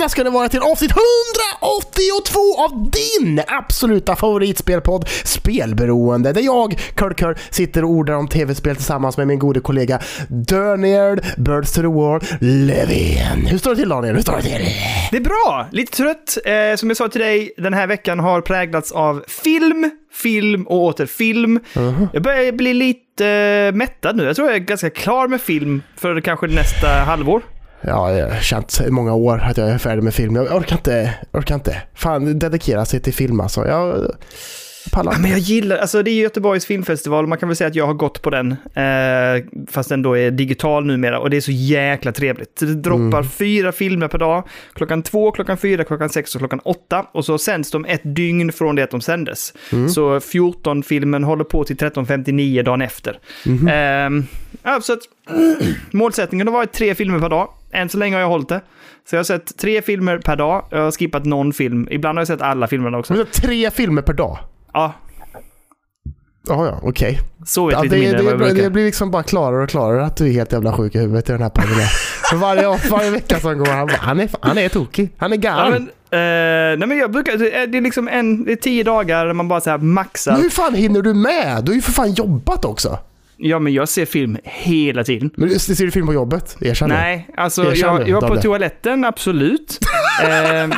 välkomna ska ni vara till avsnitt 182 av din absoluta favoritspelpodd Spelberoende. Där jag, Kurt Kurt, sitter och ordar om tv-spel tillsammans med min gode kollega Dörnerd, Birds to the Wall, Levin. Hur står det till Daniel? Hur står det till? Det är bra! Lite trött. Eh, som jag sa till dig, den här veckan har präglats av film, film och åter film. Jag börjar bli lite eh, mättad nu. Jag tror jag är ganska klar med film för kanske nästa halvår. Ja, jag har känt i många år att jag är färdig med film. Jag orkar inte, orkar inte. Fan, dedikera sig till film alltså. Jag pallar Ja, men jag gillar, alltså det är Göteborgs filmfestival, man kan väl säga att jag har gått på den, eh, fast den då är digital numera, och det är så jäkla trevligt. Det droppar fyra filmer per dag, klockan två, klockan fyra, klockan sex och klockan åtta, och så sänds de ett dygn från det att de sändes. Så 14-filmen håller på till 13.59 dagen efter. Ehm, ja, så att, målsättningen har varit tre filmer per dag, än så länge har jag hållit det. Så jag har sett tre filmer per dag, jag har skippat någon film, ibland har jag sett alla filmerna också. Men Tre filmer per dag? Ja, Ja, ja, okej. sovit Ja, lite det, mindre än vad det, jag det, brukar. det blir liksom bara klarare och klarare att du är helt jävla sjuk i huvudet i den här podden. För varje, varje vecka som går, han, bara, han, är, han är tokig. Han är Ja, galen. men, eh, nej men jag brukar, det är, det liksom en, det är tio dagar där man bara så här maxar. Men hur fan hinner du med? Du har ju för fan jobbat också. Ja men jag ser film hela tiden. Men ser du film på jobbet? Erkänn det. Nej, alltså Erkänn jag, det, jag var på toaletten, absolut. eh,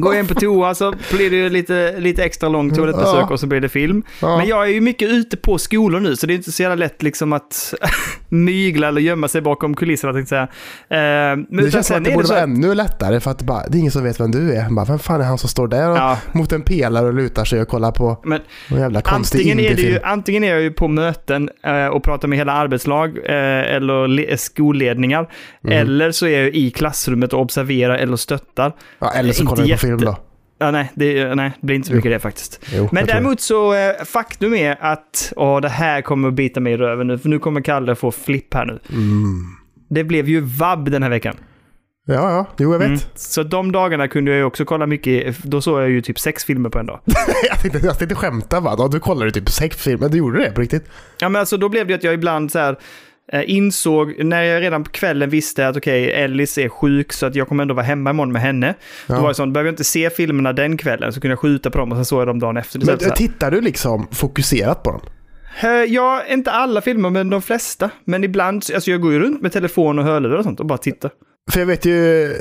går jag in på toa så blir det ju lite, lite extra långt toalettbesök Ja. och så blir det film. Ja. Men jag är ju mycket ute på skolor nu så det är inte så jävla lätt liksom att mygla eller gömma sig bakom kulisserna tänkte jag säga. Eh, men Det känns som att det borde vara att- ännu lättare för att det, bara, det är ingen som vet vem du är. Han Bara, vem fan är han som står där och, Ja. mot en pelare och lutar sig och kollar på Men någon jävla konstig Antingen är, det ju, antingen är jag ju på möten eh, och pratar med hela arbetslag eh, eller le- skolledningar. Mm. Eller så är jag i klassrummet och observerar eller stöttar. Ja, eller så kollar du på jätte- film då. Ja, nej, det, nej, det blir inte så mycket det faktiskt. Jo, Men däremot så, eh, faktum är att, åh, det här kommer att bita mig i röven nu, för nu kommer Kalle få flipp här nu. det. Mm. Det blev ju vab den här veckan. Ja, ja. Jo, jag vet. Mm. Så de dagarna kunde jag ju också kolla mycket, då såg jag ju typ sex filmer på en dag. jag, tänkte, jag tänkte skämta va. Du kollade typ sex filmer. Du gjorde det på riktigt? Ja, men alltså då blev det att jag ibland så här insåg, när jag redan på kvällen visste att okej, Ellis är sjuk så att jag kommer ändå vara hemma imorgon med henne. Då Ja. var det sånt, behöver jag inte se filmerna den kvällen så kunde jag skjuta på dem och sen såg jag dem dagen efter. Men tittar du liksom fokuserat på dem? Eh, Ja, inte alla filmer, men de flesta. Men ibland, alltså jag går ju runt med telefon och hörlurar och sånt och bara tittar. För jag vet ju, eh,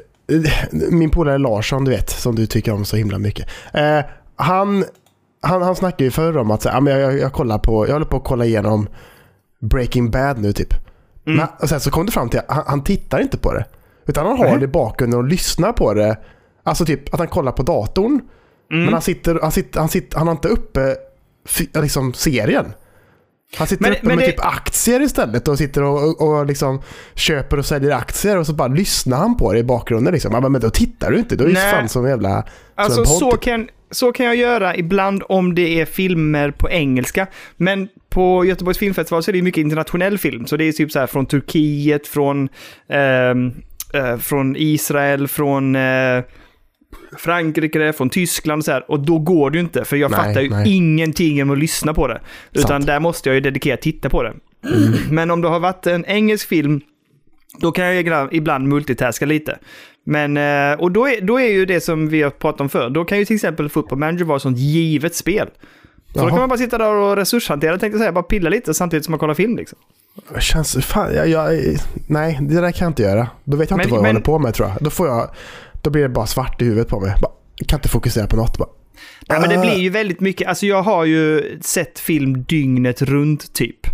min polare Larsson, du vet, som du tycker om så himla mycket. Eh, han, han, han snackade ju förr om att så, ja, men jag, jag, kollar på, jag håller på att kolla igenom Breaking Bad nu typ. Mm. Men, och sen så kom det fram till att han, han tittar inte på det. Utan han har Nej. det i bakgrunden och lyssnar på det. Alltså typ att han kollar på datorn. Mm. Men han sitter, han sitter, han sitter, han har inte uppe liksom serien. Han sitter Men- uppe men med det- typ aktier istället och sitter och, och, och liksom köper och säljer aktier och så bara lyssnar han på det i bakgrunden. Liksom. Ja, Men då tittar du inte, då är det fan som en jävla... Alltså en så kan, så kan jag göra ibland om det är filmer på engelska. Men på Göteborgs filmfestival så är det mycket internationell film. Så det är typ så här från Turkiet, från, ehm, eh, från Israel, från eh, Frankrike, från Tyskland och så här. Och då går det ju inte, för jag Nej, fattar ju nej. ingenting om att lyssna på det. Utan Sant. där måste jag ju dedikerat titta på det. Men om det har varit en engelsk film då kan jag ibland- ibland multitaska lite. Men, eh, och då är, då är ju det som vi har pratat om förr, då kan ju till exempel Football Manager vara ett sånt givet spel. Så då Jaha. kan man bara sitta där och resurshantera, tänkte säga, bara pilla lite samtidigt som man kollar film liksom. Känns, fan, jag, jag, nej, det där kan jag inte göra. Då vet jag inte Men- vad jag men- håller på med tror jag. Då, får jag. då blir det bara svart i huvudet på mig. Bara, kan inte fokusera på något. Bara. Nej, men det Ah. blir ju väldigt mycket, alltså jag har ju sett film dygnet runt typ.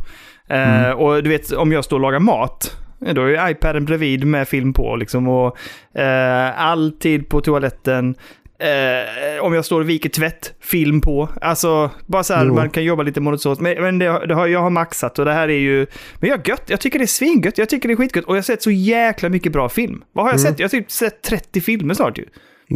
Eh, och du vet, om jag står och lagar mat, då är iPaden bredvid med film på liksom. Och eh, alltid på toaletten. Eh, om jag står och viker tvätt, film på. Alltså, bara så här, Jo. man kan jobba lite monotont. Men, men det, det har, jag har maxat och det här är ju... Men jag gött, jag tycker det är svingött, jag tycker det är skitgött. Och jag har sett så jäkla mycket bra film. Vad har jag sett? Jag har typ sett 30 filmer snart ju.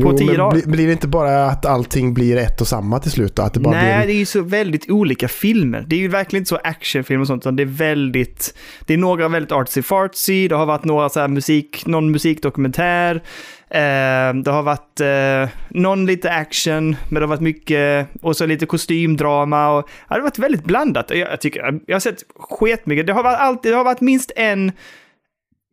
På Jo, 10 men dagar. bli- Blir det inte bara att allting blir ett och samma till slut? Då? Att det bara Nej, blir... det är ju så väldigt olika filmer. Det är ju verkligen inte så actionfilm och sånt, utan det är väldigt... Det är några väldigt artsy-fartsy, det har varit några så här musik, någon musikdokumentär, eh, det har varit eh, någon lite action, men det har varit mycket, och så lite kostymdrama och... Ja, det har varit väldigt blandat. Jag, jag tycker, jag har sett sketmycket. Det har varit alltid, det har varit minst en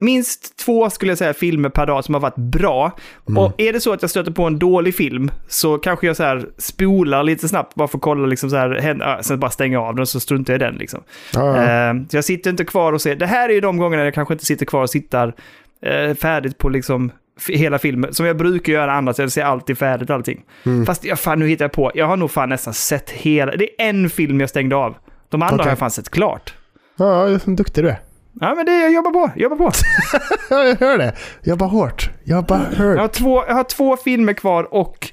minst två skulle jag säga filmer per dag som har varit bra. Mm. Och är det så att jag stöter på en dålig film så kanske jag så här spolar lite snabbt bara för att kolla liksom så här, sen bara stänga av den så struntar jag i den liksom. Ja, ja. Så jag sitter inte kvar och ser, det här är ju de gångerna jag kanske inte sitter kvar och tittar eh, färdigt på liksom hela filmen, som jag brukar göra annars, jag ser alltid färdigt allting. Mm. Fast jag, fan, nu hittar jag på, jag har nog fan nästan sett hela, det är en film jag stängde av. De andra Okej. har jag fan sett klart. ja, duktig du är. Ja, men det, jag jobbar på, jobbar på. Ja, jag hör det. Jobba hårt. Jobba Jag hårt. har två, jag har två filmer kvar och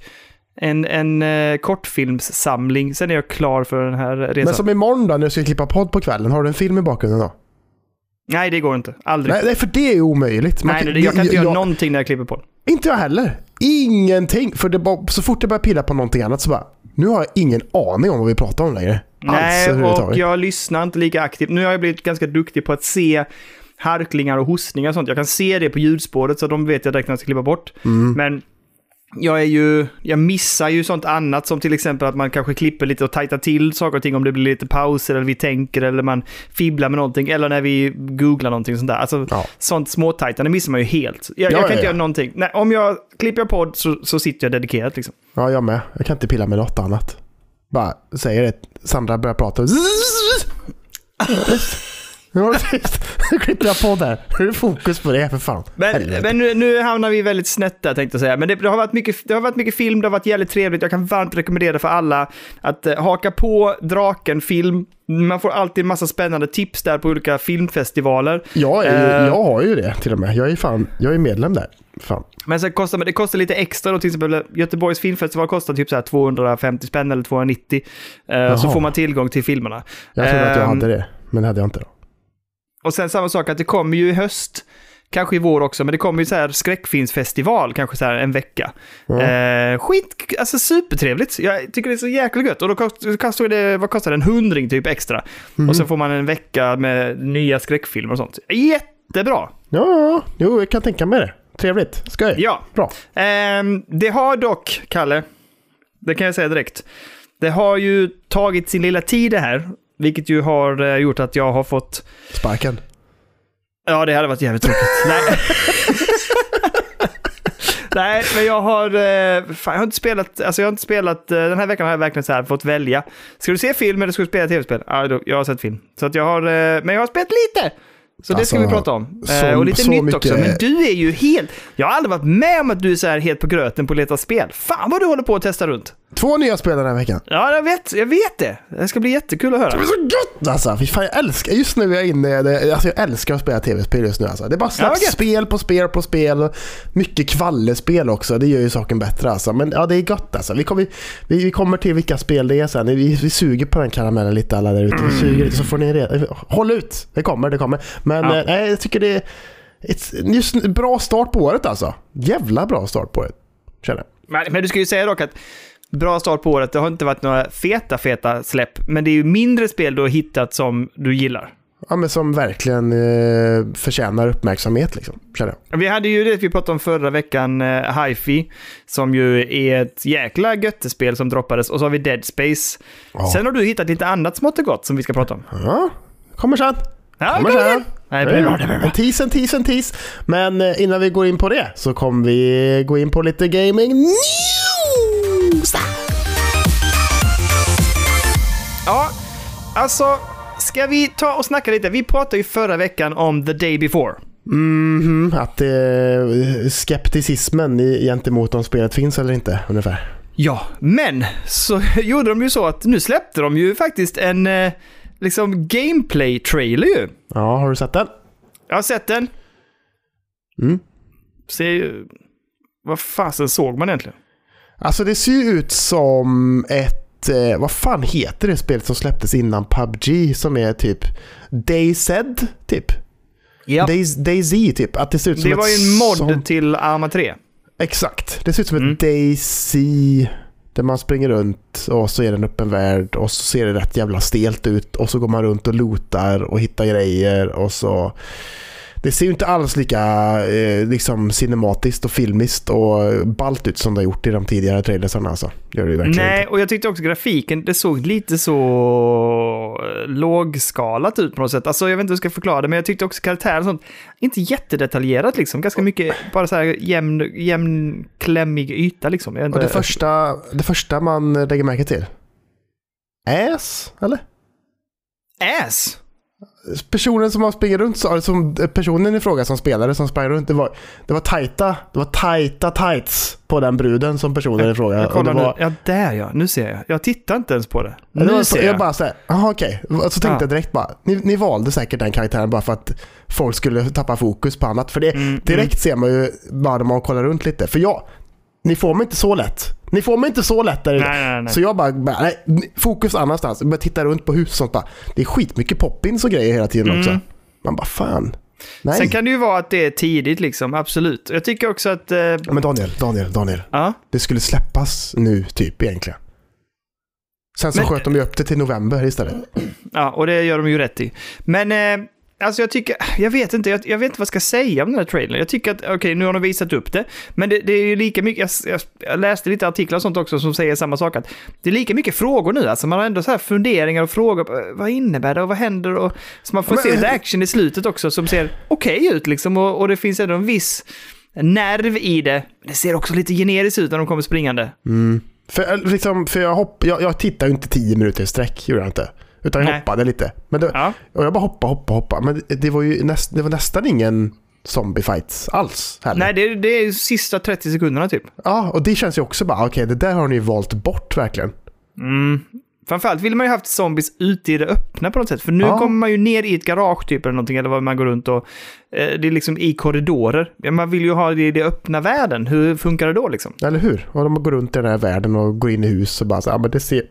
en, en eh, kortfilmssamling. Sen är jag klar för den här resan. Men som imorgon då, när du ska klippa podd på kvällen, har du en film i bakgrunden då? Nej, det går inte. Aldrig. Nej, nej för det är omöjligt. Man nej, kan- nej, jag kan inte göra jag- någonting när jag klipper på. Inte jag heller. Ingenting. För det bara, så fort jag börjar pilla på någonting annat så bara, nu har jag ingen aning om vad vi pratar om längre. Nej, Alls och jag lyssnar inte lika aktivt. Nu har jag blivit ganska duktig på att se harklingar och hostningar och sånt. Jag kan se det på ljudspåret så de vet jag direkt när jag ska klippa bort. Mm. Men jag är ju, jag missar ju sånt annat som till exempel att man kanske klipper lite och tajtar till saker och ting om det blir lite pauser eller vi tänker eller man fibblar med någonting eller när vi googlar någonting sånt där. Alltså Ja. sånt småtajtande missar man ju helt. Jag, Ja, jag kan ja, inte göra någonting. Nej, om jag klipper podd så, så sitter jag dedikerat liksom. Ja, jag med. Jag kan inte pilla med något annat. Bara säger det. Sandra börjar prata. Nu klipper jag på där. Nu är det fokus på det för fan. Men, Helvete. men nu, nu hamnar vi väldigt snett där tänkte jag säga. Men det, det, har varit mycket, det har varit mycket film, det har varit jävligt trevligt. Jag kan varmt rekommendera för alla att eh, haka på Draken film. Man får alltid en massa spännande tips där på olika filmfestivaler. jag, är, Eh. jag har ju det till och med. Jag är fan, jag är medlem där. Fan. Men sen kostar det kostar lite extra då, till exempel Göteborgs filmfestival kostar typ så här 250 spänn eller 290. Eh, så får man tillgång till filmerna. Jag trodde att jag Ehm, hade det. Men det hade jag inte då. Och sen samma sak att det kommer ju i höst, kanske i vår också, men det kommer ju så här skräckfilmsfestival, kanske så här en vecka. Ja. Eh, skit, alltså supertrevligt. Jag tycker det är så jäkla gött. Och då kost- kostar det, vad kostar det, en hundring typ extra. Mhm. Och sen får man en vecka med nya skräckfilmer och sånt. Jättebra! Ja, ja, jo, jag kan tänka mig det. Trevligt. Skoj. Ja. Bra. Ehm, det har dock, Kalle, det kan jag säga direkt, det har ju tagit sin lilla tid det här. Vilket ju har eh, gjort att jag har fått Sparken. Ja, det hade varit jävligt tråkigt. Nej. Nej, men jag har, eh, fan, jag har inte spelat, alltså jag har inte spelat, eh, den här veckan har jag verkligen så här fått välja. Ska du se film eller ska du spela tv-spel? Ja, jag har sett film. Så att jag har, men jag har spelat lite. Så det ska Alltså, vi prata om. så- Eh, och lite så nytt mycket- också. Men du är ju helt, jag har aldrig varit med om att du är så här helt på gröten på att leta spel. Fan vad du håller på att testa runt. Två nya spel den här veckan. Ja, jag vet, jag vet det. Det ska bli jättekul att höra. Det är så gött alltså! Fy fan, jag älskar, just nu är jag inne, alltså jag älskar att spela tv-spel just nu alltså. Det är bara Ja, vad gött. spel på spel på spel. Mycket kvallespel också, det gör ju saken bättre alltså. Men ja, det är gott alltså. Vi kommer, vi, vi kommer till vilka spel det är sen. Vi, vi suger på den karamellen lite alla där ute. Mm. Vi suger lite så får ni reda. Håll ut! Det kommer, det kommer. Men Ja. eh, nej, jag tycker det är ett, just en bra start på året alltså. Jävla bra start på året. Känner jag. Men, men du ska ju säga dock att bra start på året, det har inte varit några feta, feta släpp. Men det är ju mindre spel du har hittat som du gillar. Ja, men som verkligen eh, förtjänar uppmärksamhet liksom. Känner jag. Vi hade ju det vi pratade om förra veckan, eh, Hi-Fi, som ju är ett jäkla göttespel som droppades. Och så har vi Dead Space. Ja. Sen har du hittat lite annat smått och gott som vi ska prata om. Ja, kommer sen. Ja, Kommer igen. Nej, det blir bra, det blir bra. En tease, en tease, en tease. Men eh, innan vi går in på det så kommer vi gå in på lite gaming news. Ja, alltså, ska vi ta och snacka lite? Vi pratade ju förra veckan om The Day Before. Mhm, att eh, skepticismen gentemot om spelet finns eller inte, ungefär. Ja, men så gjorde de ju så att nu släppte de ju faktiskt en eh, liksom gameplay-trailer ju. Ja, har du sett den? Jag har sett den. Mm. Ser ju... Vad fasen såg man egentligen? Alltså det ser ju ut som ett, eh, vad fan heter det spelet som släpptes innan PubG som är typ DayZ typ? Ja. Days, DayZ typ. Att det ser ut som Det ett var ju en mod sånt- till Arma 3. Exakt. Det ser ut som Mm. ett Daisy där man springer runt och så är det en öppen värld och så ser det rätt jävla stelt ut. Och så går man runt och lootar och hittar grejer och så det ser ju inte alls lika eh, liksom cinematiskt och filmiskt och ballt ut som det har gjort i de tidigare trailersarna alltså. Gör det verkligen Nej, inte. och jag tyckte också grafiken, det såg lite så lågskalat ut på något sätt. Alltså jag vet inte hur jag ska förklara det, men jag tyckte också karaktären och sånt, inte jättedetaljerat liksom. Ganska mycket, bara så här jämn, jämn klämmig yta liksom. Vet Och inte- det första, det första man lägger märke till? Ass, eller? Ass! Personen som har springer runt, som personen i fråga som spelare som sprang runt, det var, det var tajta, det var tajta tights på den bruden som personen i fråga. Jag kollar det var, nu. Ja, där ja. Nu ser jag. Jag tittar inte ens på det. det Nu var så, ser jag jag. bara såhär, jaha okej. Och så tänkte Ja. jag direkt bara, ni, ni valde säkert den karaktären bara för att folk skulle tappa fokus på annat. För det, Mm, direkt ser man ju bara när man kollar runt lite. För jag, ni får mig inte så lätt. Ni får mig inte så lätt där Nej, nej, nej. Så jag bara, bara nej, fokus annanstans. Jag börjar titta runt på hus och sånt bara. Det är skitmycket poppins och grejer hela tiden också. Mm. Man bara, fan. Nej. Sen kan det ju vara att det är tidigt liksom, absolut. Jag tycker också att... Eh, Men Daniel, Daniel, Daniel. ja. Det skulle släppas nu typ egentligen. Sen så Men- sköt de ju upp det till november istället. Ja, och det gör de ju rätt i. Men, eh, alltså jag tycker, jag vet inte, jag, jag vet inte vad jag ska säga om den här trailern. Jag tycker att, okej, nu har de visat upp det, men det, det är ju lika mycket, jag, jag, läste lite artiklar och sånt också som säger samma sak, att det är lika mycket frågor nu, alltså man har ändå så här funderingar och frågor, på, eh, vad innebär det och vad händer och så man får Men- se lite action i slutet också som ser okej ut liksom och, och det finns ändå en viss nerv i det. Det ser också lite generiskt ut när de kommer springande. För, eh, liksom, för jag, hopp, jag, jag tittade ju inte tio minuter i sträck, gjorde jag inte. Utan jag Nej. hoppade lite. Men det, Ja. Och jag bara hoppade, hoppade, hoppade. Men det, det var ju näst, det var nästan ingen zombie fights alls. Heller. Nej, det, det är sista 30 sekunderna typ. Ja, och det känns ju också bara, okej, det där har ni valt bort verkligen. Mm. Framförallt vill man ju haft zombies ute i det öppna på något sätt. För nu Ja. kommer man ju ner i ett garage typ eller någonting, eller vad man går runt och... Eh, det är liksom i korridorer. Man vill ju ha det i det öppna världen. Hur funkar det då liksom? Eller hur? Och de går runt i den här världen och går in i hus och bara så, ja, men det ser,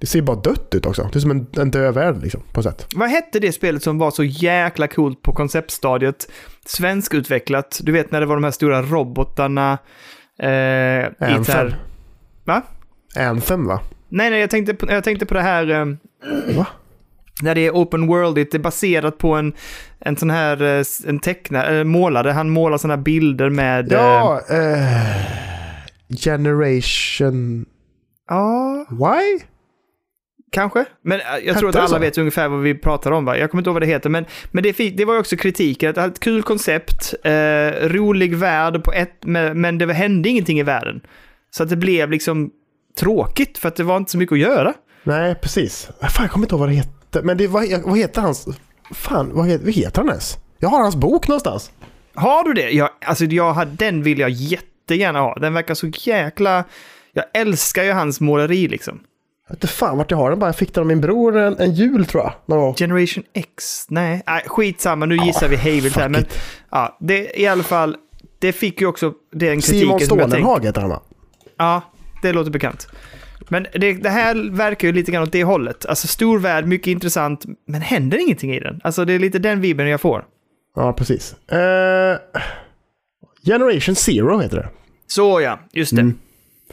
det ser bara dött ut också. Det är som en, en död värld liksom, på sätt. Vad hette det spelet som var så jäkla coolt på konceptstadiet? Svenskutvecklat. Du vet när det var de här stora robotarna. Eh, Anthem. här... Va? Anthem va? Nej, nej, jag tänkte på, jag tänkte på det här... Eh, Va? När det är open world, det är baserat på en, en sån här eh, en tecknare, eh, målare. Han målar såna här bilder med... eh, Ja, eh, Generation... ja, Why? kanske. Men eh, jag tror Hette att det alla vet ungefär vad vi pratar om. Va? Jag kommer inte ihåg vad det heter, men, men det, det var ju också kritiken. Att det hade ett kul koncept, eh, rolig värld, på ett, men, men det hände ingenting i världen. Så att det blev liksom tråkigt, för att det var inte så mycket att göra. Nej, precis. Fan, jag kommer inte ihåg vad det heter. Men det, vad, vad heter hans... Fan, vad heter, vad heter han ens? Jag har hans bok någonstans. Har du det? Jag, alltså jag, har- den vill jag jättegärna ha. Den verkar så jäkla... Jag älskar ju hans måleri liksom. Jag vet inte fan vart jag har den bara. Jag fick den av min bror en, en jul tror jag. Någon. Generation X? Nej, nej skitsamma. Nu gissar vi hejvilt här. Men ja, det i alla fall... Det fick ju också den kritiken Simon. Stålenhag heter han va? Ja, det låter bekant. Men det, det här verkar ju lite grann åt det hållet. Alltså stor värld, mycket intressant, men händer ingenting i den. Alltså det är lite den vibben jag får. Ja, precis. Eh, Generation Zero heter det. Så ja, just det. Mm.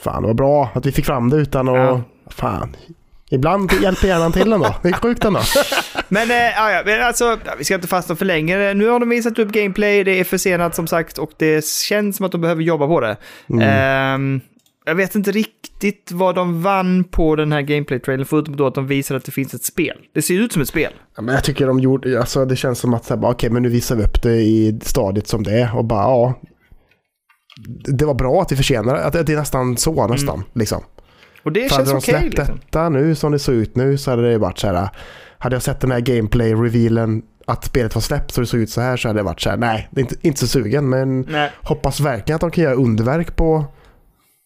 Fan, var bra att vi fick fram det utan att... Ja. Fan. Ibland hjälper hjärnan till ändå. Det är sjukt ändå. Men, äh, ja, men alltså, vi ska inte fastna för länge. Nu har de visat upp gameplay, det är försenat som sagt och det känns som att de behöver jobba på det. Mm. Ehm, jag vet inte riktigt vad de vann på den här gameplay-trailern, förutom då att de visar att det finns ett spel. Det ser ut som ett spel. Ja, men jag tycker de gjorde... Alltså det känns som att så här, okej, men nu visar vi upp det i stadiet som det är. Och bara, ja. Det var bra att vi försenade Att det är nästan så nästan. Liksom. Och det För hade känns de okej släppt liksom. detta nu som det såg ut nu så hade det varit så här. Hade jag sett den här gameplay-revealen att spelet var släppt så det såg ut så här så hade det varit så här. Nej, inte, inte så sugen men Nej. hoppas verkligen att de kan göra underverk på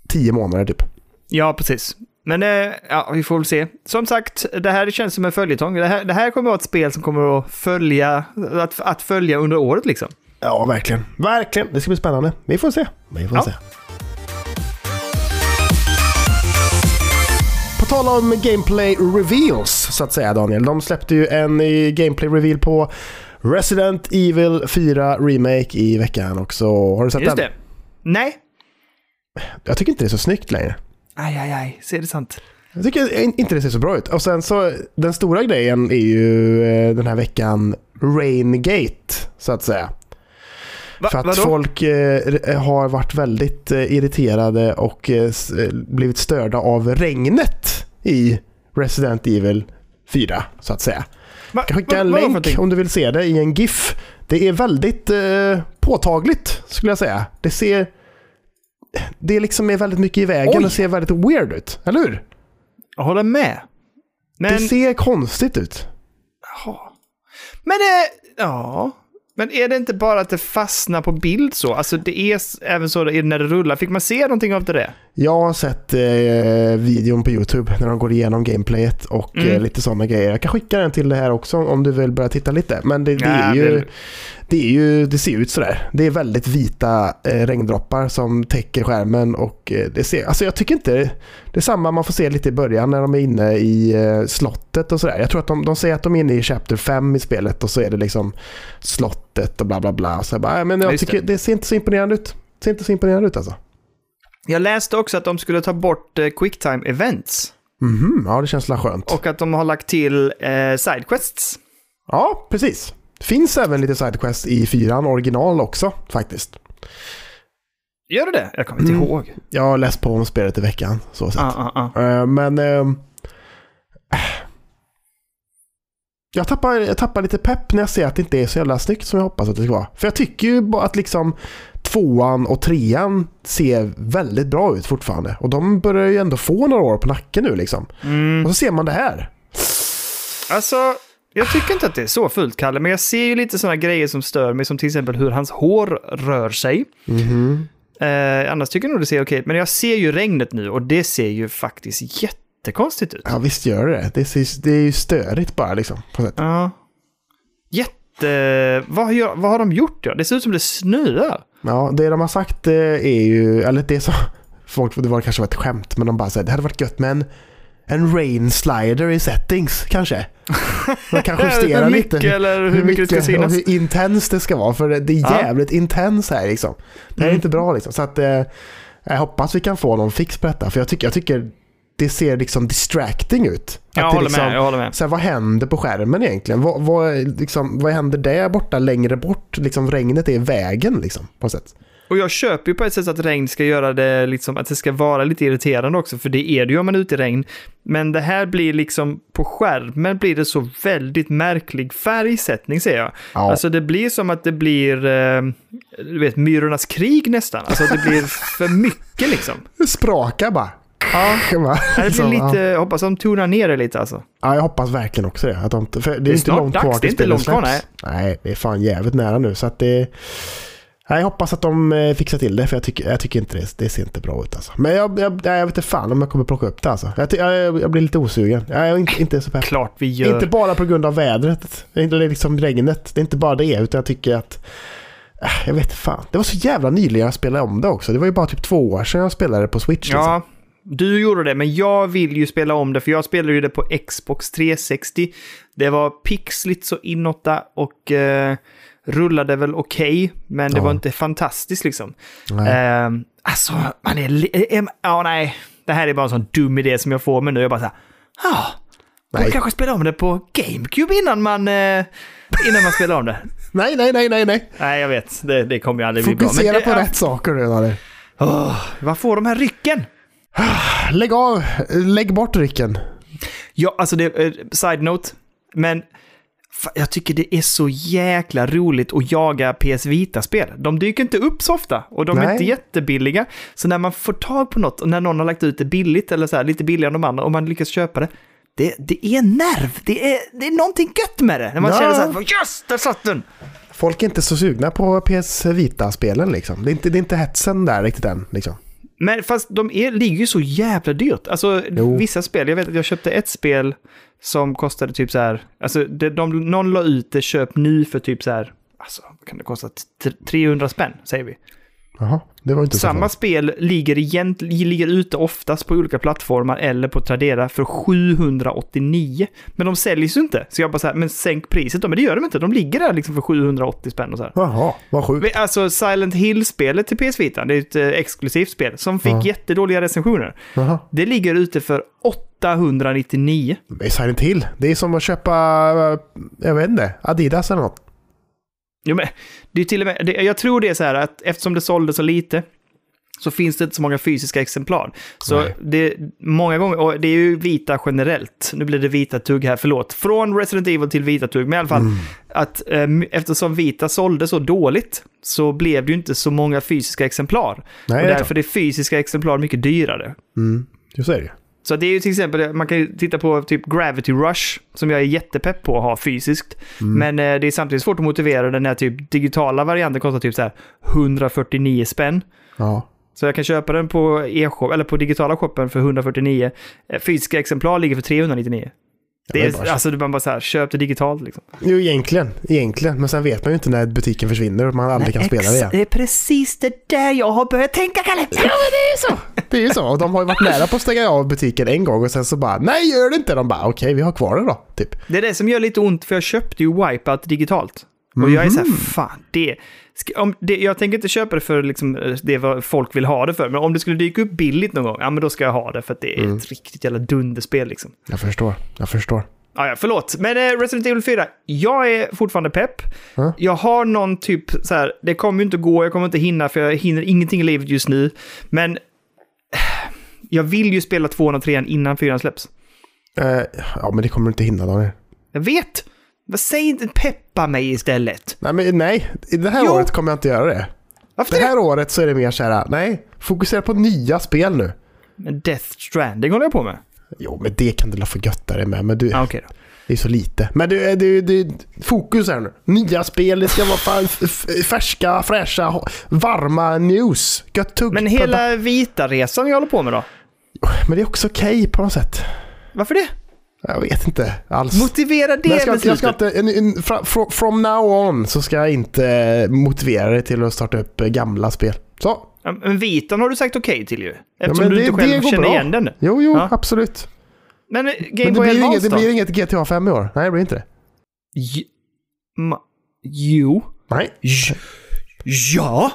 tio månader typ. Ja, precis. Men eh, ja, vi får väl se. Som sagt, det här känns som en följetong. Det här, det här kommer att vara ett spel som kommer att följa, att, att följa under året liksom. Ja, verkligen. Verkligen. Det ska bli spännande. Vi får se. Vi får Ja. se. På tal om gameplay reveals så att säga Daniel. De släppte ju en gameplay reveal på Resident Evil 4 Remake i veckan också. Har du sett Just den? det. Nej. Jag tycker inte det är så snyggt längre. Aj, aj, aj. Ser det sant? Jag tycker inte det ser så bra ut. Och sen så, den stora grejen är ju eh, den här veckan Raingate, så att säga. Va, För att vadå? folk eh, har varit väldigt eh, irriterade och eh, blivit störda av regnet i Resident Evil 4, så att säga. Va, Jag kan skicka va- en för länk om du vill se det i en GIF. Det är väldigt påtagligt, skulle jag säga. Det ser... Det liksom är väldigt mycket i vägen Oj. och ser väldigt weird ut, eller hur? Jag håller med. Men, Det ser konstigt ut. Jaha. men det, ja. Men är det inte bara att det fastnar på bild så? Alltså det är även så när det rullar. Fick man se någonting av det? Jag har sett eh, videon på YouTube när de går igenom gameplayet och Mm. eh, lite sådana grejer. Jag kan skicka den till det här också om du vill börja titta lite. Men det, det, Ja, är, ju, det- det är ju, det ser ut sådär. Det är väldigt vita eh, regndroppar som täcker skärmen och eh, det ser, alltså jag tycker inte, det är samma man får se lite i början när de är inne i eh, slottet och sådär. Jag tror att de, de säger att de är inne i Chapter 5 i spelet och så är det liksom slottet och bla bla bla. Så jag bara, "Nej, men jag Just tycker det. ser inte så imponerande ut. Det ser inte så imponerande ut alltså. Jag läste också att de skulle ta bort eh, quicktime events. Mhm, ja det känns la skönt. Och att de har lagt till eh, sidequests. Ja, precis. Finns även lite sidequest i fyran original också faktiskt. Gör det det? Jag kommer inte Mm. ihåg. Jag har läst på om spelet i veckan. Så sett. Ah, ah, ah. Eh, Men... ehm, jag, tappar, jag tappar lite pepp när jag ser att det inte är så jävla snyggt som jag hoppas att det ska vara. För jag tycker ju att liksom tvåan och trean ser väldigt bra ut fortfarande. Och de börjar ju ändå få några år på nacken nu liksom. Mm. Och så ser man det här. Alltså, jag tycker inte att det är så fullt, Kalle, men jag ser ju lite sådana grejer som stör mig, som till exempel hur hans hår rör sig. Mhm. Eh, annars tycker jag nog det ser okej ut, men jag ser ju regnet nu och det ser ju faktiskt jättekonstigt ut. Ja visst gör det det. Ser, det är ju störigt bara liksom. På sätt. Ja. Jätte... Vad, gör, vad har de gjort? Ja? Det ser ut som det snöar. Ja, det de har sagt eh, är ju, eller det som folk, det var kanske var ett skämt, men de bara säger det hade varit gött med en, en rain slider i settings kanske. Man kan justera hur lite. mycket eller hur, mycket det ska och hur intens det ska vara, för det är Ja. jävligt intens här liksom. Det här är Mm. inte bra liksom. Så att eh, jag hoppas vi kan få någon fix på detta, för jag tycker, jag tycker det ser liksom distracting ut. Jag håller liksom, med, jag håller med. så här, vad händer på skärmen egentligen? Vad, vad, liksom, vad händer där borta längre bort? Liksom, regnet är i vägen liksom, på något sätt. Och jag köper ju på ett sätt att regn ska göra det, liksom, att det ska vara lite irriterande också, för det är det ju om man är ute i regn. Men det här blir liksom, på skärmen blir det så väldigt märklig färgsättning ser jag. Ja. Alltså det blir som att det blir, eh, du vet, Myrornas krig nästan. Alltså att det blir för mycket liksom. Det sprakar bara. Ja, Va? det blir lite, ja. jag hoppas de tonar ner det lite alltså. ja, jag hoppas verkligen också det. Att de, inte- för det är, är inte långt dags, kvar det är inte långt kvar, släpps. Nej, det är fan jävligt nära nu. Så att det... Nej, jag hoppas att de eh, fixar till det, för jag tycker, jag tycker inte det, det ser inte bra ut alltså. Men jag, jag, nej, jag vet inte fan om jag kommer plocka upp det alltså. Jag, jag, jag blir lite osugen. Jag är inte, inte så pepp. Klart vi gör. Inte bara på grund av vädret, eller liksom regnet. Det är inte bara det, utan jag tycker att... äh, Jag vet fan. Det var så jävla nyligen jag spelade om det också. Det var ju bara typ två år sedan jag spelade på Switch. Liksom. Du gjorde det, men jag vill ju spela om det, för jag spelade ju det på Xbox 360. Det var pixligt så inåtta och eh, rullade väl okej, men det Ja. var inte fantastiskt liksom. Eh, alltså, man är... eh, Ja, nej. Det här är bara en sån dum idé som jag får, men nu är jag bara så här... Nej. man kanske spela om det på GameCube innan man, eh, innan man spelar om det. nej, nej, nej, nej, nej. Nej, jag vet. Det, det kommer ju aldrig bli bra. Fokusera det, på rätt saker nu, Nalle. Åh, vad får de här rycken? Lägg av, lägg bort rycken. Ja, alltså det är side note, men jag tycker det är så jäkla roligt att jaga PS Vita-spel. De dyker inte upp så ofta och de är Nej. inte jättebilliga. Så när man får tag på något och när någon har lagt ut det billigt eller så här, lite billigare än de andra och man lyckas köpa det, det, det är nerv. Det är, det är någonting gött med det. När man Ja. känner så här, yes, där satt den! Folk är inte så sugna på PS Vita-spelen liksom. Det är inte, det är inte hetsen där riktigt än liksom. Men fast de är, ligger ju så jävla dyrt. Alltså Jo. vissa spel, jag vet att jag köpte ett spel som kostade typ så här, alltså det, de, någon la ut det köp nu för typ så här, alltså kan det kosta, T- 300 spänn säger vi. Jaha, det var inte så Samma farligt. spel ligger, egent, ligger ute oftast på olika plattformar eller på Tradera för 789. Men de säljs ju inte. Så jag bara så här, men sänk priset då. Men det gör de inte. De ligger där liksom för 780 spänn och så här. Jaha, vad sjukt. Alltså Silent Hill-spelet till PS Vita, det är ett eh, exklusivt spel som fick Ja. jättedåliga recensioner. Jaha. Det ligger ute för 899. Det är Silent Hill. Det är som att köpa, eh, jag vet inte, Adidas eller något. Jo, men det är till och med, det, jag tror det är så här att eftersom det sålde så lite så finns det inte så många fysiska exemplar. Så Nej. det många gånger, och det är ju vita generellt, nu blir det vita tugg här, förlåt, från Resident Evil till vita tugg, men i alla fall Mm. att eh, eftersom vita sålde så dåligt så blev det ju inte så många fysiska exemplar. Nej, och är därför är fysiska exemplar mycket dyrare. Mm. Så är det. Så det är ju till exempel, man kan ju titta på typ Gravity Rush, som jag är jättepepp på att ha fysiskt. Mm. Men eh, det är samtidigt svårt att motivera den här typ digitala varianten kostar typ så här 149 spänn. Ja. Så jag kan köpa den på e-shop, eller på digitala shoppen för 149. Eh, Fysiska exemplar ligger för 399. Det är alltså, man bara så här, köp det digitalt liksom. Jo, egentligen. Egentligen. Men sen vet man ju inte när butiken försvinner och man aldrig kan spela det igen. Det är precis det där jag har börjat tänka, Kalle! Ja, men det är ju så. Det är ju så. Och de har ju varit nära på att stänga av butiken en gång och sen så bara, nej gör det inte. De bara, okej vi har kvar det då. Typ. Det är det som gör lite ont, för jag köpte ju Wipeout digitalt. Och jag är så här, Mhm. fan, det, om det... Jag tänker inte köpa det för liksom, eh, det vad folk vill ha det för, men om det skulle dyka upp billigt någon gång, ja men då ska jag ha det, för att det är Mm. ett riktigt jävla dunderspel liksom. Jag förstår. Jag förstår. Ja, ja, förlåt. Men eh, Resident Evil 4, jag är fortfarande pepp. Ja. Jag har någon typ så här, det kommer ju inte gå, jag kommer inte hinna, för jag hinner ingenting i livet just nu. Men jag vill ju spela 203 innan 4 släpps. Eh, ja, men det kommer du inte hinna Daniel. Jag vet! Säg inte peppa mig istället. Nej, men nej. I det här Jo. året kommer jag inte göra det. Varför Det det? här året så är det mer så här, nej, fokusera på nya spel nu. Men Death Stranding håller jag på med. Jo, men det kan du la få götta dig med, men du, Ah, då. det är så lite. Men du, du, du, fokus här nu. Nya spel, det ska vara fan färska, fräscha, varma news. Gött tugg. Men hela vita resan jag håller på med då? Men det är också okej på något sätt. Varför det? Jag vet inte alls. Motivera det jag ska, inte- jag ska beslutet. inte, en, en, fra- fro- from now on så ska jag inte motivera dig till att starta upp eh, gamla spel. Så. Ja, Men vitan har du sagt okej till ju. Eftersom men du det- inte själv känner bra. igen den. Jo, jo, Ja. absolut. Men eh, Game Men det Boy blir, inget, det blir inget GTA 5 i år. Nej, det blir inte det. J- ma- jo. Nej. J- ja.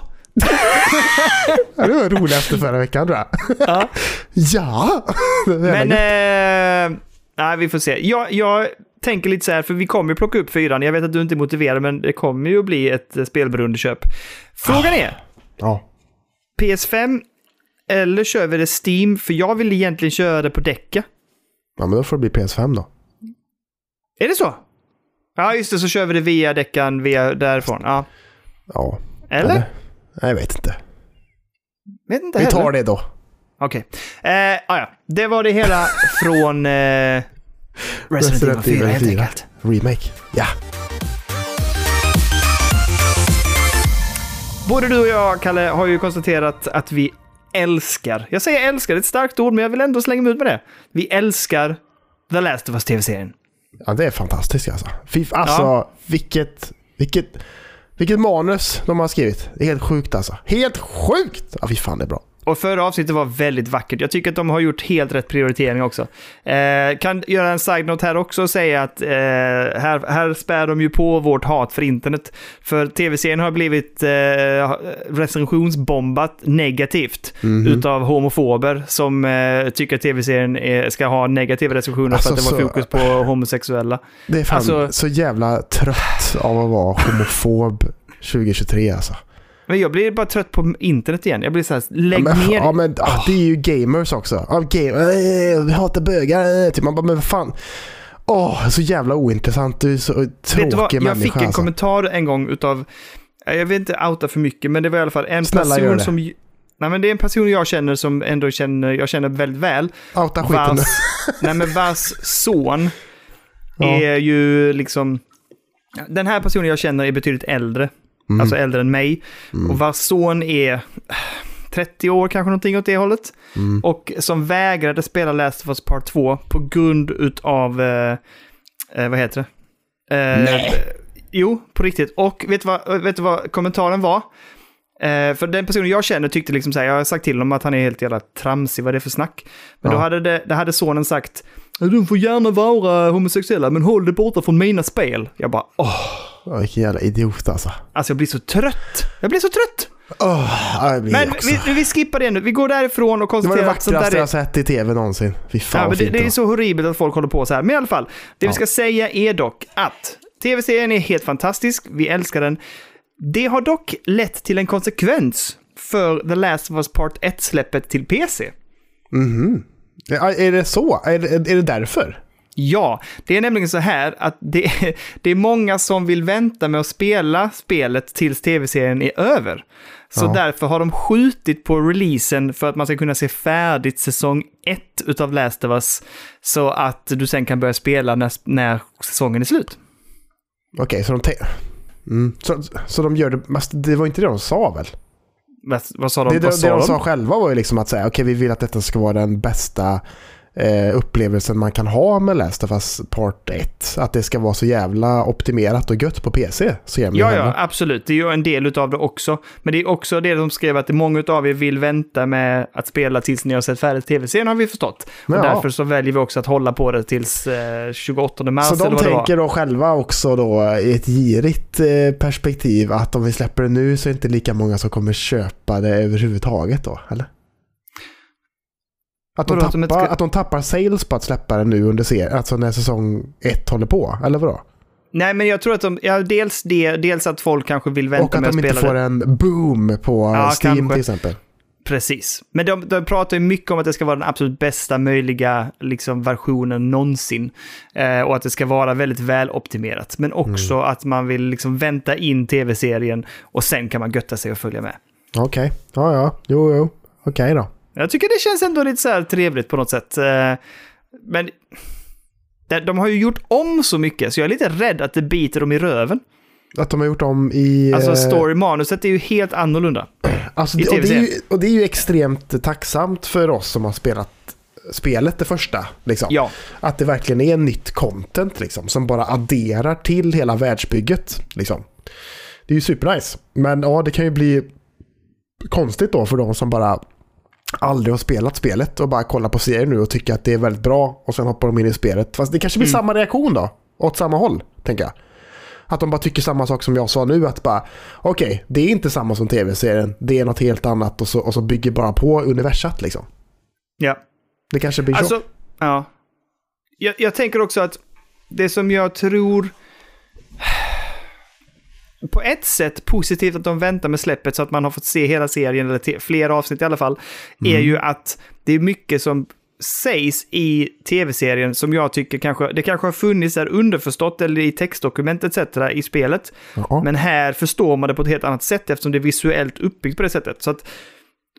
Ja, Det var roligaste förra veckan tror jag. ja. Ja! Men, eh, nej vi får se. Jag, jag tänker lite så här, för vi kommer ju plocka upp fyran. Jag vet att du inte är motiverad, men det kommer ju att bli ett eh, spelberoendeköp. Frågan är, ja. PS5 eller kör vi det Steam? För jag vill egentligen köra det på däcka. ja, men då får det bli PS5 då. Är det så? Ja, just det, så kör vi det via däckan via därifrån. Ja. Ja. Eller? Nej, jag vet inte. Vet inte Vi heller. tar det då. Okej. Eh, ah, ja. Det var det hela från eh, Resident, Evil 4 helt 4. enkelt. Remake. Ja. Både du och jag, Kalle, har ju konstaterat att vi älskar, jag säger älskar, det är ett starkt ord, men jag vill ändå slänga mig ut med det. Vi älskar The Last of Us TV-serien. Ja, det är fantastiskt alltså. Fy, alltså, vilket, vilket, vilket manus de har skrivit. Det är helt sjukt alltså. Helt sjukt! Ja, fy fan det är bra. Och förra avsnittet var väldigt vackert. Jag tycker att de har gjort helt rätt prioritering också. Eh, kan göra en side-note här också och säga att eh, här, här spär de ju på vårt hat för internet. För tv-serien har blivit eh, recensionsbombat negativt Mhm. utav homofober som eh, tycker att tv-serien är, ska ha negativa recensioner för att det Alltså, var så- fokus på homosexuella. Det är fan Alltså- så jävla trött av att vara homofob 2023 alltså. Men jag blir bara trött på internet igen. Jag blir så här, lägg ja, men, ner. Ja, men ah, det är ju gamers också. Ja, game, äh, vi hatar bögar. Äh, typ. Man bara, men vad fan. Åh, så jävla ointressant. Du är så tråkig Vet du vad? Jag människa fick en alltså. kommentar en gång utav, jag vill inte outa för mycket, men det var i alla fall en Snälla, person som... Nej men det är en person jag känner som ändå känner, jag känner väldigt väl. Outa skiten. Vars, nej men vars son Ja. är ju liksom... Den här personen jag känner är betydligt äldre. Mm. Alltså äldre än mig. Mm. Och vars son är eh, 30 år kanske någonting åt det hållet. Mm. Och som vägrade spela Last of Us Part 2 på grund utav, eh, eh, vad heter det? Eh, Nej. Jo, på riktigt. Och vet du vad, vet du vad kommentaren var? Eh, för den personen jag känner tyckte liksom så här, jag har sagt till honom att han är helt jävla tramsig, vad är det för snack? Men då Ja. hade, det, det hade sonen sagt, de får gärna vara homosexuella, men håll det borta från mina spel. Jag bara, åh, Ja, vilken jävla idiot alltså. alltså jag blir så trött. Jag blir så trött. Jag blir Men vi, vi skippar det nu, vi går därifrån och Det var det konstaterar vackraste där är... jag sett i tv någonsin. Fy fan Ja, men det, det är så horribelt att folk håller på så här. Men i alla fall, det Ja. vi ska säga är dock att tv-serien är helt fantastisk, vi älskar den. Det har dock lett till en konsekvens för The Last of Us Part 1-släppet till PC. Mhm. Ja, Är det så? Är det, är det därför? Ja, det är nämligen så här att det, det är många som vill vänta med att spela spelet tills tv-serien är över. Så Ja. därför har de skjutit på releasen för att man ska kunna se färdigt säsong 1 utav Last of Us. Så att du sen kan börja spela när, när säsongen är slut. Okej, så de... Mm. Så, så de gör det... Det var inte det de sa väl? Vad, sa de? Det, det, vad det sa de de? sa själva var ju liksom att säga, okej vi vill att detta ska vara den bästa eh, upplevelsen man kan ha med Last of Us Part 1. Att det ska vara så jävla optimerat och gött på PC. Så jävla Ja, ja, absolut. Det är ju en del av det också. Men det är också det de skrev att många av er vill vänta med att spela tills ni har sett färdigt tv-serien har vi förstått. Och Ja. därför så väljer vi också att hålla på det tills eh, 28 mars Så de tänker då själva också då i ett girigt eh, perspektiv att om vi släpper det nu så är det inte lika många som kommer köpa det överhuvudtaget då, eller? Att de, Vadå, tappar, ska- att de tappar sales på att släppa det nu under serien, alltså när säsong ett håller på, eller vadå? Nej, men jag tror att de, ja, dels det, dels att folk kanske vill vänta Och att med att de inte spela får det. en boom på Ja, Steam kanske. till exempel. Precis. Men de, de pratar ju mycket om att det ska vara den absolut bästa möjliga liksom, versionen någonsin. Eh, och att det ska vara väldigt väloptimerat. Men också Mm. att man vill liksom vänta in tv-serien och sen kan man götta sig och följa med. Okej, ja ja, jo jo, okej då. Jag tycker det känns ändå lite så här trevligt på något sätt. Eh, Men de- har ju gjort om så mycket så jag är lite rädd att det biter dem i röven. Att de har gjort om i... Alltså eh, story-manuset är ju helt annorlunda. Alltså, det, och, det är ju, och det är ju extremt tacksamt för oss som har spelat spelet det första. Liksom. Ja, Att det verkligen är nytt content liksom, som bara adderar till hela världsbygget. Liksom. Det är ju supernice. Men ja, det kan ju bli konstigt då för de som bara aldrig har spelat spelet och bara kollar på serien nu och tycker att det är väldigt bra och sen hoppar de in i spelet. Fast det kanske blir Mm. samma reaktion då, åt samma håll, tänker jag. Att de bara tycker samma sak som jag sa nu, att bara okej, det är inte samma som tv-serien, det är något helt annat och så, och så bygger bara på universat liksom. ja. Det kanske blir så. Alltså, ja. Jag, jag tänker också att det som jag tror... På ett sätt positivt att de väntar med släppet så att man har fått se hela serien, eller flera avsnitt i alla fall, är ju att det är mycket som sägs i tv-serien som jag tycker kanske, det kanske har funnits där underförstått eller i textdokument etc. i spelet. Ja. Men här förstår man det på ett helt annat sätt eftersom det är visuellt uppbyggt på det sättet. Så att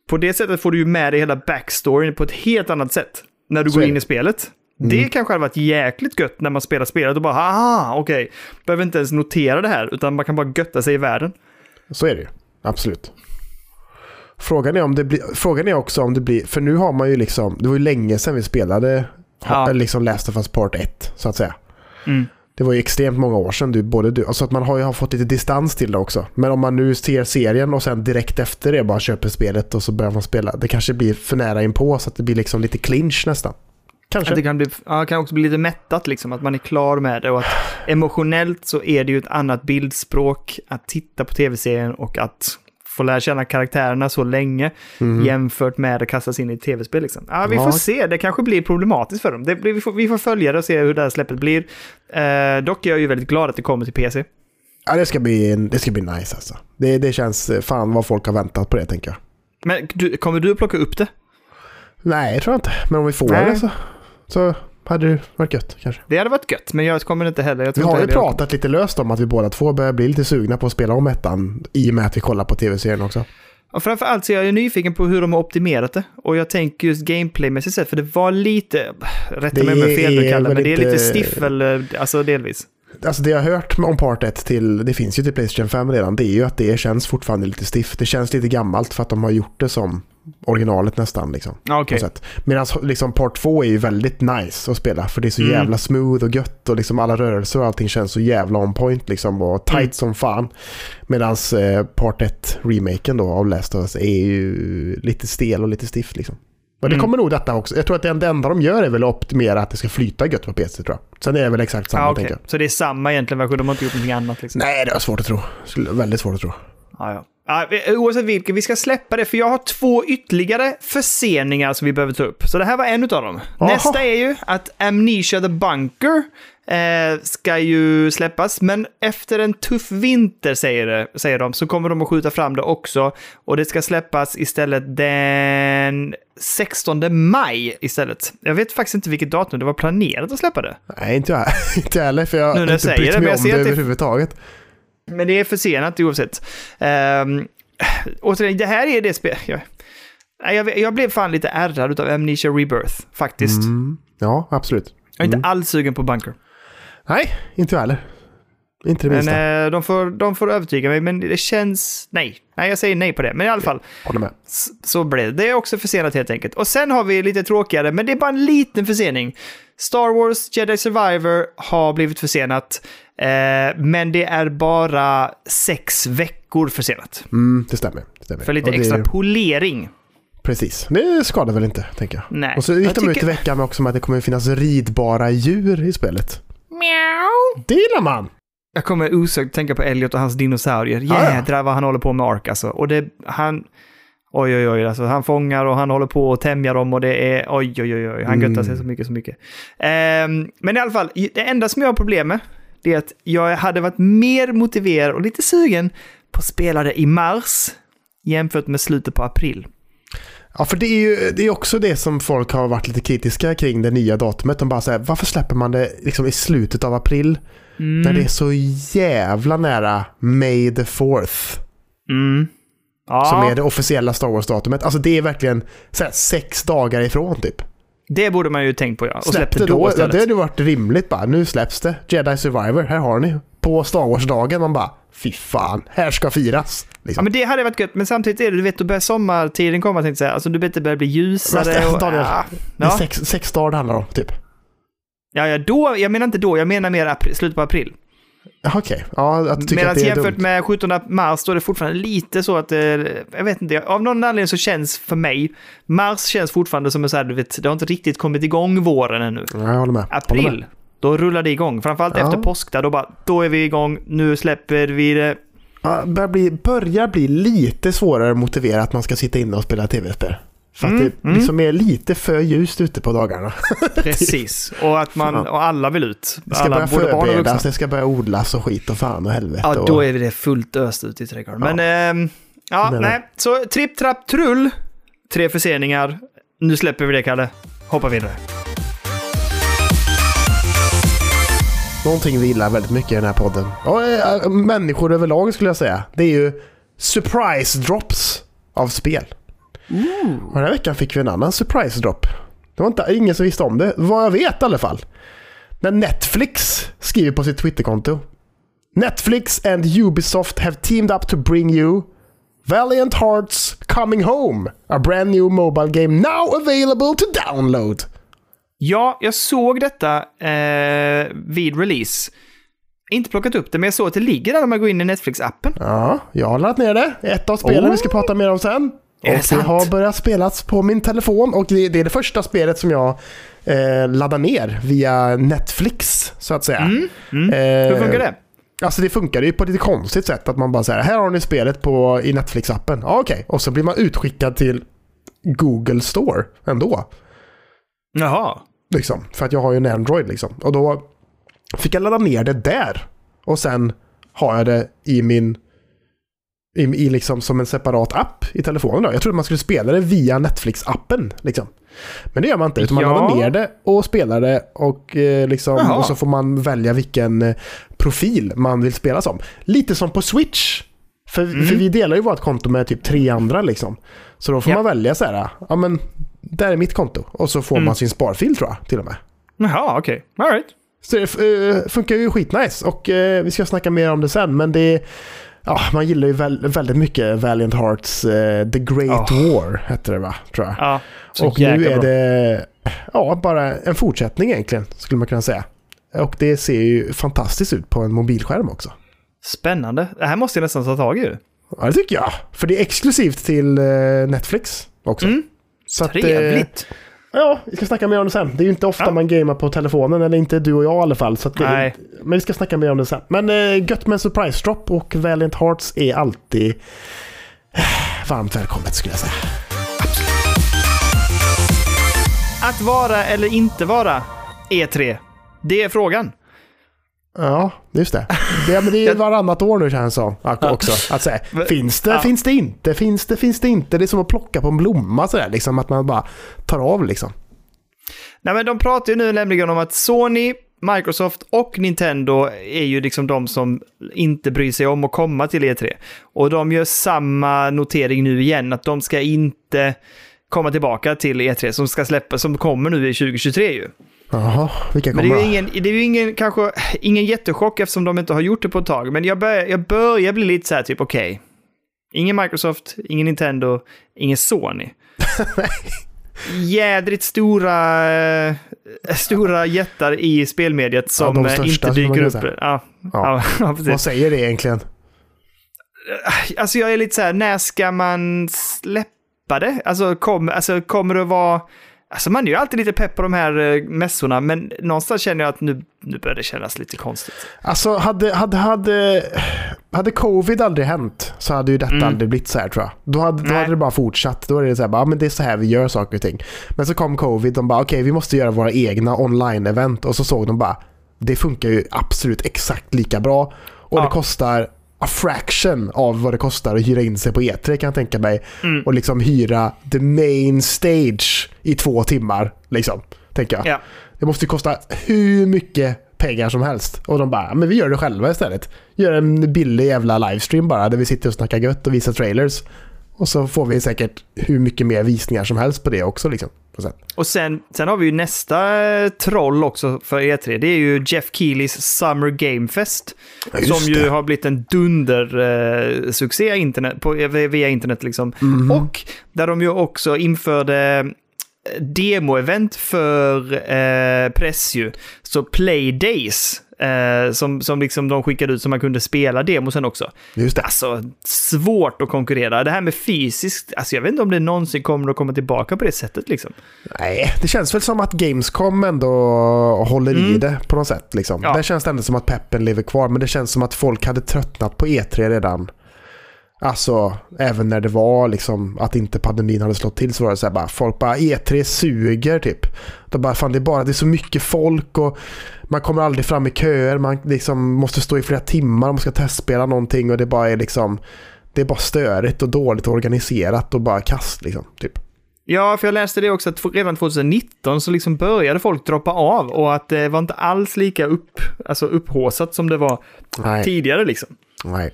på det sättet får du ju med dig hela backstoryn på ett helt annat sätt när du Så går in i spelet. Mm. Det kanske hade varit jäkligt gött när man spelar spelet och bara aha, okej. Behöver inte ens notera det här utan man kan bara götta sig i världen. Så är det ju. Absolut. Frågan är, om det blir, frågan är också om det blir, för nu har man ju liksom, det var ju länge sedan vi spelade Ja. liksom Last of Us Part 1, så att säga. Mm. Det var ju extremt många år sedan, du, både du, alltså att man har ju fått lite distans till det också. Men om man nu ser serien och sen direkt efter det bara köper spelet och så börjar man spela, det kanske blir för nära inpå så att det blir liksom lite clinch nästan. Kanske. Att det kan, bli, ja, kan också bli lite mättat liksom, att man är klar med det och att emotionellt så är det ju ett annat bildspråk att titta på tv-serien och att få lära känna karaktärerna så länge Mhm. jämfört med att kastas in i tv-spel. Liksom. Ja, vi Ja. får se, det kanske blir problematiskt för dem. Det vi, får, vi får följa det och se hur det här släppet blir. Eh, dock är jag ju väldigt glad att det kommer till PC. Ja, det ska bli, det ska bli nice alltså. Det, det känns eh, fan vad folk har väntat på det tänker jag. Men du, kommer du att plocka upp det? Nej, jag tror inte. Men om vi får Nej. det så, så hade det varit gött kanske. Det hade varit gött, men jag kommer inte heller. Jag Vi har ju heller jag- pratat lite löst om att vi båda två börjar bli lite sugna på att spela om ettan i och med att vi kollar på tv-serien också. Och framförallt så är jag nyfiken på hur de har optimerat det. Och jag tänker just gameplaymässigt sett, för det var lite, rätta mig om jag fel nu Kalle, men det är lite stiffel, eh, alltså delvis. Alltså det jag har hört om Part 1 till, det finns ju till Playstation 5 redan, det är ju att det känns fortfarande lite stiff. Det känns lite gammalt för att de har gjort det som originalet nästan. Liksom, sätt. Medan liksom Part 2 är ju väldigt nice att spela för det är så Mm. jävla smooth och gött och liksom alla rörelser och allting känns så jävla on point liksom och tight Mm. som fan. Medan eh, Part 1-remaken då av Last of Us är ju lite stel och lite stiff liksom. Och det Mm. kommer nog detta också. Jag tror att det enda de gör är väl att optimera att det ska flyta gött på PC tror jag. Sen är det väl exakt samma Ja, tänker okej. jag. Så det är samma egentligen version, de har inte gjort någonting annat liksom? Nej, det var svårt att tro. Väldigt svårt att tro. Ja, ja. Oavsett vilken, vi ska släppa det för jag har två ytterligare förseningar som vi behöver ta upp. Så det här var en av dem. Jaha. Nästa är ju att Amnesia the Bunker eh, ska ju släppas, men efter en tuff vinter säger, det, säger de så kommer de att skjuta fram det också. Och det ska släppas istället den 16 maj istället. Jag vet faktiskt inte vilket datum det var planerat att släppa det. Nej, inte jag, inte heller, för jag har inte brytt mig om det det- överhuvudtaget. Men det är försenat oavsett. Um, återigen, det här är det spel... Jag, jag, jag blev fan lite ärrad av Amnesia Rebirth, faktiskt. Mm. Ja, absolut. Jag är inte alls sugen på Bunker. Nej, inte jag heller. Inte det Men minsta. eh, de, får, de får övertyga mig, men det känns... Nej. Nej, jag säger nej på det. Men i alla fall, Håller med. s- så blev det. Det är också försenat helt enkelt. Och sen har vi lite tråkigare, men det är bara en liten försening. Star Wars Jedi Survivor har blivit försenat, eh, men det är bara sex veckor försenat. Mm, det stämmer. Det stämmer. För lite det- extra polering. Precis. Det skadar väl inte, tänker jag. Nej. Och så gick de ut tycker- i veckan med också med att det kommer finnas ridbara djur i spelet. Miau. Det gillar man! Jag kommer osökt tänka på Elliot och hans dinosaurier. Ja. Jädrar vad han håller på med Ark alltså. Och det, han... Oj, oj, oj. Alltså, han fångar och han håller på och tämjar dem och det är... Oj, oj, oj. oj. Han Mm. göttar sig så mycket, så mycket. Ehm, men i alla fall, det enda som jag har problem med, det är att jag hade varit mer motiverad och lite sugen på att spela det i mars jämfört med slutet på april. Ja, för det är ju det är också det som folk har varit lite kritiska kring det nya datumet. De bara säger varför släpper man det liksom i slutet av april? Mm. När det är så jävla nära May the 4th. Mm. Ja, Som är det officiella Star Wars-datumet. Alltså det är verkligen här, sex dagar ifrån typ. det borde man ju tänkt på ja. Och Släpp släppte då. Ja, det hade varit rimligt bara. Nu släpps det. Jedi Survivor, här har ni. På Star Wars-dagen man bara, fy fan, här ska firas. Ja, Liksom. men det hade varit gött, men samtidigt är det, du vet, då börjar sommartiden komma, tänkte jag säga. Alltså, du vet, det börjar bli ljusare och... Daniel, ja, det är ja. sex, sex dagar det handlar om, typ. Ja, ja, då, jag menar inte då, jag menar mer april, slutet på april. Okej, ja, att du Medan att det är jämfört dumt. med 17 mars, då är det fortfarande lite så att, eh, jag vet inte, av någon anledning så känns för mig, mars känns fortfarande som en så här, du vet, det har inte riktigt kommit igång våren ännu. Ja, jag håller med. Håller med. April, då rullar det igång. Framförallt Ja. efter påsk, där då bara, då är vi igång, nu släpper vi det. Ja, börjar, bli, börjar bli lite svårare att motivera att man ska sitta inne och spela tv-spel. För att Mm, det liksom är lite för ljust ute på dagarna. Precis, och att man, och alla vill ut. Det ska alla, börja förberedas, det ska börja odlas och skit och fan och helvete. Ja, då är det fullt öst ut i trädgården. Ja. Men, ehm, ja, Menar. nej. Så tripp, trapp, trull. Tre förseningar. Nu släpper vi det, Kalle. Hoppa vidare. Någonting vi gillar väldigt mycket i den här podden. Och äh, människor överlag skulle jag säga. Det är ju surprise drops av spel. Och den här veckan fick vi en annan surprise drop. Det var inte, ingen som visste om det, vad jag vet i alla fall. När Netflix skriver på sitt Twitterkonto. Netflix and Ubisoft have teamed up to bring you Valiant Hearts Coming Home. A brand new mobile game now available to download. Ja, jag såg detta eh, vid release. Inte plockat upp det, men jag såg att det ligger där när man går in i Netflix-appen. Ja, jag har laddat ner det. Ett av spelen Oh. vi ska prata mer om sen. Är och det har börjat spelas på min telefon och det, det är det första spelet som jag eh, laddar ner via Netflix, så att säga. Mm. Mm. Eh, Hur funkar det? Alltså det funkar ju på ett lite konstigt sätt att man bara säger här har ni spelet på, i Netflix-appen. Ja, okej. Och så blir man utskickad till Google Store ändå. Jaha. Liksom, för att jag har ju en Android liksom. Och då fick jag ladda ner det där. Och sen har jag det i min... I, i liksom som en separat app i telefonen. Då. Jag trodde man skulle spela det via Netflix-appen. Liksom. Men det gör man inte. Utan man Ja. laddar ner det och spelar det. Och, eh, liksom, och så får man välja vilken eh, profil man vill spela som. Lite som på Switch. För, Mm. för vi delar ju vårt konto med typ tre andra. Liksom. Så då får Ja. man välja så här. Ja men, där är mitt konto. Och så får Mm. man sin sparfil tror jag till och med. Jaha, okej. All right. Så det eh, funkar ju skitnice och eh, vi ska snacka mer om det sen. Men det ja, man gillar ju väl, väldigt mycket Valiant Hearts eh, The Great Oh. War hette det va? Tror jag. Ja, och nu är det ja, bara en fortsättning egentligen skulle man kunna säga. Och det ser ju fantastiskt ut på en mobilskärm också. Spännande. Det här måste jag nästan ta tag i. Ja, det tycker jag. För det är exklusivt till eh, Netflix också. Mm. Så att, eh, Trevligt. Ja, vi ska snacka mer om det sen. Det är ju inte ofta Ja. man gamar på telefonen, eller inte du och jag i alla fall. Så det, Nej. Men vi ska snacka mer om det sen. Men äh, gött med surprise drop och Valiant Hearts är alltid varmt välkommet skulle jag säga. Att vara eller inte vara E3? Det är frågan. Ja, just det. Det, men det är varannat år nu känns det som. Också. Att säga, finns det, finns det inte, finns det, finns det inte. Det är som att plocka på en blomma sådär, liksom att man bara tar av liksom. Nej, men de pratar ju nu nämligen om att Sony, Microsoft och Nintendo är ju liksom de som inte bryr sig om att komma till E3. Och de gör samma notering nu igen, att de ska inte komma tillbaka till E3 som ska släppa, som kommer nu i 2023 ju. Jaha, vilka Men det kommer är ju ingen, det är ingen, kanske, ingen jättechock eftersom de inte har gjort det på ett tag. Men jag börjar, jag börjar bli lite så här typ, okej. Ingen Microsoft, ingen Nintendo, ingen Sony. Jädrigt stora, eh, stora jättar i spelmediet som de eh, inte dyker upp. Ja, Ja. ja. Ja. Vad säger det egentligen? Alltså jag är lite så här, när ska man släppa det? Alltså, kom, alltså kommer det vara... Alltså man är ju alltid lite pepp på de här eh, mässorna, men någonstans känner jag att nu, nu börjar det kännas lite konstigt. Alltså hade, hade, hade, hade covid aldrig hänt så hade ju detta Mm. aldrig blivit så här tror jag. Då hade, då hade det bara fortsatt. Då är det så här, bara, "Ja, men det är så här vi gör saker och ting. Men så kom covid, de bara okej vi måste göra våra egna online-event och så såg de bara det funkar ju absolut exakt lika bra och Ja. det kostar a fraction av vad det kostar att hyra in sig på E3 kan jag tänka mig. Mm. Och liksom hyra the main stage i två timmar. Liksom, tänker jag. Ja. Det måste ju kosta hur mycket pengar som helst. Och de bara, men vi gör det själva istället. Gör en billig jävla livestream bara där vi sitter och snackar gött och visar trailers. Och så får vi säkert hur mycket mer visningar som helst på det också. Liksom, på. Och sen, sen har vi ju nästa eh, troll också för E3. Det är ju Jeff Keelys Summer Game Fest. Ja, som ju det. har blivit en dundersuccé succé internet, på, via internet. Liksom. Mhm. Och där de ju också införde eh, demo-event för eh, press ju. Så Play Days. Eh, som, som liksom de skickade ut så man kunde spela demosen också. Just det. Alltså, svårt att konkurrera. Det här med fysiskt, alltså jag vet inte om det någonsin kommer att komma tillbaka på det sättet liksom. Nej, det känns väl som att Gamescom ändå håller i Mm. det på något sätt. Liksom. Ja. Där känns det ändå som att peppen lever kvar, men det känns som att folk hade tröttnat på E3 redan. Alltså, även när det var liksom att inte pandemin hade slått till så var det så här bara, folk bara E3 suger typ. De bara, fan det är bara, det är så mycket folk och man kommer aldrig fram i köer, man liksom måste stå i flera timmar om man ska testspela någonting och det bara är liksom, det är bara störigt och dåligt organiserat och bara kast liksom, typ. Ja, för jag läste det också att redan 2019 så liksom började folk droppa av och att det var inte alls lika upp, alltså upphåsat som det var Nej. tidigare liksom. Nej.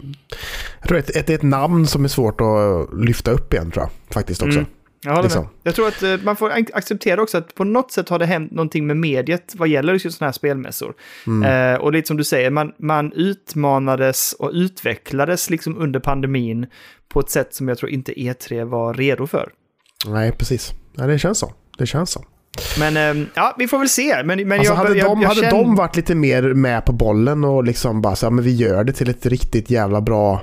Jag tror att det är ett namn som är svårt att lyfta upp igen tror jag. Faktiskt också. Mm. Jag Liksom. med. Jag tror att eh, man får ac- acceptera också att på något sätt har det hänt någonting med mediet vad gäller just sådana här spelmässor. Mm. Eh, och lite som du säger, man, man utmanades och utvecklades liksom under pandemin på ett sätt som jag tror inte E3 var redo för. Nej, precis. Nej, det känns så. Det känns så. Men eh, ja, vi får väl se. Men, men Alltså, jag, hade jag, de, jag hade känner- de varit lite mer med på bollen och liksom bara så här, men vi gör det till ett riktigt jävla bra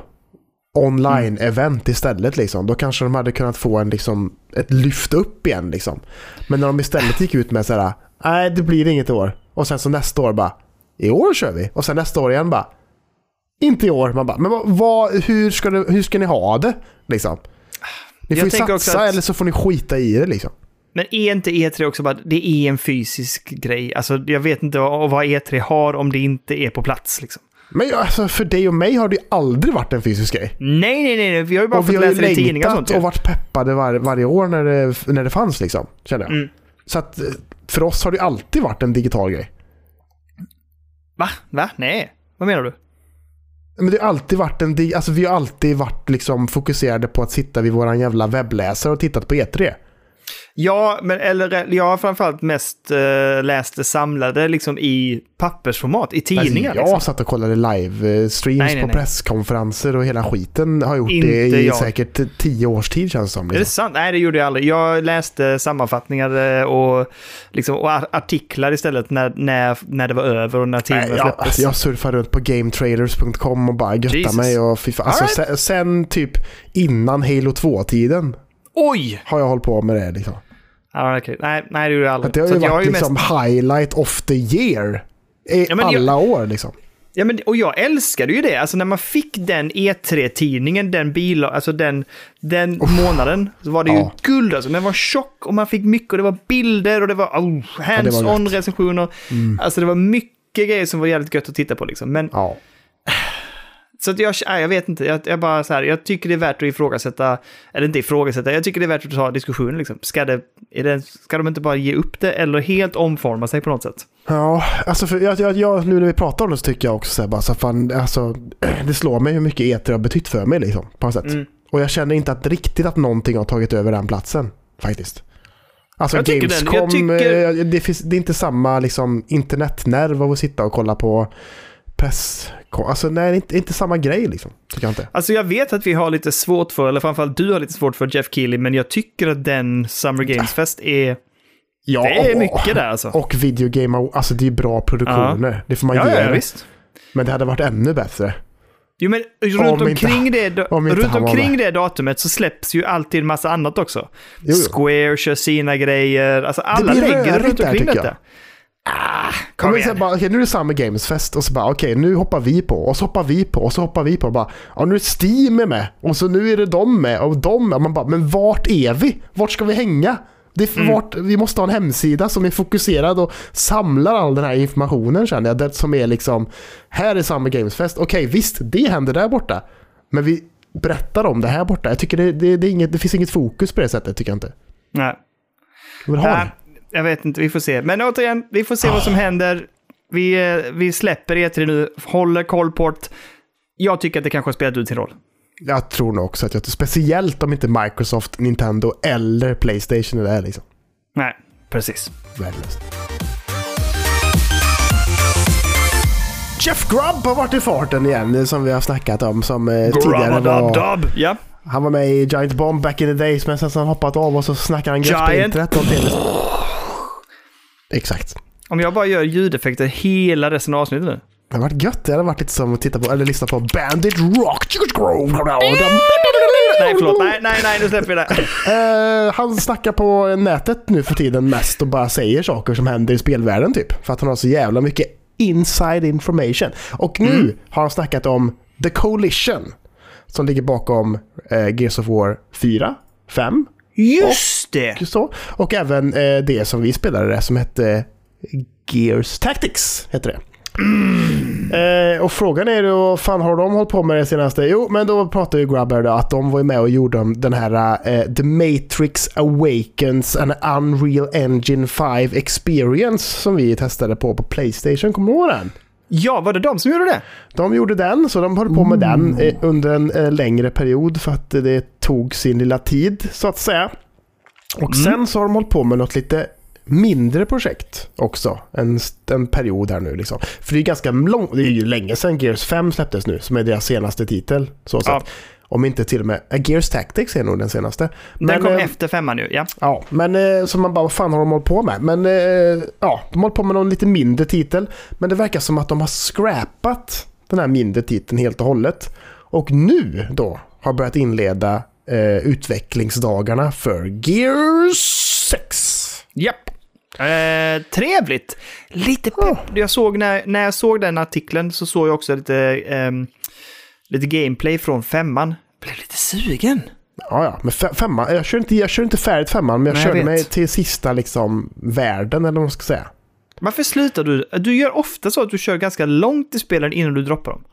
online-event istället liksom. Då kanske de hade kunnat få en liksom, ett lyft upp igen liksom. Men när de istället gick ut med så här, nej det blir inget i år. Och sen så nästa år bara, i år kör vi. Och sen nästa år igen bara, inte i år. Man bara, men vad, hur, ska det, hur ska ni ha det? Liksom. Ni Jag får ju tänker också satsa att- eller så får ni skita i det liksom. Men är inte E3 också bara, det är en fysisk grej? Alltså jag vet inte vad, vad E3 har om det inte är på plats liksom. Men alltså, för dig och mig har det ju aldrig varit en fysisk grej. Nej, nej, nej, vi har ju bara och fått läsa det i tidningar och sånt. och varit peppade var, varje år när det, när det fanns liksom. Känner jag. Mm. Så att eh, för oss har det alltid varit en digital grej. Va? Va? Nej. Vad menar du? Men det har alltid varit en, alltså vi har alltid varit liksom fokuserade på att sitta vid våran jävla webbläsare och tittat på E E3. Ja, men eller jag har framförallt mest uh, läst det samlade liksom i pappersformat, i tidningar. Alltså, jag liksom. satt och kollade live-streams nej, på nej. presskonferenser och hela skiten har gjort Inte det i jag. säkert tio års tid känns det som. Är det Liksom. sant? Nej, det gjorde jag aldrig. Jag läste sammanfattningar eh, och, liksom, och ar- artiklar istället när, när, när det var över och när tiden Nej, jag, släpptes. jag surfar runt på gametraders.com och bara Jesus. mig. Och alltså, All right. sen, sen typ innan Halo 2-tiden Oj! har jag hållit på med det. Liksom. Ja, okej. nej, nej, det gjorde jag aldrig. det har ju varit ju liksom highlight of the year. I Ja, men jag- alla år liksom. Ja, men, och jag älskade ju det. Alltså när man fick den E3-tidningen, den bil, alltså den, den månaden, så var det ju Ja. guld alltså. Den var tjock och man fick mycket och det var bilder och det var oh, hands-on gött. recensioner. Alltså det var mycket grejer som var jävligt gött att titta på liksom. Men Ja. Så att jag, nej, jag vet inte, jag, jag bara så här, jag tycker det är värt att ifrågasätta, eller inte ifrågasätta, jag tycker det är värt att ta diskussionen liksom. Ska, det, är det, ska de inte bara ge upp det eller helt omforma sig på något sätt? Ja, alltså för jag, jag, jag, nu när vi pratar om det så tycker jag också så här, bara så fan, alltså, det slår mig hur mycket E3 har betytt för mig liksom, på något sätt. Mm. Och jag känner inte att riktigt att någonting har tagit över den platsen, faktiskt. Alltså Jag tycker den- Gamescom, jag tycker- eh, det, finns, det är inte samma liksom, internetnerv av att sitta och kolla på press... Alltså nej, det inte, inte samma grej liksom. Tycker jag inte. Alltså jag vet att vi har lite svårt för, eller framförallt du har lite svårt för Jeff Keely, men jag tycker att den Summer Games Fest är, Ja, det är mycket där alltså. Och Video Game alltså det är bra produktioner. Det får man Ja, ge ja, ja, det. visst. Men det hade varit ännu bättre. Jo, men runt Om inte- omkring, det, om inte runt han var omkring det datumet så släpps ju alltid en massa annat också. Jo, jo. Square kör sina grejer, alltså alla lägger runt omkring detta. jag. Ah, kom igen. bara, okej, nu är det Summer Games Fest och så bara okej, nu hoppar vi på och så hoppar vi på och så hoppar vi på. Och bara, ja, nu är Steam med och så nu är det de med och de. Och man bara, men vart är vi? Vart ska vi hänga? Det Mm. vart, vi måste ha en hemsida som är fokuserad och samlar all den här informationen känner jag. Det som är liksom, här är Summer Games Fest. Okej, visst, det händer där borta. Men vi berättar om det här borta. Jag tycker det, det, det, inget, det finns inget fokus på det sättet, tycker jag inte. Nej. Jag vill ha det. Jag vet inte, vi får se. Men återigen, vi får se vad som händer. Vi, eh, vi släpper E3 nu, håller koll på det. Jag tycker att det kanske har spelat ut sin roll. Jag tror nog också att jag, speciellt om inte Microsoft, Nintendo eller Playstation är där liksom. Nej, precis. Värdelöst. Jeff Grubb har varit i farten igen, som vi har snackat om. Som eh, tidigare var... Ja. Han var med i Giant Bomb back in the days, men sen så han hoppat av och så snackar han gött på internet Exakt. Om jag bara gör ljudeffekter hela resten av avsnittet nu. Det har varit gött. Det hade varit lite som att titta på, eller lyssna på Bandit Rock. Nej, förlåt. Nej, nej, nej, nu släpper vi det. Eh, han snackar på nätet nu för tiden mest och bara säger saker som händer i spelvärlden typ. För att han har så jävla mycket inside information. Och nu Mm. har han snackat om The Coalition. Som ligger bakom eh, Gears of War 4, 5 Just det! och så. Och även eh, det som vi spelade som hette Gears Tactics. Heter det. Eh, och frågan är då, vad fan har de hållit på med det senaste? Jo, men då pratar ju Grubber då att de var med och gjorde den här eh, The Matrix Awakens and Unreal Engine 5 Experience som vi testade på på Playstation. Kommer du ihåg den? Ja, var det de som gjorde det? De gjorde den, så de höll på med den eh, under en eh, längre period för att det tog sin lilla tid, så att säga. Och sen så har de hållit på med något lite mindre projekt också. En, en period här nu liksom. För det är ganska långt, det är ju länge sedan Gears 5 släpptes nu, som är deras senaste titel. Så Ja. sett. Om inte till och med, eh, Gears Tactics är nog den senaste. Den kom eh, efter femman nu, ja. Ja, men eh, så man bara, vad fan har de hållit på med? Men eh, ja, de har hållit på med någon lite mindre titel. Men det verkar som att de har scrappat den här mindre titeln helt och hållet. Och nu då har börjat inleda eh, utvecklingsdagarna för Gears 6. Japp. Eh, trevligt. Lite pepp. Jag såg när, när jag såg den artikeln så såg jag också lite, ehm, lite gameplay från femman. Blev lite sugen. Ja, ja, men fe- femman, jag kör, inte, jag kör inte färdigt femman, men jag Nej, jag körde vet. mig till sista liksom världen, eller vad man ska säga. Varför slutar du? Du gör ofta så att du kör ganska långt i spelen innan du droppar dem.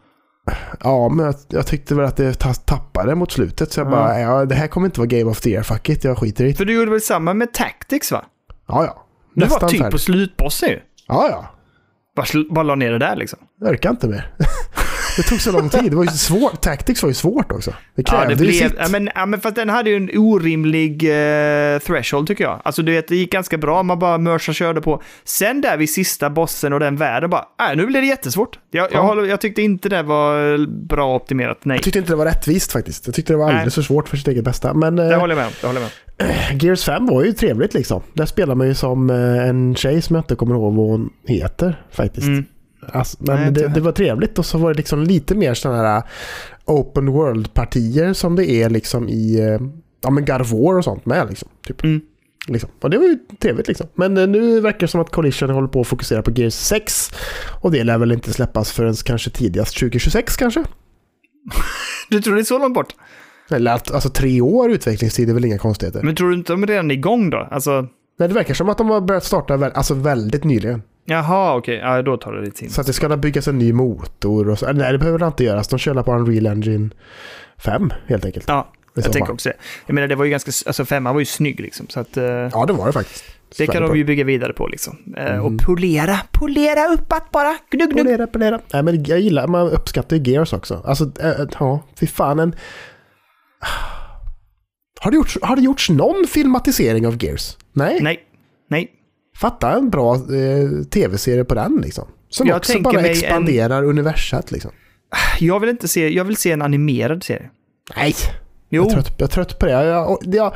Ja, men jag, jag tyckte väl att det ta- tappade mot slutet, så jag Ja. bara, ja, det här kommer inte vara Game of the Year, fuck it, jag skiter i det. För du gjorde väl samma med Tactics va? Ja, ja. Du var typ färdig. på slutbossen ju. Ja, ja. Bara, bara la ner det där liksom. Jag orkar inte mer. det tog så lång tid. Det var ju svårt. Tactics var ju svårt också. Det Ja, krävde det ju blev... sitt. Ja, men, ja, men fast den hade ju en orimlig eh, threshold tycker jag. Alltså du vet, det gick ganska bra. Man bara mörsa körde på. Sen där vid sista bossen och den världen bara, äh, nu blir det jättesvårt. Jag, jag, Ja. håller, jag tyckte inte det var bra optimerat. Nej, Jag tyckte inte det var rättvist faktiskt. Jag tyckte det var Nej. alldeles för svårt för sitt eget bästa. Men det eh, håller jag med om. Det håller jag med. Gears 5 var ju trevligt liksom. Där spelar man ju som eh, en tjej som jag inte kommer ihåg vad hon heter faktiskt. Mm. Alltså, men Nej, det, det var trevligt och så var det liksom lite mer sådana här open world-partier som det är liksom i eh, ja, men God och sånt med. Liksom, typ. Mm. Liksom. Och det var ju trevligt liksom. Men eh, nu verkar det som att Collision håller på att fokusera på Gears 6. Och det lär väl inte släppas förrän kanske tidigast 2026 kanske? Du tror det är så långt bort? Eller att, alltså tre år utvecklingstid är väl inga konstigheter. Men tror du inte de är redan igång då? Alltså, Nej, det verkar som att de har börjat starta vä- alltså väldigt nyligen. Jaha, okej. Ja, då tar det lite tid. Så att det ska byggas en ny motor och så. Nej, det behöver inte göras. De kör på Unreal Engine 5 helt enkelt. Ja, jag tänker fall. också det. Jag menar, det var ju ganska... Alltså femman var ju snygg liksom. Så att... eh, Ja, det var det faktiskt. Det kan de ju bygga vidare på liksom. Eh, Och polera, polera uppåt bara. Gnugg, gnugg. Polera, polera. Nej, men jag gillar, man uppskattar ju Gears också. Alltså, äh, ja, fy fan en... Har det, gjorts, har det gjorts någon filmatisering av Gears? Nej. Nej, nej. Fatta en bra eh, tv-serie på den liksom. Som Jag också bara expanderar universat liksom. Jag vill inte se, jag vill se en animerad serie. Nej, Jo, jag är, trött, jag är trött på det. Jag, jag, jag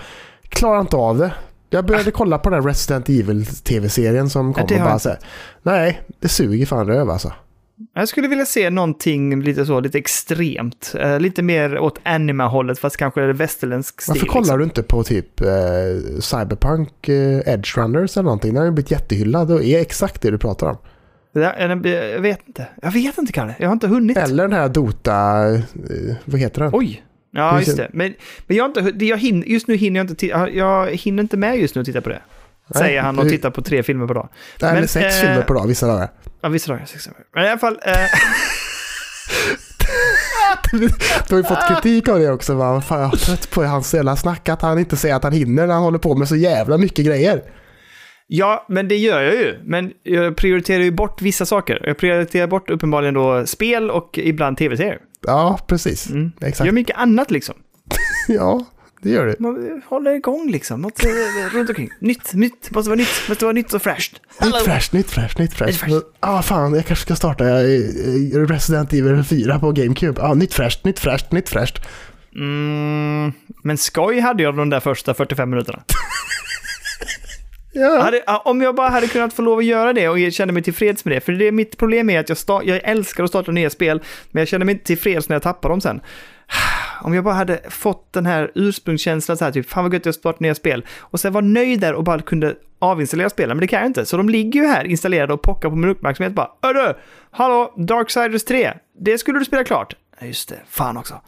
klarar inte av det. Jag började kolla på den Resident Evil tv-serien som kom och bara så här, Nej, det suger fan röv alltså. Jag skulle vilja se någonting lite så, lite extremt. Eh, lite mer åt anima-hållet, fast kanske västerländsk stil. Varför kollar liksom. du inte på typ eh, Cyberpunk eh, Edge Runners eller någonting? Den har ju blivit jättehyllad och är exakt det du pratar om. Det jag, vet inte. Jag vet inte, Kalle. Jag har inte hunnit. Eller den här Dota, vad heter den? Oj. Ja, just det. Men, men jag har inte, det- jag hinner, just nu hinner jag inte, jag hinner inte med just nu att titta på det. Nej, säger han och tittar på tre filmer per dag. Eller men, sex eh, filmer per dag vissa dagar. Ja, visst har jag sex filmer. Men i alla fall, eh, Du har ju fått kritik av det också. Va? Fan, jag är trött på hans jävla snack att han inte säger att han hinner när han håller på med så jävla mycket grejer. ja, men det gör jag ju. Men jag prioriterar ju bort vissa saker. Jag prioriterar bort uppenbarligen då spel och ibland tv-serier. Ja, precis. Mm. Exakt. Gör mycket annat liksom. Ja, det gör det. Man håller igång liksom. Något eh, runt omkring. Nytt, nytt, måste vara nytt, måste vara nytt och fräscht. Nytt fräscht, nytt fräscht, nytt fräscht. Nytt fräscht. Ah, fan, jag kanske ska starta eh, eh, Resident Evil 4 på GameCube. Ah, nytt fräscht, nytt fräscht, nytt fräscht. Mm, men skoj hade jag de där första 45 minuterna. Ja. Hade, om jag bara hade kunnat få lov att göra det och jag känner mig tillfreds med det. För det är mitt problem är att jag, sta- jag älskar att starta nya spel, men jag känner mig inte tillfreds när jag tappar dem sen. Om jag bara hade fått den här ursprungskänslan så här, typ, fan vad gött jag startar nya spel. Och sen var nöjd där och bara kunde avinstallera spelen, men det kan jag inte. Så de ligger ju här installerade och pockar på min uppmärksamhet bara. Hörru, hallå, Darksiders 3, det skulle du spela klart. Ja, just det, fan också.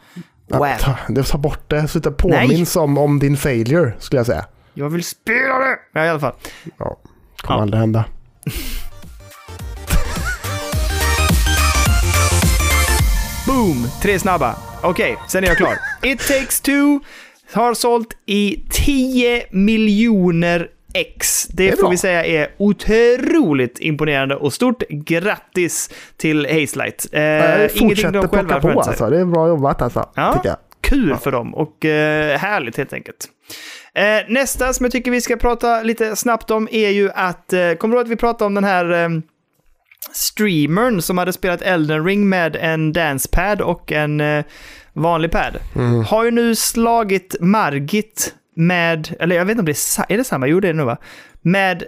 Ja, Wow. ta, det tar bort det, det påminns om, om din failure, skulle jag säga. Jag vill spela det! Ja, i alla fall. Ja, kommer Ja. aldrig hända. Boom! Tre snabba. Okej, sen är jag klar. It takes two har sålt i 10 miljoner X. Det, är får vi säga är otroligt imponerande och stort grattis till Hazelight. Eh, Jag ingenting fortsätter de själva på alltså. Det är bra jobbat alltså, Ja. tycker jag. Kul för dem och eh, härligt helt enkelt. Eh, nästa som jag tycker vi ska prata lite snabbt om är ju att, eh, kommer du ihåg att vi pratade om den här eh, streamern som hade spelat Elden Ring med en dancepad och en eh, vanlig pad. Mm. Har ju nu slagit Margit med, eller jag vet inte om det är, är det samma, jo det är det nog va? Med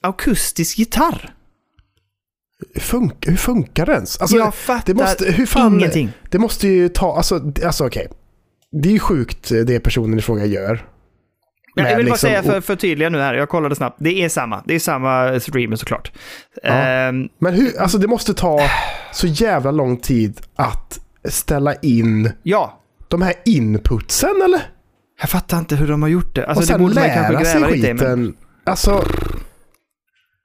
akustisk gitarr. Hur, fun- hur funkar det ens? Alltså, jag fattar det måste, fan, ingenting. Det måste ju ta, alltså, alltså okej. Det är ju sjukt eh, det personen i fråga gör. Ja, jag Men vill bara liksom- säga för, för tydliga nu här, jag kollade snabbt. Det är samma, det är samma streamer såklart. Ja. Ehm, Men hur, alltså det måste ta så jävla lång tid att ställa in ja, de här inputsen eller? jag fattar inte hur de har gjort det. Alltså och det sen borde man kanske lära sig lite skiten. Men, Alltså,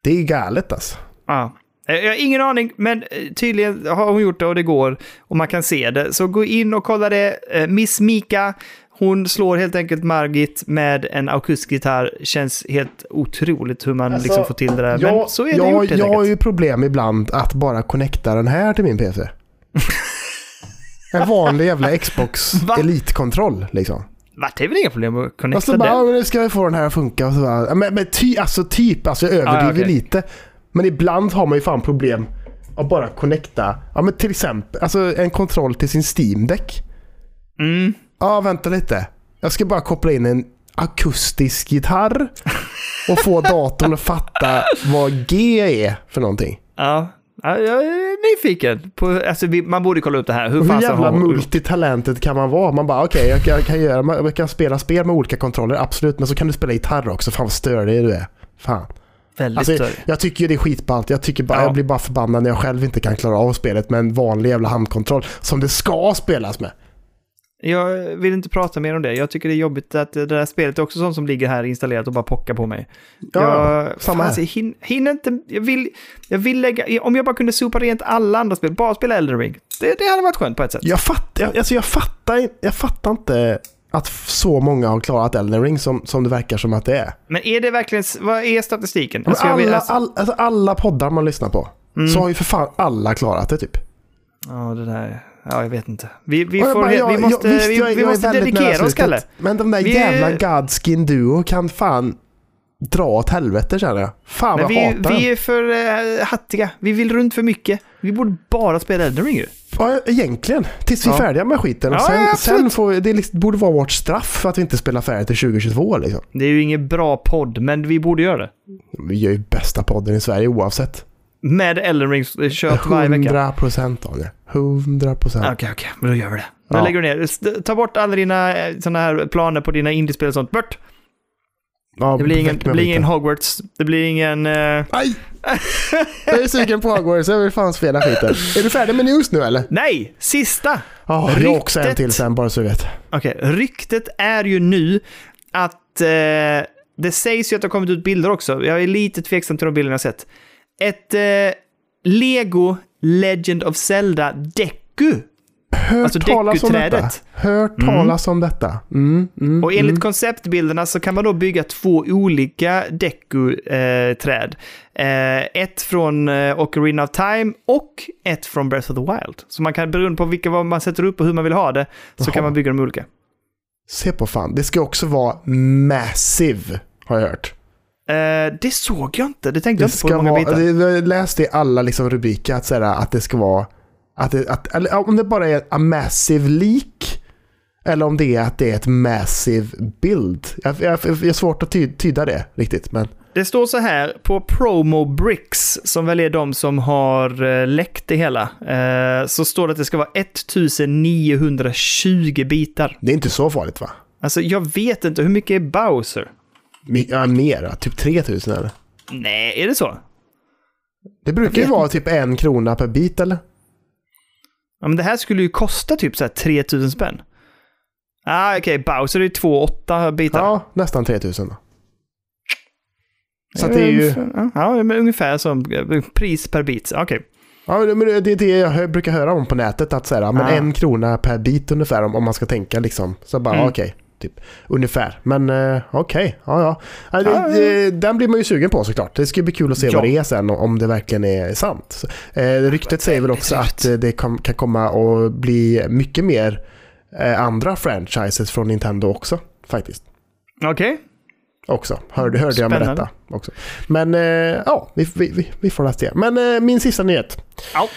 det är galet alltså. ja. Eh, Jag har ingen aning, men eh, tydligen har hon gjort det och det går. Och man kan se det. Så gå in och kolla det. Eh, Miss Mika, hon slår helt enkelt Margit med en akustisk gitarr. Känns helt otroligt hur man Alltså, liksom får till det där. Men Jag, så är det jag, gjort helt jag har enkelt. ju problem ibland att bara connecta den här till min PC. en vanlig jävla Xbox Va? Elite-kontroll liksom. Va, det är väl inga problem att connecta så bara, den? ja, men nu ska vi få den här att funka. Och så bara, men, men ty, alltså typ, alltså jag överdriver ja, okej. lite. Men ibland har man ju fan problem att bara connecta, ja men till exempel, alltså en kontroll till sin Steam-däck. Mm. Ja, vänta lite. Jag ska bara koppla in en akustisk gitarr och få datorn att fatta vad G är för någonting. Ja. Ja, ja, nyfiken. På, alltså, man borde kolla upp det här. Hur, hur jävla har- multitalented kan man vara? Man bara okej, jag, kan- jag, kan göra, jag kan spela spel med olika kontroller, absolut. Men så kan du spela gitarr också. Fan vad störig du är. Fan. Väldigt Alltså, jag tycker ju det är skitballt. Jag, tycker bara, Ja. jag blir bara förbannad när jag själv inte kan klara av spelet med en vanlig jävla handkontroll som det ska spelas med. Jag vill inte prata mer om det. Jag tycker det är jobbigt att det där spelet är också sånt som ligger här installerat och bara pockar på mig. Ja, jag, samma fan, alltså, jag hin, hinner inte... Jag vill, jag vill lägga... Om jag bara kunde sopa rent alla andra spel, bara spela Elden Ring. Det, det hade varit skönt på ett sätt. Jag fattar, jag, alltså jag fattar, jag fattar inte att så många har klarat Elden Ring som, som det verkar som att det är. Men är det verkligen... Vad är statistiken? Alltså, jag vill- alla, alltså- all, alltså alla poddar man lyssnar på Mm. så har ju för fan alla klarat det typ. Ja, det där... Ja, jag vet inte. Vi, vi, får, bara, jag- vi måste, jag- visst, vi, vi måste dedikera oss, Kalle. Men de där Vi- jävla Godskin Duo kan fan dra åt helvete känner jag. Fan vad vi, jag hatar vi är för uh, hattiga. Vi vill runt för mycket. Vi borde bara spela Elden Ring. Ja, egentligen. Tills vi är Ja. färdiga med skiten. Och sen, ja, sen får vi, det liksom, borde vara vårt straff för att vi inte spelar färdigt till 2022 liksom. Det är ju ingen bra podd, men vi borde göra det. Vi gör ju bästa podden i Sverige oavsett. Med Elden Ring eh, kört varje vecka. 100 procent Daniel. 100 procent. Okej, okej, men då gör vi det. Då Ja. lägger du ner. Ta bort alla dina sådana här planer på dina indiespel och sånt. Bort! Ja, Det blir ingen, det blir ingen Hogwarts. Det blir ingen... eh, Aj! jag är sugen på Hogwarts, jag vill fan spela skiten. Är du färdig med news nu eller? Nej! Sista! Ja, jag har också en Ryktet. till sen bara så du vet. Okej, ryktet är ju nu att eh, det sägs ju att det har kommit ut bilder också. Jag är lite tveksam till de bilderna jag sett. Ett eh, Lego Legend of Zelda Deku. Hört Alltså talas om detta. Hört talas om detta. Mm, mm, Och enligt mm. konceptbilderna så kan man då bygga två olika Deku-träd. Eh, ett från eh, Ocarina of Time och ett från Breath of the Wild. Så man kan, beroende på vilka man sätter upp och hur man vill ha det, så Jaha. kan man bygga dem olika. Se på fan, det ska också vara massive, har jag hört. Eh, det såg jag inte, det tänkte jag Det inte på hur många vara, bitar. jag läste i alla liksom rubriker att, såhär, att det ska vara, att det, att, eller om det bara är a massive leak, eller om det är att det är ett massive build. Jag, jag, jag är svårt att ty, tyda det riktigt, men Det står så här på Promo Bricks, som väl är de som har eh, läckt det hela, eh, så står det att det ska vara 1920 bitar. det är inte så farligt va? Alltså jag vet inte, hur mycket är Bowser? Ja, mer, typ 3000 eller? Nej, är det så? Det brukar ju vara typ en krona per bit eller? Ja, men det här skulle ju kosta typ så här 3000 spänn. Ah, okej, Bowser är ju 2,8 bitar. Ja, nästan 3000 då. Så att det är ju... Ja, men ungefär som eh, pris per bit. Okej. Ja, men det är det jag brukar höra om på nätet. Att säga, men Ah. en krona per bit ungefär om, om man ska tänka liksom. Så bara, Mm. okej. Typ, ungefär. Men eh, okej, ja ja. ja ja. det- Den blir man ju sugen på såklart. Det ska bli kul att se Ja. vad det är sen om det verkligen är sant. Eh, ryktet säger väl också att eh, det kom, kan komma att bli mycket mer eh, andra franchises från Nintendo också. Faktiskt. Okej. Också. Hörde, hörde jag med detta också. Men eh, ja, vi, vi, vi, vi får läsa det. Men eh, min sista nyhet. Ja.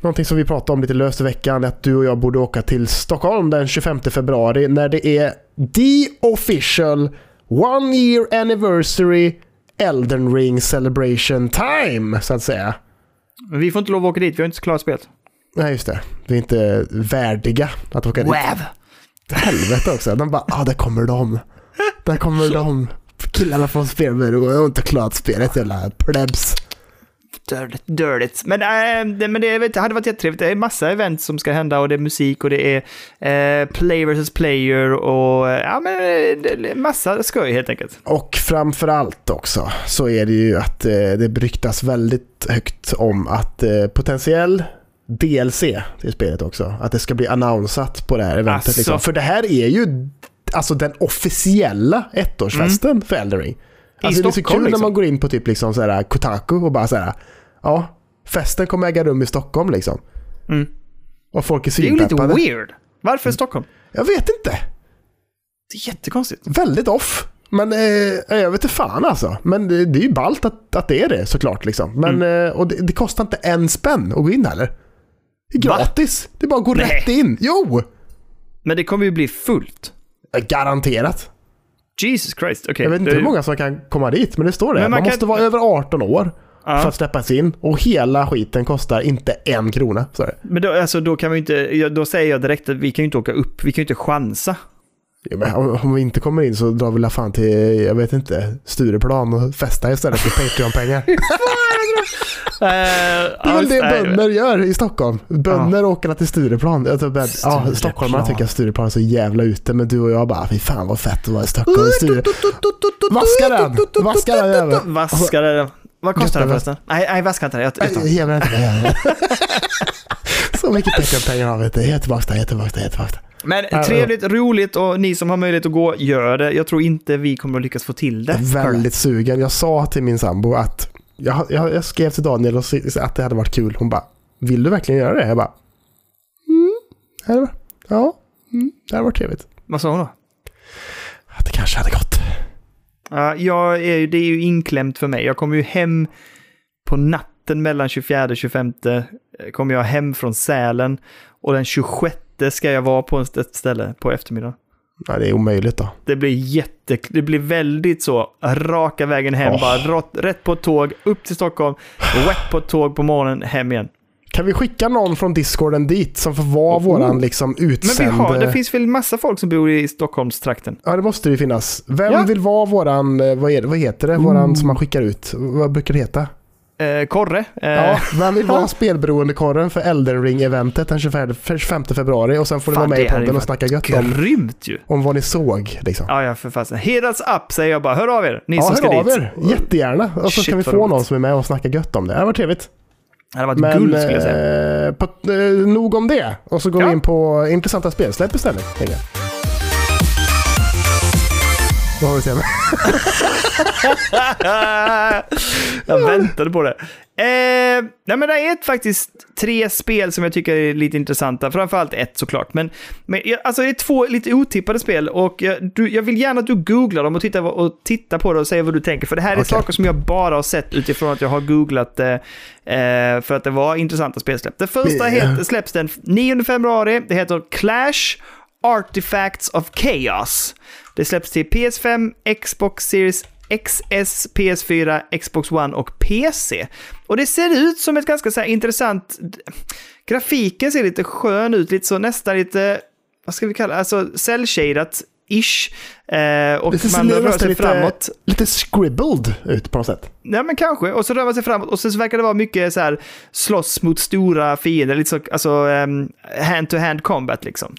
Någonting som vi pratade om lite löst i veckan är att du och jag borde åka till Stockholm den 25 februari när det är the official one year anniversary Elden Ring celebration time, så att säga. Men vi får inte lov att åka dit, vi har inte klarat spelet. Nej, just det. Vi är inte värdiga att åka dit. Wow. Helvete också. De bara, ah, där kommer de. Där kommer de. Killarna från jag har inte klarat spelet, jävla plebs. Dirtigt, dirtigt. Men, äh, det, men det, det hade varit jättetrevligt. Det är massa event som ska hända och det är musik och det är eh, play versus player och eh, ja, men det massa skoj helt enkelt. Och framförallt också så är det ju att eh, det ryktas väldigt högt om att eh, potentiell DLC till spelet också. Att det ska bli annonsat på det här eventet. Asså. Liksom. För det här är ju alltså den officiella ettårsfesten för Elden Ring. Alltså det är så kul när liksom. man går in på typ liksom så här Kotaku och bara så här. Ja, festen kommer äga rum i Stockholm liksom. Mm. Och folk är Det är ju lite svinpeppade. weird. Varför Stockholm? Jag vet inte. Det är jättekonstigt. Väldigt off. Men eh, jag vet inte fan alltså. Men det, det är ju ballt att, att det är det såklart. Liksom. Men, eh, och det, det kostar inte en spänn att gå in heller. Det är Va? gratis. Det är bara att gå Nej. rätt in. Jo! Men det kommer ju bli fullt. Eh, Garanterat. Jesus Christ, okej. Jag vet inte Det- hur många som kan komma dit, men det står det. Men Man, man kan- måste vara över 18 år. För att släppas in. Och hela skiten kostar inte en krona. Det. Men då, alltså, då kan vi inte, då säger jag direkt att vi kan ju inte åka upp, vi kan ju inte chansa. Ja, men om, om vi inte kommer in så drar vi la fan till, jag vet inte, Stureplan och festa istället för Patreon-pengar. det Det är väl det bönder gör i Stockholm. Bönder åker till Stureplan. Alltså, men, ja, Stureplan. stockholmarna tycker att Stureplan är så jävla ute, men du och jag bara, fy fan vad fett att vara i Stockholm. Sture... Vaska den! Vaska den jäveln! Vaska den. Vad kostar den förresten? Nej, nej vaska inte den. Jag, jag Ge inte det. Så mycket Patreon-pengar har vi inte. Jag är tillbaka jag är tillbaka jag är tillbaka där. Men Ja, trevligt, roligt och ni som har möjlighet att gå, gör det. Jag tror inte vi kommer att lyckas få till det. Jag är väldigt sugen. Jag sa till min sambo att jag, jag, jag skrev till Daniel och att det hade varit kul. Hon bara, vill du verkligen göra det? Jag bara, mm, varit- ja, mm, det hade varit trevligt. Vad sa hon då? Att det kanske hade gått. Ja, jag är, ju- det är ju inklämt för mig. Jag kommer ju hem på natten mellan 24 och 25. eh, Kommer jag hem från Sälen och den 26 ska jag vara på ett ställe på eftermiddagen. Nej, det är omöjligt då. Det blir jätte, det blir väldigt så, raka vägen hem, Åh. bara rätt på ett tåg, upp till Stockholm, rätt på ett tåg på morgonen, hem igen. Kan vi skicka någon från Discorden dit som får vara Oh. våran liksom Men vi utsände... har, det finns väl massa folk som bor i Stockholmstrakten? Ja, det måste ju finnas. Vem Ja. vill vara våran, eh, vad, är vad heter det, våran som man skickar ut? Vad brukar det heta? Eh, Korre? Eh, Ja, vem vill vara ja. spelberoendekorren för Elden Ring-eventet den 25, 25 februari och sen får Fan, vara med i podden och snacka gött om, Grymt ju! om vad ni såg. Liksom. Ja, ja, för fasen. Heads up säger jag bara. Hör av er, ni Ja, som ska hör av dit. er. Jättegärna. Och så Shit, kan vi få roligt. någon som är med och snacka gött om det. Det varit trevligt. Det hade varit Men guld skulle jag säga. eh, på, eh, nog om det. Och så går Ja. vi in på intressanta spelsläpp istället. Vad har du till mig? Jag väntade på det. Eh, nej men det är faktiskt tre spel som jag tycker är lite intressanta. Framförallt ett såklart. Men, men alltså det är två lite otippade spel och jag, du, jag vill gärna att du googlar dem och tittar, och tittar på det och säger vad du tänker. För det här är Okej. saker som jag bara har sett utifrån att jag har googlat det. Eh, för att det var intressanta spelsläpp. Det första Ja. heter, släpps den 9 februari. Det heter Clash Artifacts of Chaos. Det släpps till PS5, Xbox Series XS, PS4, Xbox One och PC. Och det ser ut som ett ganska så intressant... Grafiken ser lite skön ut, lite så nästan lite... Vad ska vi kalla det? Alltså cell-shadat ish. Eh, och Det man rör sig lite- framåt. Lite scribbled ut på något sätt. Ja, men kanske. Och så rör man sig framåt och sen så verkar det vara mycket så här slåss mot stora fiender, lite så, alltså um, hand-to-hand combat liksom.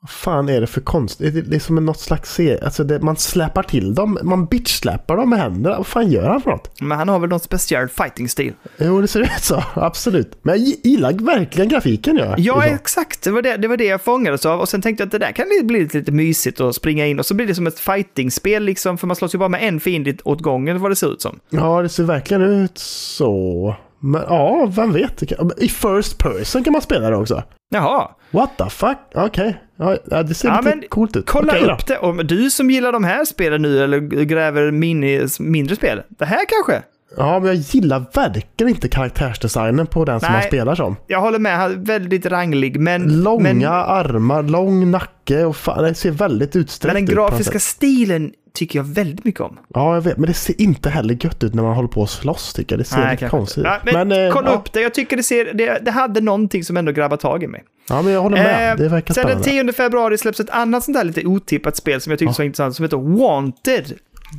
Vad fan är det för konst? Det är, som en något slags serie. Alltså det, man släpar till dem. Man bitch-släpar dem med händerna. Vad fan gör han för något? Men han har väl någon speciell fighting-stil. Jo, det ser ut så. Absolut. Men jag gi- gillar verkligen grafiken. Ja, Ja, liksom. exakt. Det var det, det var det jag fångades av. Och sen tänkte jag att det där kan bli lite, lite mysigt att springa in. Och så blir det som ett fighting-spel liksom, för man slåss ju bara med en fiende åt gången, vad det ser ut som. ja, det ser verkligen ut så. Men ja, vem vet? I first person kan man spela det också. Jaha, What the fuck? Okej. Ja, ja, det ser Ja, lite men coolt ut. kolla Okej då. upp det. Om du som gillar de här spelen nu, eller gräver mini, mindre spel, det här kanske? Ja, men jag gillar verkligen inte karaktärsdesignen på den som Nej. man spelar som. Jag håller med, han är väldigt ranglig, men... Långa men, armar, lång nacke och fan, det ser väldigt utsträckt men den ut. på något grafiska stilen tycker jag väldigt mycket om. Ja, jag vet, men det ser inte heller gött ut när man håller på att slåss tycker jag. Det ser lite kanske konstigt ut. Ja, men, eh, kolla ja. upp det, jag tycker det, ser, det, det hade någonting som ändå grabbar tag i mig. Ja, men jag håller med. Eh, det verkar Sen den spännande. 10 februari släpps ett annat sånt där lite otippat spel som jag tyckte Ja. var intressant som heter Wanted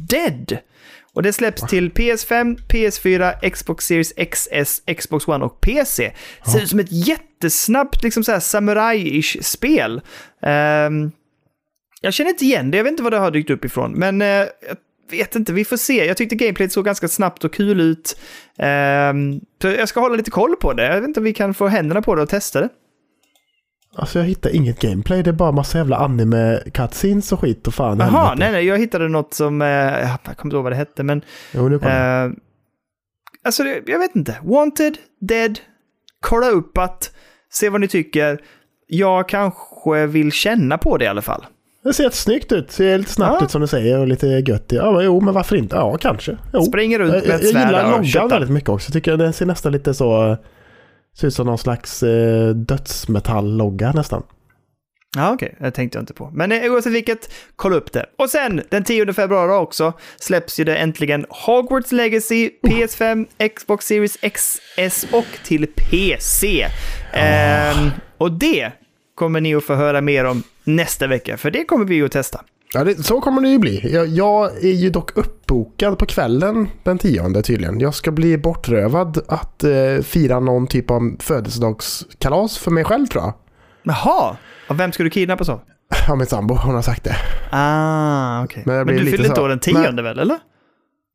Dead. Och det släpps till PS5, PS4, Xbox Series XS, Xbox One och PC. Ser ut som ett jättesnabbt liksom samurai-ish spel. Ehm, jag känner inte igen det, jag vet inte vad det har dykt upp ifrån, men eh, jag vet inte, vi får se. Jag tyckte gameplayet såg ganska snabbt och kul ut. Så jag ska hålla lite koll på det. Jag vet inte om vi kan få händerna på det och testa det. Alltså jag hittar inget gameplay. Det är bara massa jävla anime cutscenes och skit och fan Jaha, nej, nej, jag hittade något som, eh, jag kommer inte ihåg vad det hette, men Jo, nu kommer eh, alltså det, jag vet inte. Wanted, Dead, kolla upp att, se vad ni tycker. Jag kanske vill känna på det i alla fall. Det ser jättesnyggt ut. Ser lite snabbt Ja. ut som du säger och lite gött. Ja, men, jo, men varför inte? Ja, kanske. Jo. Springer runt Jag, med jag, ett jag svärd gillar och loggan väldigt mycket också. Tycker jag den ser nästan lite så... Ser ut som någon slags eh, dödsmetall-logga nästan. Ja, okej. Det tänkte jag inte på. Men eh, oavsett vilket, kolla upp det. Och sen, den 10 februari också, släpps ju det äntligen Hogwarts Legacy, PS5, Xbox Series XS och till PC. Ehm, och det kommer ni att få höra mer om nästa vecka, för det kommer vi att testa. Ja, det, så kommer det ju bli. Jag, jag är ju dock uppbokad på kvällen den tionde tydligen. Jag ska bli bortrövad att eh, fira någon typ av födelsedagskalas för mig själv tror jag. Jaha! Och vem ska du kidnappas av? Ja, min sambo, hon har sagt det. Ah, okej. Men Men, du fyller inte så- år den tionde väl, eller?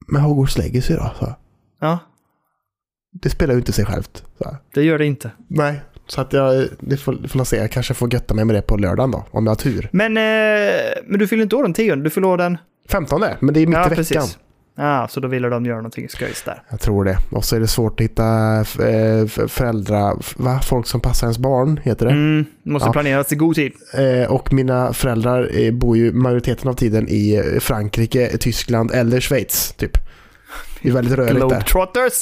Men Hogwarts Legacy då? Så. Ja, Det spelar ju inte sig självt. Så. det gör det inte. Nej, så att jag, det får, det får jag se. Jag kanske får götta mig med det på lördagen då, om jag har tur. Men, eh, men du fyller inte år den tionde, du fyller år den... 15 men det är mitt ja, i veckan. precis. Ja, så då ville de göra någonting skojs där. Jag tror det. Och så är det svårt att hitta eh, f- föräldrar, va? Folk som passar ens barn, heter det. Mm, måste Ja. planeras i god tid. Eh, och mina föräldrar eh, bor ju majoriteten av tiden i eh, Frankrike, Tyskland eller Schweiz, typ. Det är väldigt rörigt där. Globetrotters!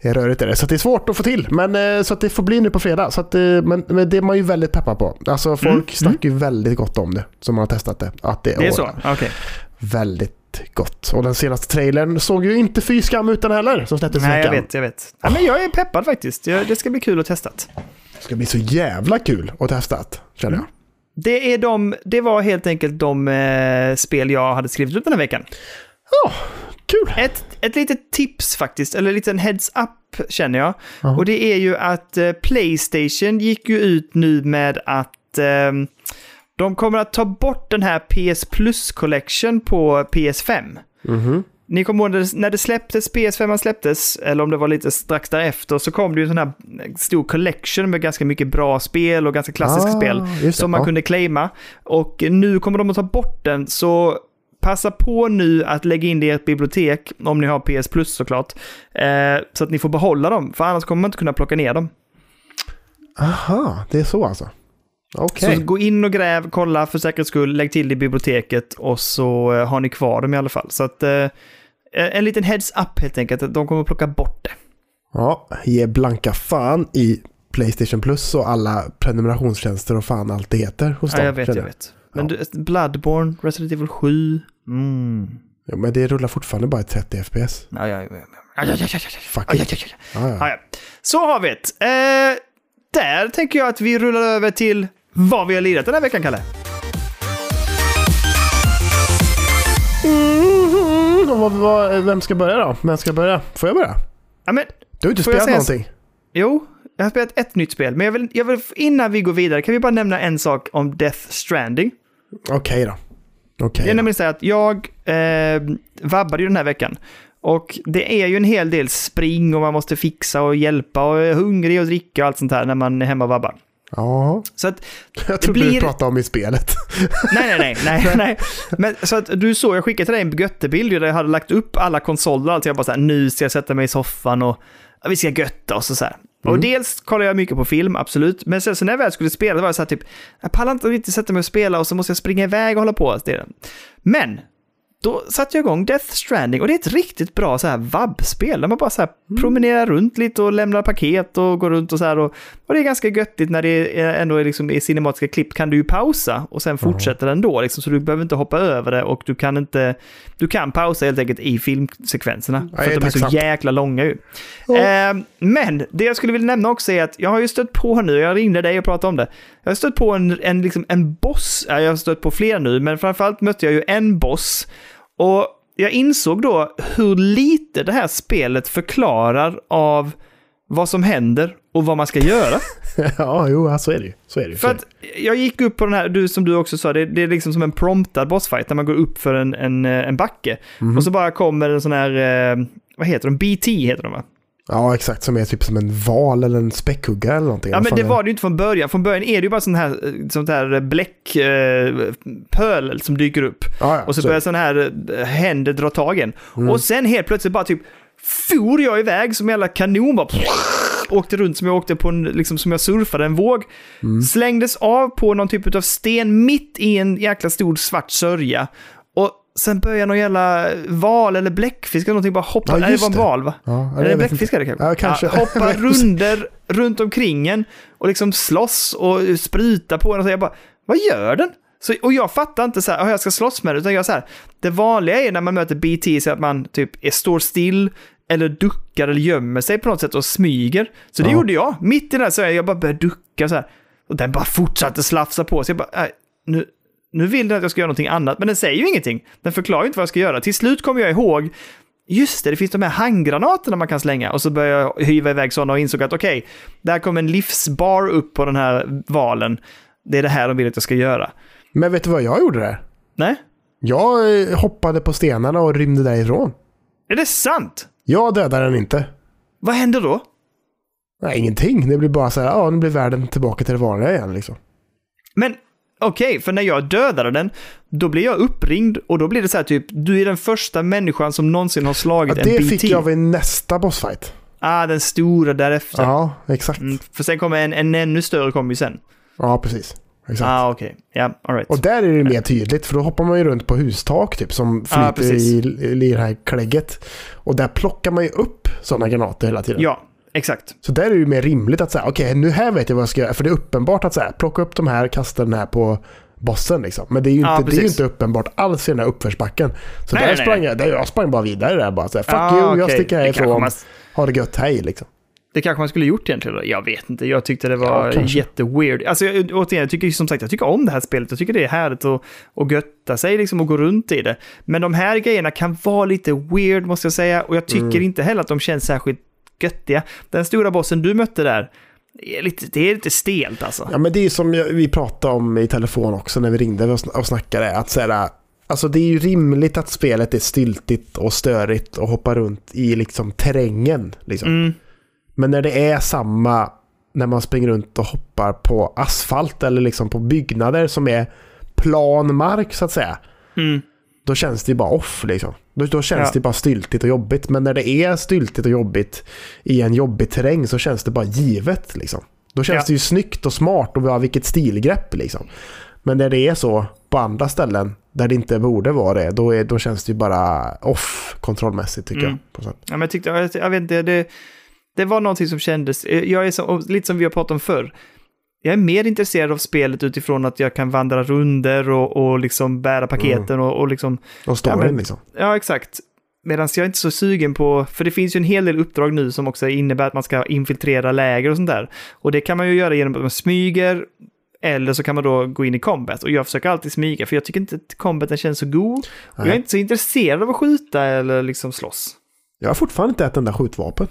Är rörigt är det. Så det är svårt att få till. Men eh, så att det får bli nu på fredag. Så att, eh, men, men det är man ju väldigt peppad på. Alltså folk Mm, snackar ju väldigt gott om det. Som har testat det. Att det, Det är så? Okej. Väldigt gott. Och den senaste trailern såg ju inte fy skam ut den heller. Som släpptes Nej, jag vet, jag vet. Ja, men jag är peppad faktiskt. Det ska bli kul att testa. Det ska bli så jävla kul att testa känner jag. Det, är de, det var helt enkelt de eh, spel jag hade skrivit ut den här veckan. Ja, kul. Ett, ett litet tips faktiskt, eller en liten heads up känner jag. Ja. Och det är ju att eh, Playstation gick ju ut nu med att eh, de kommer att ta bort den här PS Plus Collection på PS5. Mhm. Ni kommer ihåg när det- släpptes, PS5 släpptes, eller om det var lite strax därefter, så kom det ju en sån här stor collection med ganska mycket bra spel och ganska klassiska Ah, spel som man ja. kunde claima. Och nu kommer de att ta bort den, så passa på nu att lägga in det i ert bibliotek, om ni har PS Plus såklart, eh, så att ni får behålla dem, för annars kommer man inte kunna plocka ner dem. Aha, det är så alltså. Okej. Så gå in och gräv, kolla för säkerhets skull, lägg till det i biblioteket och så eh, har ni kvar dem i alla fall. Så att eh, en liten heads up helt enkelt, att de kommer att plocka bort det. Ja, ge blanka fan i Playstation Plus och alla prenumerationstjänster och fan allt det heter hos Ja, dem. jag vet, jag vet. Men du, Bloodborne, Resident Evil 7. Mm. Ja, men det rullar fortfarande bara i 30 FPS. Ja, ja, ja. ja. Ja, ja, ja, ja, ja. Fuck Ja, ja, it. ja, ja. Ja, ja. Ja, ja. Så har vi det. Eh, där tänker jag att vi rullar över till vad vi har lirat den här veckan, Kalle. Mm, vem ska börja då? Vem ska börja? Får jag börja? Ja, men, Du har inte spelat någonting. jo, jag har spelat ett nytt spel, men jag vill, jag vill, innan vi går vidare kan vi bara nämna en sak om Death Stranding. Okej då. Okej. Det är då. nämligen så att jag eh, vabbade ju den här veckan. Och det är ju en hel del spring och man måste fixa och hjälpa och är hungrig och dricka och allt sånt här när man är hemma och vabbar. Ja, Så att, jag trodde blir- du pratade om i spelet. nej, nej, nej, nej, nej. Men så att du såg, jag skickade till dig en göttebild där jag hade lagt upp alla konsoler och allt. Jag bara så här, nu ska jag sätta mig i soffan och ja, vi ska götta oss och så här. Och dels kollar jag mycket på film, absolut. Men sen så när jag väl skulle spela, var så här typ, jag pallar inte riktigt sätta mig och spela och så måste jag springa iväg och hålla på. Det är. Men, då satte jag igång Death Stranding och det är ett riktigt bra så här vabbspel. Där man bara så här promenerar runt lite och lämnar paket och går runt och så här. Och, och det är ganska göttigt när det är, ändå är liksom i cinematiska klipp kan du ju pausa och sen fortsätter den då. Liksom, så du behöver inte hoppa över det och du kan inte... Du kan pausa helt enkelt i filmsekvenserna. Ja, för att de är så jäkla långa ju. Ja. Eh, men det jag skulle vilja nämna också är att jag har ju stött på nu, jag ringde dig och pratade om det. Jag har stött på en, en, liksom en boss, ja, jag har stött på fler nu, men framförallt mötte jag ju en boss. Och jag insåg då hur lite det här spelet förklarar av vad som händer och vad man ska göra. ja, jo, så är det ju. Så är det ju. För att jag gick upp på den här, du, som du också sa, det, det är liksom som en promptad bossfight, när man går upp för en, en, eh, en backe. Mhm. Och så bara kommer en sån här, eh, vad heter de, BT heter de va? Ja, exakt. Som är typ som en val eller en späckhuggare eller någonting. Ja, men fan det är var det ju inte från början. Från början är det ju bara sån här, eh, sånt här bläckpöl som dyker upp. Ja, ja, Och så så börjar såna här eh, händer dra tag i en. Mm. Och sen helt plötsligt bara typ for jag iväg som en jävla kanon bara. Åkte runt som jag åkte på en, liksom som jag surfade en våg. Mm. Slängdes av på någon typ av sten mitt i en jäkla stor svart sörja. Sen började någon jävla val eller bläckfisk eller någonting bara hoppa. Ja, Nej, det var en val va? Ja, Eller jag bläckfiskare kanske? Ja, kanske. Ja, hoppa Jag runder runt omkring en och liksom slåss och spruta på en och så jag bara Vad gör den? Så, och jag fattar inte så här, "Ah, jag ska slåss med det, utan jag så här, det vanliga är när man möter BT så att man typ är, står still eller duckar eller gömmer sig på något sätt och smyger. Så det Ja. gjorde jag. Mitt i den här så här, jag bara började ducka så här. Och den bara fortsatte slafsa på. Så jag bara, nej, nu, nu vill den att jag ska göra någonting annat, men den säger ju ingenting. Den förklarar ju inte vad jag ska göra. Till slut kommer jag ihåg, just det, det finns de här handgranaterna man kan slänga. Och så började jag hyva iväg sådana och insåg att okej, där kommer en livsbar upp på den här valen. Det är det här de vill att jag ska göra. Men vet du vad jag gjorde där? Nej, Jag eh, hoppade på stenarna och rymde därifrån. är det sant? Jag dödade den inte. Vad händer då? Nej, ingenting. Det blir bara så här, ja, nu blir världen tillbaka till det vanliga igen liksom. Men okej, för när jag dödade den, då blir jag uppringd och då blir det så här typ, du är den första människan som någonsin har Ja, slagit en det BT. fick jag vid nästa bossfight. Ah, den stora därefter. Ja, exakt. Mm, för sen kommer en, en ännu större kommer ju sen. Ja, precis. Exakt. Ah, okej. Ja, alright. Och där är det mer tydligt, för då hoppar man ju runt på hustak typ, som Ja, flyter precis. i, i det här klägget. Och där plockar man ju upp sådana granater hela tiden. Ja, exakt. Så där är det ju mer rimligt att säga, okej, nu här vet jag vad jag ska göra. För det är uppenbart att säga, plocka upp de här, kasta den här på bossen liksom. Men det är ju inte, Ja, det är inte uppenbart alls i den här uppförsbacken. Så Nej, där nej, nej. sprang jag, där jag sprang bara vidare där bara så här, fuck Ah, you, jag okej. sticker härifrån. man- Ha det gött, hej liksom. Det kanske man skulle gjort egentligen. då. Jag vet inte. Jag tyckte det var Ja, jätteweird. Alltså, jag, återigen, jag tycker som sagt, jag tycker om det här spelet. Jag tycker det är härligt att, att götta sig liksom och gå runt i det. Men de här grejerna kan vara lite weird, måste jag säga. Och jag tycker Mm. inte heller att de känns särskilt göttiga. Den stora bossen du mötte där, är lite, det är lite stelt alltså. Ja men det är som vi pratade om i telefon också när vi ringde och sn- och snackade. Att säga, alltså det är ju rimligt att spelet är stiltigt och störigt och hoppar runt i liksom terrängen. Liksom. Mm, Men när det är samma när man springer runt och hoppar på asfalt eller liksom på byggnader som är plan mark så att säga. mm, Då känns det ju bara off liksom. Då, då känns Ja. det bara styltigt och jobbigt. Men när det är styltigt och jobbigt i en jobbig terräng så känns det bara givet liksom. Då känns Ja. det ju snyggt och smart och bara vilket stilgrepp liksom. Men när det är så på andra ställen där det inte borde vara det, då, är, då känns det ju bara off kontrollmässigt tycker Mm. jag. Ja, men jag tyckte, jag, jag vet inte, det, det var någonting som kändes, jag är så, lite som vi har pratat om förr, jag är mer intresserad av spelet utifrån att jag kan vandra runder och, och liksom bära paketen och, och liksom, Och storyn Ja, men- liksom. ja exakt. Medan jag är inte så sugen på, för det finns ju en hel del uppdrag nu som också innebär att man ska infiltrera läger och sånt där. Och det kan man ju göra genom att man smyger, eller så kan man då gå in i combat. Och jag försöker alltid smyga, för jag tycker inte att combaten känns så god. Och jag är inte så intresserad av att skjuta eller liksom slåss. Jag har fortfarande inte ätit den där skjutvapen.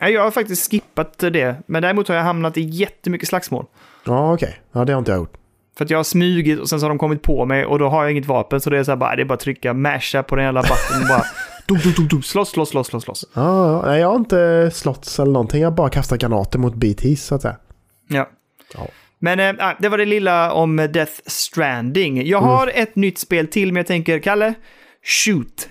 Nej, jag har faktiskt skippat det, men däremot har jag hamnat i jättemycket slagsmål. Ja, okej. Ja, det har inte jag gjort. För att jag har smugit och sen så har de kommit på mig och då har jag inget vapen så det är så här bara, det är bara att trycka masha på den jävla button och bara dum, dum, dum, dum, slåss, slåss, slåss, slåss, slåss. Ja. Nej, jag har inte slåtts eller någonting. Jag har bara kastat granater mot BTs så att säga. Ja. Ja. Men äh, det var det lilla om Death Stranding. Jag Mm. har ett nytt spel till, men jag tänker, Kalle, shoot.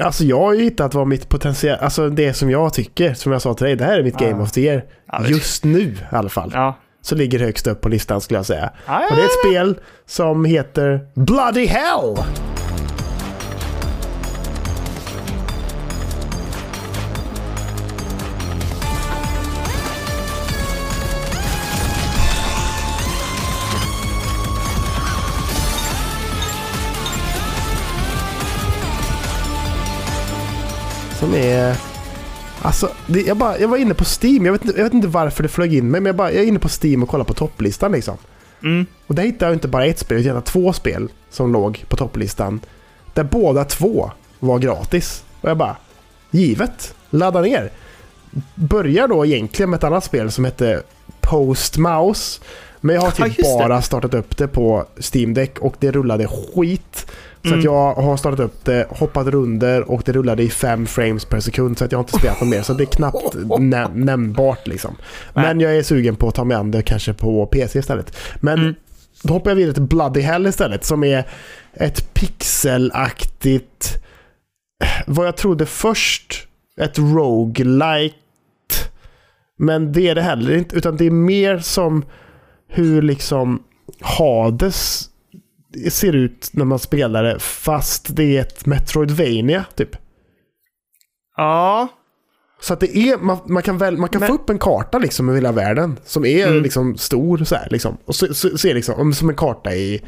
Alltså jag har ju hittat vad mitt potential, alltså det som jag tycker, som jag sa till dig, det här är mitt Ja. Game of the Year. Ja, Just nu i alla fall. Ja. Så ligger högst upp på listan skulle jag säga. Och det är ett spel som heter Bloody Hell! Alltså, det, jag, bara, jag var inne på Steam, jag vet, jag vet inte varför det flög in mig, men jag, bara, jag är inne på Steam och kollar på topplistan liksom. Mm. Och där hittade jag inte bara ett spel, utan två spel som låg på topplistan. Där båda två var gratis. Och jag bara, givet, ladda ner. Börjar då egentligen med ett annat spel som hette Post Mouse. Men jag har Ja, typ det. bara startat upp det på Steam Deck och det rullade skit. Så Mm. att jag har startat upp det, hoppat runder och det rullade i 5 frames per sekund så att jag har inte spelat något mer. Så det är knappt nä nämnbart liksom. Men jag är sugen på att ta mig an det kanske på PC istället. Men Mm. då hoppar jag vidare till Bloody Hell istället som är ett pixelaktigt, vad jag trodde först, ett roguelite. Men det är det heller inte, utan det är mer som hur liksom Hades ser ut när man spelar det, fast det är ett Metroidvania typ. Ja. Så att det är, man, man kan, väl, man kan Men- få upp en karta liksom över hela världen som är Mm. liksom stor så här liksom. Och så, så, så liksom som en karta i,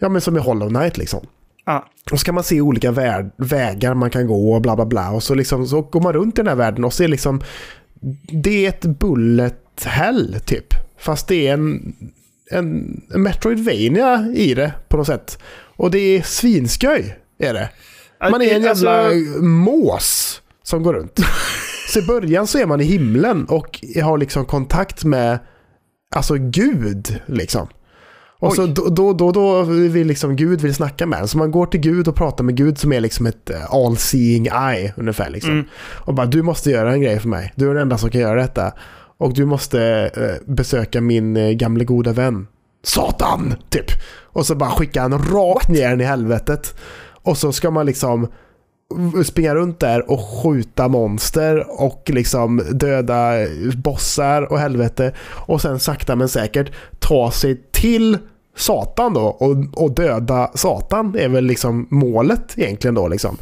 ja men som i Hollow Knight liksom. Ja. Och så kan man se olika vär, vägar man kan gå och bla bla bla. Och så, liksom, så går man runt i den här världen och ser liksom, det är ett bullet hell typ. Fast det är en, en, en Metroidvania i det på något sätt. Och det är svinsköj, är det. Man är en jävla Alltså, mås som går runt. Så i början så är man i himlen och har liksom kontakt med alltså Gud liksom. Och Oj. så då, då, då, då vill liksom Gud vill snacka med en. Så man går till Gud och pratar med Gud som är liksom ett eh, all seeing eye ungefär liksom. Mm. Och bara du måste göra en grej för mig. Du är den enda som kan göra detta. Och du måste eh, besöka min eh, gamle goda vän. Satan! Typ. Och så bara skicka han rakt ner i helvetet. Och så ska man liksom springa runt där och skjuta monster och liksom döda bossar och helvete. Och sen sakta men säkert ta sig till Satan då och, och döda Satan är väl liksom målet egentligen då liksom.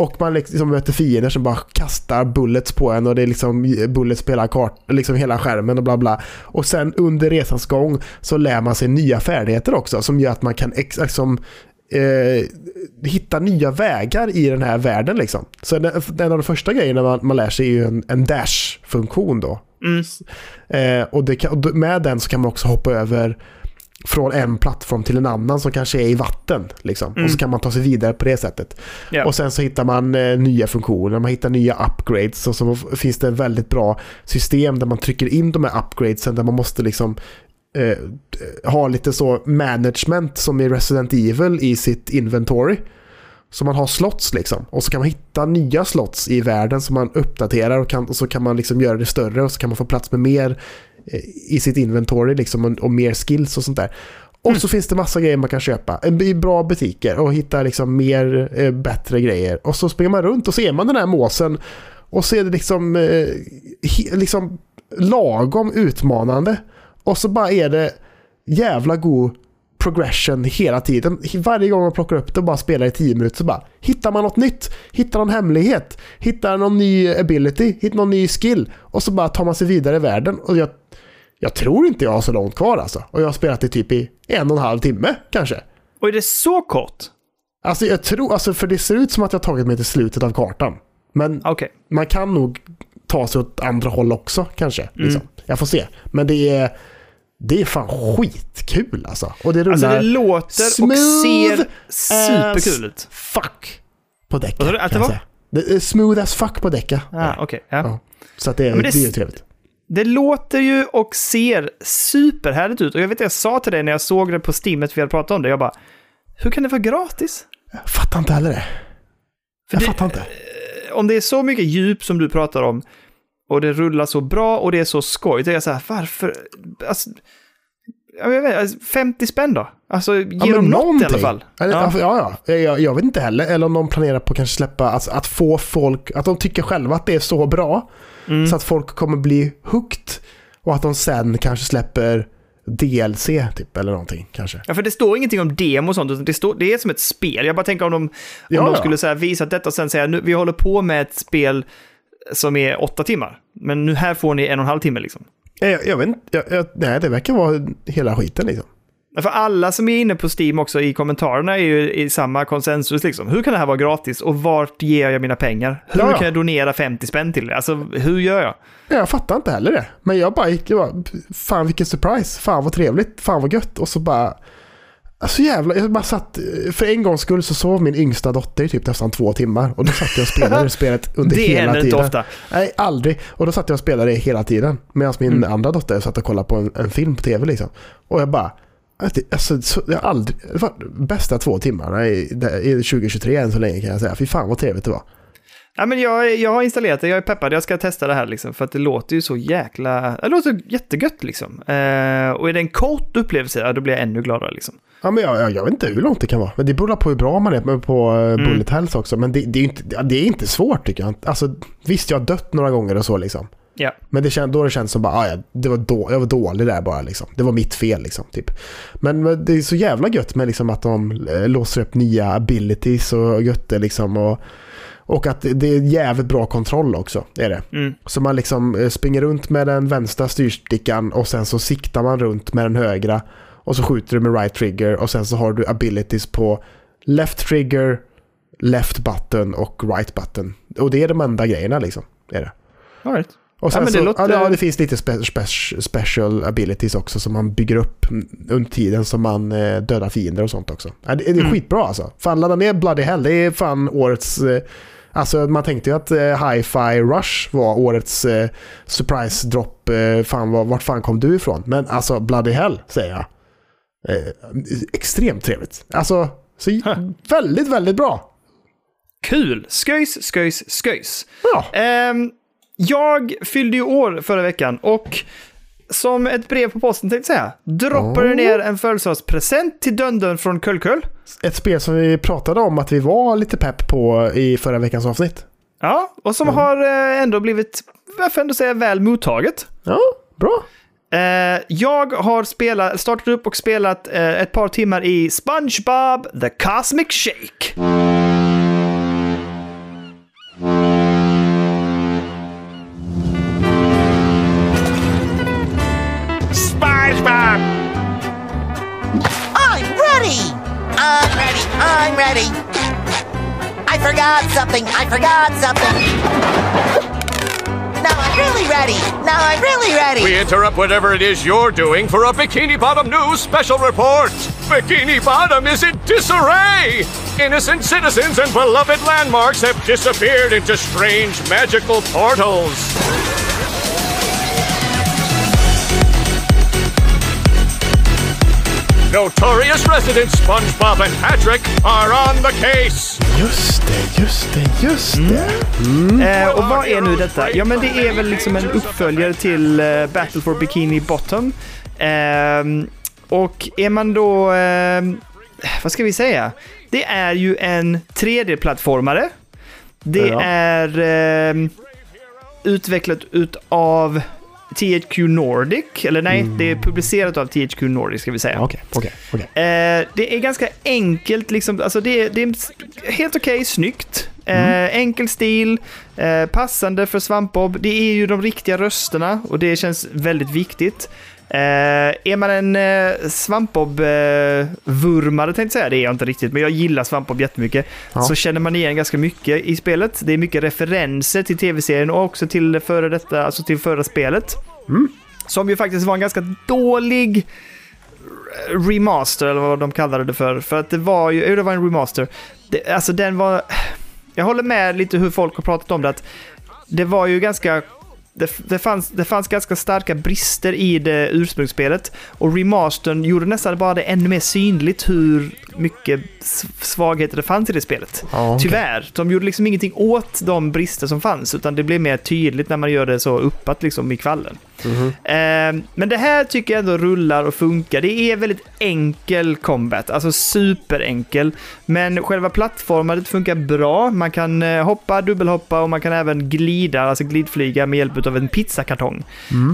Och man liksom möter fiender som bara kastar bullets på en och det är liksom bullets på hela, kart, liksom hela skärmen och bla bla. Och sen under resans gång så lär man sig nya färdigheter också som gör att man kan ex, liksom, eh, hitta nya vägar i den här världen liksom. Så den, en av de första grejerna man, man lär sig är ju en, en dash-funktion då. Mm. Eh, och, kan, och med den så kan man också hoppa över från en plattform till en annan som kanske är i vatten. Liksom. Mm. Och så kan man ta sig vidare på det sättet. Ja. Och sen så hittar man eh, nya funktioner, man hittar nya upgrades och så finns det ett väldigt bra system där man trycker in de här upgradesen där man måste liksom eh, ha lite så management som i Resident Evil i sitt inventory. Så man har slots liksom. Och så kan man hitta nya slots i världen som man uppdaterar och, kan, och så kan man liksom göra det större och så kan man få plats med mer i sitt inventory liksom och, och mer skills och sånt där. Och så finns det massa grejer man kan köpa i bra butiker och hitta liksom mer eh, bättre grejer. Och så springer man runt och ser man den här måsen och så är det liksom, eh, he, liksom lagom utmanande. Och så bara är det jävla god progression hela tiden. Varje gång man plockar upp det och bara spelar i 10 minuter så bara hittar man något nytt, hittar någon hemlighet, hittar någon ny ability, hittar någon ny skill och så bara tar man sig vidare i världen. Och jag, jag tror inte jag har så långt kvar alltså. Och jag har spelat det typ i en och en halv timme kanske. Och är det så kort? Alltså jag tror, alltså för det ser ut som att jag tagit mig till slutet av kartan. Men Okej. man kan nog ta sig åt andra håll också kanske. Liksom. Jag får se. Men det är, det är fan skitkul alltså. Och det rullar Alltså det låter och smooth ser superkul ut. fuck på däck. Vad sa du att det var? Det är smooth as fuck på däcka. Ah, okej. ja. Ja. Så att det, är- men det, det- är trevligt. Det låter ju och ser superhärligt ut. Och jag vet att jag sa till dig när jag såg det på Steam, vi hade pratat om det, jag bara, hur kan det vara gratis? Jag fattar inte heller det. Jag det- fattar inte. Om det är så mycket djup som du pratar om, och det rullar så bra och det är så skoj, då är jag så här, varför? Alltså, jag vet, inte, 50 spänn då? Alltså, ge Ja, dem något i alla någonting. fall. Eller, Ja. ja. Ja, Jag, jag vet inte heller. Eller om de planerar på att kanske släppa, alltså, att få folk, att de tycker själva att det är så bra. Mm. Så att folk kommer bli hooked. Och att de sen kanske släpper DLC typ, eller någonting kanske. Ja, för det står ingenting om demo och sånt, utan det, står, det är som ett spel. Jag bara tänker om de, om Ja, de skulle här visa detta och sen säga, nu, vi håller på med ett spel som är åtta timmar, men nu här får ni en och en halv timme liksom. Jag, jag vet inte, jag, jag, nej det verkar vara hela skiten liksom. För alla som är inne på Steam också i kommentarerna är ju i samma konsensus liksom. Hur kan det här vara gratis och vart ger jag mina pengar? Hur Ja, ja. kan jag donera 50 spänn till det? Alltså, hur gör jag? Jag fattar inte heller det. Men jag bara gick, jag bara, fan vilken surprise, fan vad trevligt, fan vad gött. Och så bara, alltså jävla, jag bara satt, för en gångs skull så sov min yngsta dotter i typ nästan två timmar. Och då satt jag och spelade det spelet under Det hela händer tiden. inte ofta. Nej, aldrig. Och då satt jag och spelade det hela tiden. Medan min Mm. andra dotter satt och kollade på en, en film på tv liksom. Och jag bara, alltså, så, jag aldrig, det var bästa två timmarna i, i 2023 än så länge kan jag säga. Fy fan vad trevligt det var. Ja, men jag, jag har installerat det, jag är peppad, jag ska testa det här liksom, för att det låter ju så jäkla... Det låter jättegött liksom. Eh, och är det en kort upplevelse, ja, då blir jag ännu gladare liksom. Ja, men jag, jag, vet inte hur långt det kan vara. Men det beror på hur bra man är på Mm. uh, Bullet Hells också. Men det, det, är inte, det är inte svårt tycker jag. Alltså, visst, jag har dött några gånger och så liksom. Ja. Men det känd, då det känns som bara, ah, ja, det var då, jag var dålig där bara liksom. Det var mitt fel liksom. Typ. Men men det är så jävla gött med liksom att de eh, låser upp nya abilities och götte liksom. Och, och att det- det är jävligt bra kontroll också. Är det. Mm. Så man liksom eh, springer runt med den vänstra styrstickan och sen så siktar man runt med den högra. Och så skjuter du med right trigger och sen så har du abilities på left trigger, left button och right button. Och det är de enda grejerna liksom. Är det. All right. Och sen men det så, låter- ja, det finns lite spe, spe, special abilities också som man bygger upp under tiden som man eh, dödar fiender och sånt också. Ja, det, det är Mm. skitbra alltså. Fan, ladda ner Bloody Hell. Det är fan årets... Eh, alltså man tänkte ju att eh, Hi-Fi Rush var årets eh, surprise drop. Eh, fan, var, vart fan kom du ifrån? Men alltså Bloody Hell säger jag. Eh, extremt trevligt. Alltså, så väldigt, väldigt bra. Kul! Sköjs, sköjs, sköjs. Ja. Ehm, jag fyllde ju år förra veckan och som ett brev på posten tänkte jag säga, droppade Oh. ner en födelsedagspresent till Döndön från Kullkull. Ett spel som vi pratade om att vi var lite pepp på i förra veckans avsnitt. Ja, och som har eh, ändå blivit, varför ändå säga, väl mottaget. Ja, bra. Eh, jag har spelat, startat upp och spelat eh, ett par timmar i SpongeBob The Cosmic Shake. SpongeBob! I'm ready! I'm ready! I'm ready! I forgot something! I forgot something! Now I'm really ready! Now I'm really ready! We interrupt whatever it is you're doing for a Bikini Bottom News special report. Bikini Bottom is in disarray! Innocent citizens and beloved landmarks have disappeared into strange magical portals. Notorious residents SpongeBob and Patrick are on the case. Just det, just det, just det. Eh, och vad är nu detta? Ja, men det är väl liksom en uppföljare till eh, Battle for Bikini Bottom. Ehm, och är man då... ehm, vad ska vi säga? Det är ju en 3D-plattformare. Det Ja. är ehm, utvecklat utav THQ Nordic. Eller nej, det är publicerat av THQ Nordic ska vi säga. Okej, okej, okej. Eh, det är ganska enkelt, liksom, alltså det, är- det är helt okej, snyggt. Eh, enkel stil, eh, passande för Svampbob. Det är ju de riktiga rösterna och det känns väldigt viktigt. Eh, är man en eh, Svampbob-vurmare tänkte jag säga, det är jag inte riktigt, men jag gillar Svampbob jättemycket, Ja. så känner man igen ganska mycket i spelet. Det är mycket referenser till tv-serien och också till före detta, alltså till förra spelet. Som ju faktiskt var en ganska dålig remaster, eller vad de kallade det för. För att det var ju, det var en remaster. Det, alltså den var, jag håller med lite hur folk har pratat om det, att det var ju ganska det, det, fanns, det fanns ganska starka brister i det ursprungsspelet och remastern gjorde nästan bara det ännu mer synligt hur mycket svagheter det fanns i det spelet. Ja, okej. Tyvärr. De gjorde liksom ingenting åt de brister som fanns, utan det blev mer tydligt när man gör det så uppat liksom i kvallen. Eh, men det här tycker jag ändå rullar och funkar. Det är väldigt enkel combat, alltså superenkel. Men själva plattformandet funkar bra. Man kan eh, hoppa, dubbelhoppa och man kan även glida, alltså glidflyga med hjälp av en pizzakartong.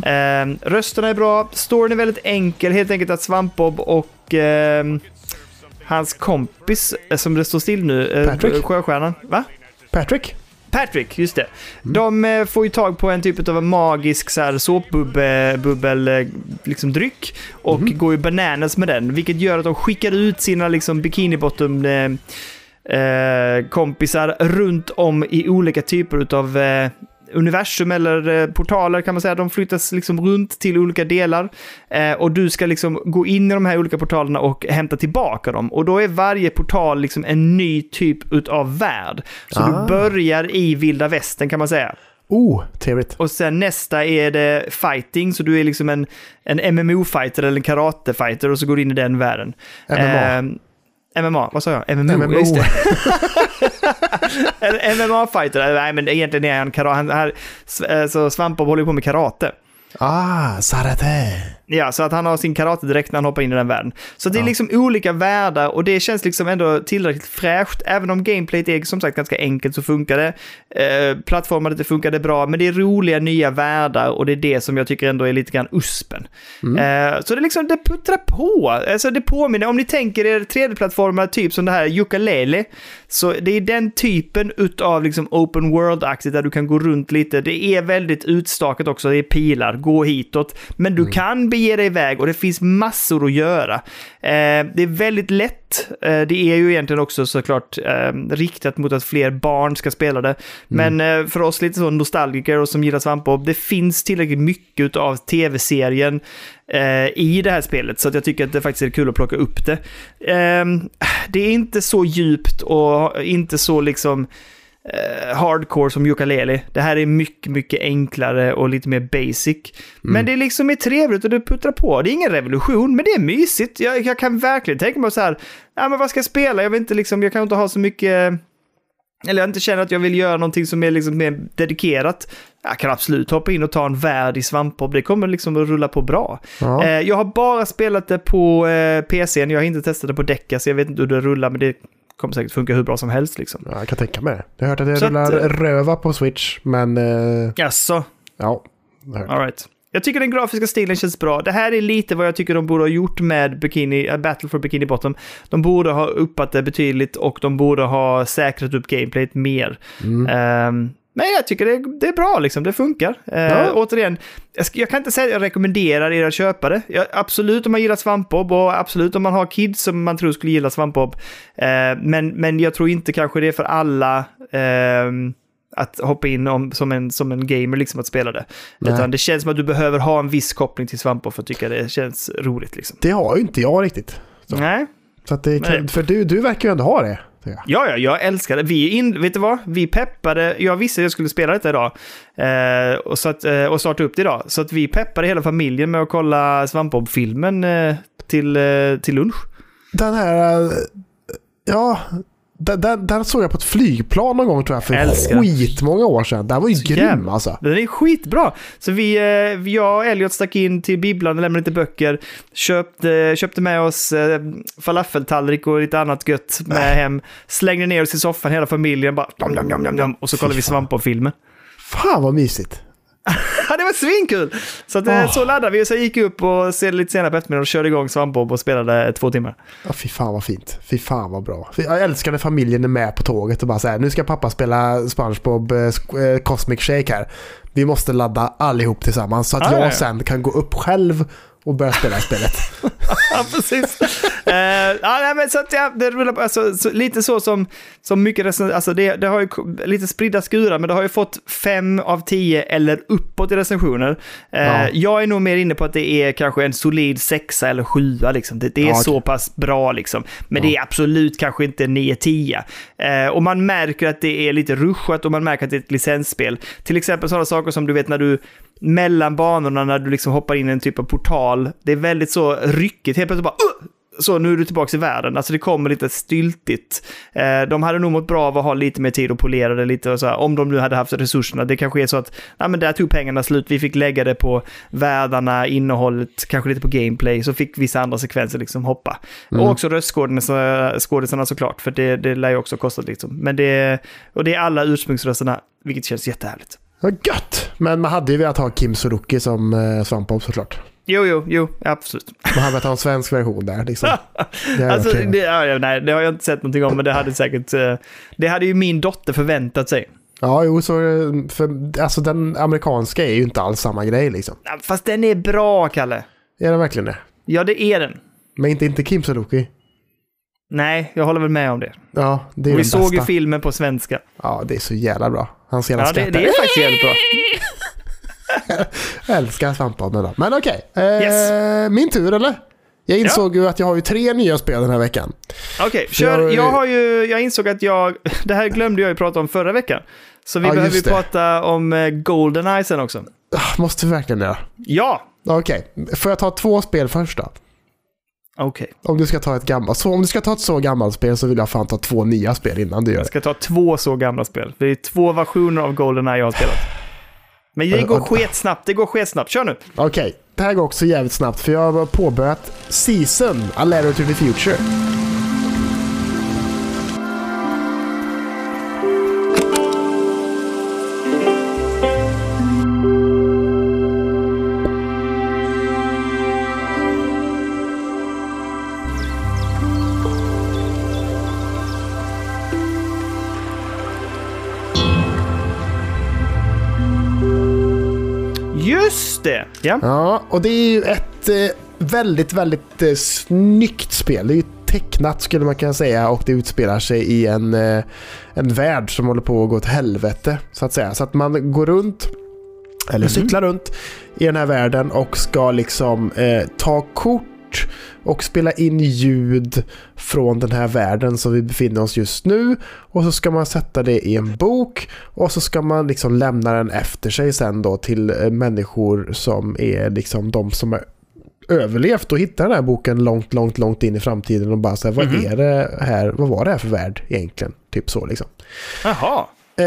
Eh, rösterna är bra, storyn är väldigt enkel, helt enkelt att Svampbob och eh, hans kompis, eh, som det står still nu, eh, Patrick? Sjöstjärnan, va? Patrick? Patrick, just det. De eh, får ju tag på en typ av magisk så här, såpbubbel eh, liksom, dryck och går ju bananas med den, vilket gör att de skickar ut sina liksom, bikini bottom eh, eh, kompisar runt om i olika typer av eh, universum eller eh, portaler kan man säga. De flyttas liksom runt till olika delar eh, och du ska liksom gå in i de här olika portalerna och hämta tillbaka dem. Och då är varje portal liksom en ny typ utav värld. Så Ah. du börjar i vilda västern kan man säga. Oh, trevligt. Och sen nästa är det fighting, så du är liksom en, en MMO-fighter eller en karate-fighter och så går du in i den världen. MMA. Eh, MMA, vad sa jag? MMO, MMO. just det. En MMA-fighter, nej men egentligen är han karate, han, här, så Svampbob håller på med karate. Ah, Sarate. Ja, så att han har sin karatedräkt när han hoppar in i den världen. Så det är Ja. liksom olika världar och det känns liksom ändå tillräckligt fräscht. Även om gameplayet är som sagt ganska enkelt så funkar det. Eh, funkar det bra, men det är roliga nya världar och det är det som jag tycker ändå är lite grann uspen. Eh, så det liksom, det puttrar på. Alltså det påminner, om ni tänker er 3D-plattformar typ som det här Yooka-Laylee, så det är den typen utav liksom open world-aktigt där du kan gå runt lite. Det är väldigt utstakat också, det är pilar, gå hitåt. Men du kan bege dig iväg och det finns massor att göra. Eh, det är väldigt lätt. Eh, det är ju egentligen också såklart eh, riktat mot att fler barn ska spela det. Men eh, för oss lite så nostalgiker och som gillar svampbob, det finns tillräckligt mycket av tv-serien eh, i det här spelet. Så jag tycker att det faktiskt är kul att plocka upp det. Ehm, det är inte så djupt och inte så liksom eh, hardcore som Yooka-Laylee. Det här är mycket, mycket enklare och lite mer basic. Men det är liksom är trevligt och det puttrar på. Det är ingen revolution, men det är mysigt. Jag, jag kan verkligen tänka mig så här, ja men vad ska jag spela? Jag vill inte liksom, jag kan inte ha så mycket eller jag inte känner att jag vill göra någonting som är liksom mer dedikerat. Jag kan absolut hoppa in och ta en värld i svampbob. Det kommer liksom att rulla på bra. Ja. Eh, jag har bara spelat det på eh, PCn. Jag har inte testat det på Decca, så jag vet inte hur det rullar, men det kommer säkert funka hur bra som helst liksom. Ja, jag kan tänka mig det. Jag har hört att det Så att, rullar eh, röva på Switch, men... Eh, Jaså? ja, det har jag hört. All right. Jag tycker den grafiska stilen känns bra. Det här är lite vad jag tycker de borde ha gjort med Bikini, äh, Battle for Bikini Bottom. De borde ha uppat det betydligt och de borde ha säkrat upp gameplayet mer. Ehm, men jag tycker det, det är bra, liksom. det funkar. Eh, Ja. Återigen, jag, jag kan inte säga att jag rekommenderar er att köpa det. Jag, absolut om man gillar svampbob och absolut om man har kids som man tror skulle gilla svampbob. Eh, men, men jag tror inte kanske det är för alla ehm, att hoppa in om, som, en, som en gamer liksom att spela det. Nej. Utan det känns som att du behöver ha en viss koppling till svampbob för att tycka det känns roligt. Liksom. Det har ju inte jag riktigt. Så. Nej. Så att det är Nej. för du, du verkar ju ändå ha det. Ja, ja, jag älskar det. Vi, in, vet du vad? Vi peppade, jag visste att jag skulle spela detta idag eh, och, så att, eh, och starta upp det idag. Så att vi peppade hela familjen med att kolla Svampbob-filmen eh, till, eh, till lunch. Den här... eh, Ja, den, den, den såg jag på ett flygplan någon gång tror jag för Älskar skitmånga år sedan. Den var ju grym jävla- alltså. Den är skitbra. Så vi, eh, jag och Elliot stack in till bibblan och lämnade lite böcker. Köpte, köpte med oss eh, falafeltallrik och lite annat gött med hem. Slängde ner oss i soffan hela familjen bara jam, jam, jam, jam, och så kollade vi Fy fan. Svampbob-filmen. Fan vad mysigt. Ja, det var svinkul! Så, att, Åh. så laddade vi och så gick vi upp och se lite senare på eftermiddagen och körde igång Svampbob och spelade två timmar. Ja, fy fan vad fint. Fy fan vad bra. Jag älskar när familjen är med på tåget och bara säger nu ska pappa spela SpongeBob eh, eh, Cosmic Shake här. Vi måste ladda allihop tillsammans så att Ja, jag ja, ja. sen kan gå upp själv och börja spela spelet. Ja, precis. Eh, ja, nej, men så att, ja, det rullar på, alltså, så, lite så som, som mycket recen- alltså det, det har ju lite spridda skurar, men det har ju fått fem av tio eller uppåt i recensioner. Eh, Ja. Jag är nog mer inne på att det är kanske en solid sexa eller sjua, liksom. det, det är Ja, så pass bra, liksom. men det är absolut kanske inte 9-10. Eh, och man märker att det är lite ruschat och man märker att det är ett licensspel. Till exempel sådana saker som du vet när du mellan banorna när du liksom hoppar in i en typ av portal. Det är väldigt så ryckigt. Helt plötsligt bara "Ugh!" så nu är du tillbaka i världen. Alltså det kommer lite styltigt. Eh, de hade nog mått bra av att ha lite mer tid att polera det lite och så här, om de nu hade haft resurserna. Det kanske är så att, nej men där tog pengarna slut. Vi fick lägga det på världarna, innehållet, kanske lite på gameplay. Så fick vissa andra sekvenser liksom hoppa. Och också röstskådisarna skådisarna såklart, för det, det lär ju också kosta liksom. Men det, och det är alla ursprungsrösterna, vilket känns jättehärligt. Ja, gött! Men man hade ju velat ha Kim Suruki som eh, Svampbob såklart. Jo, jo, jo, absolut. Man hade velat ha en svensk version där liksom. Det Alltså, det, ja, nej, det har jag inte sett någonting om, men det hade säkert... eh, Det hade ju min dotter förväntat sig. Ja, jo, så för, alltså den amerikanska är ju inte alls samma grej liksom. Fast den är bra, Kalle. Är den verkligen det? Ja, det är den. Men inte, inte Kim Suruki? Nej, jag håller väl med om det. Ja, det är Vi såg ju filmen på svenska. Ja, det är så jävla bra. Hans jävla Ja, det, skratt. det är faktiskt jävligt bra. Jag älskar Svampbob då. Men okej, eh, Yes. min tur eller? Jag insåg ju att jag har ju tre nya spel den här veckan. Okej, kör. jag- Jag har ju... Jag insåg att jag... Det här glömde jag ju prata om förra veckan. Så vi Ja, behöver ju det. prata om eh, Goldeneye sen också. Ah, Måste vi verkligen det? Ja! Okej, får jag ta två spel först då? Okej. Om du ska ta ett gammalt, så om du ska ta ett så gammalt spel så vill jag fan ta två nya spel innan du gör Jag det. ska ta två så gamla spel. Det är två versioner av Goldeneye jag har spelat. Men det Ja, går och- sketsnabbt, det går sketsnabbt. Kör nu! Okej, det här går också jävligt snabbt för jag har påbörjat Season, A Letter to the Future. Just det! Ja. Ja, och det är ju ett eh, väldigt, väldigt eh, snyggt spel. Det är ju tecknat skulle man kunna säga och det utspelar sig i en, eh, en värld som håller på att gå åt helvete så att säga. Så att man går runt, eller cyklar runt i den här världen och ska liksom eh, ta kort och spela in ljud från den här världen som vi befinner oss just nu. Och så ska man sätta det i en bok och så ska man liksom lämna den efter sig sen då till eh, människor som är liksom de som har överlevt och hittar den här boken långt, långt, långt in i framtiden och bara säga vad är det här, vad var det här för värld egentligen? Typ så liksom. Jaha. Eh,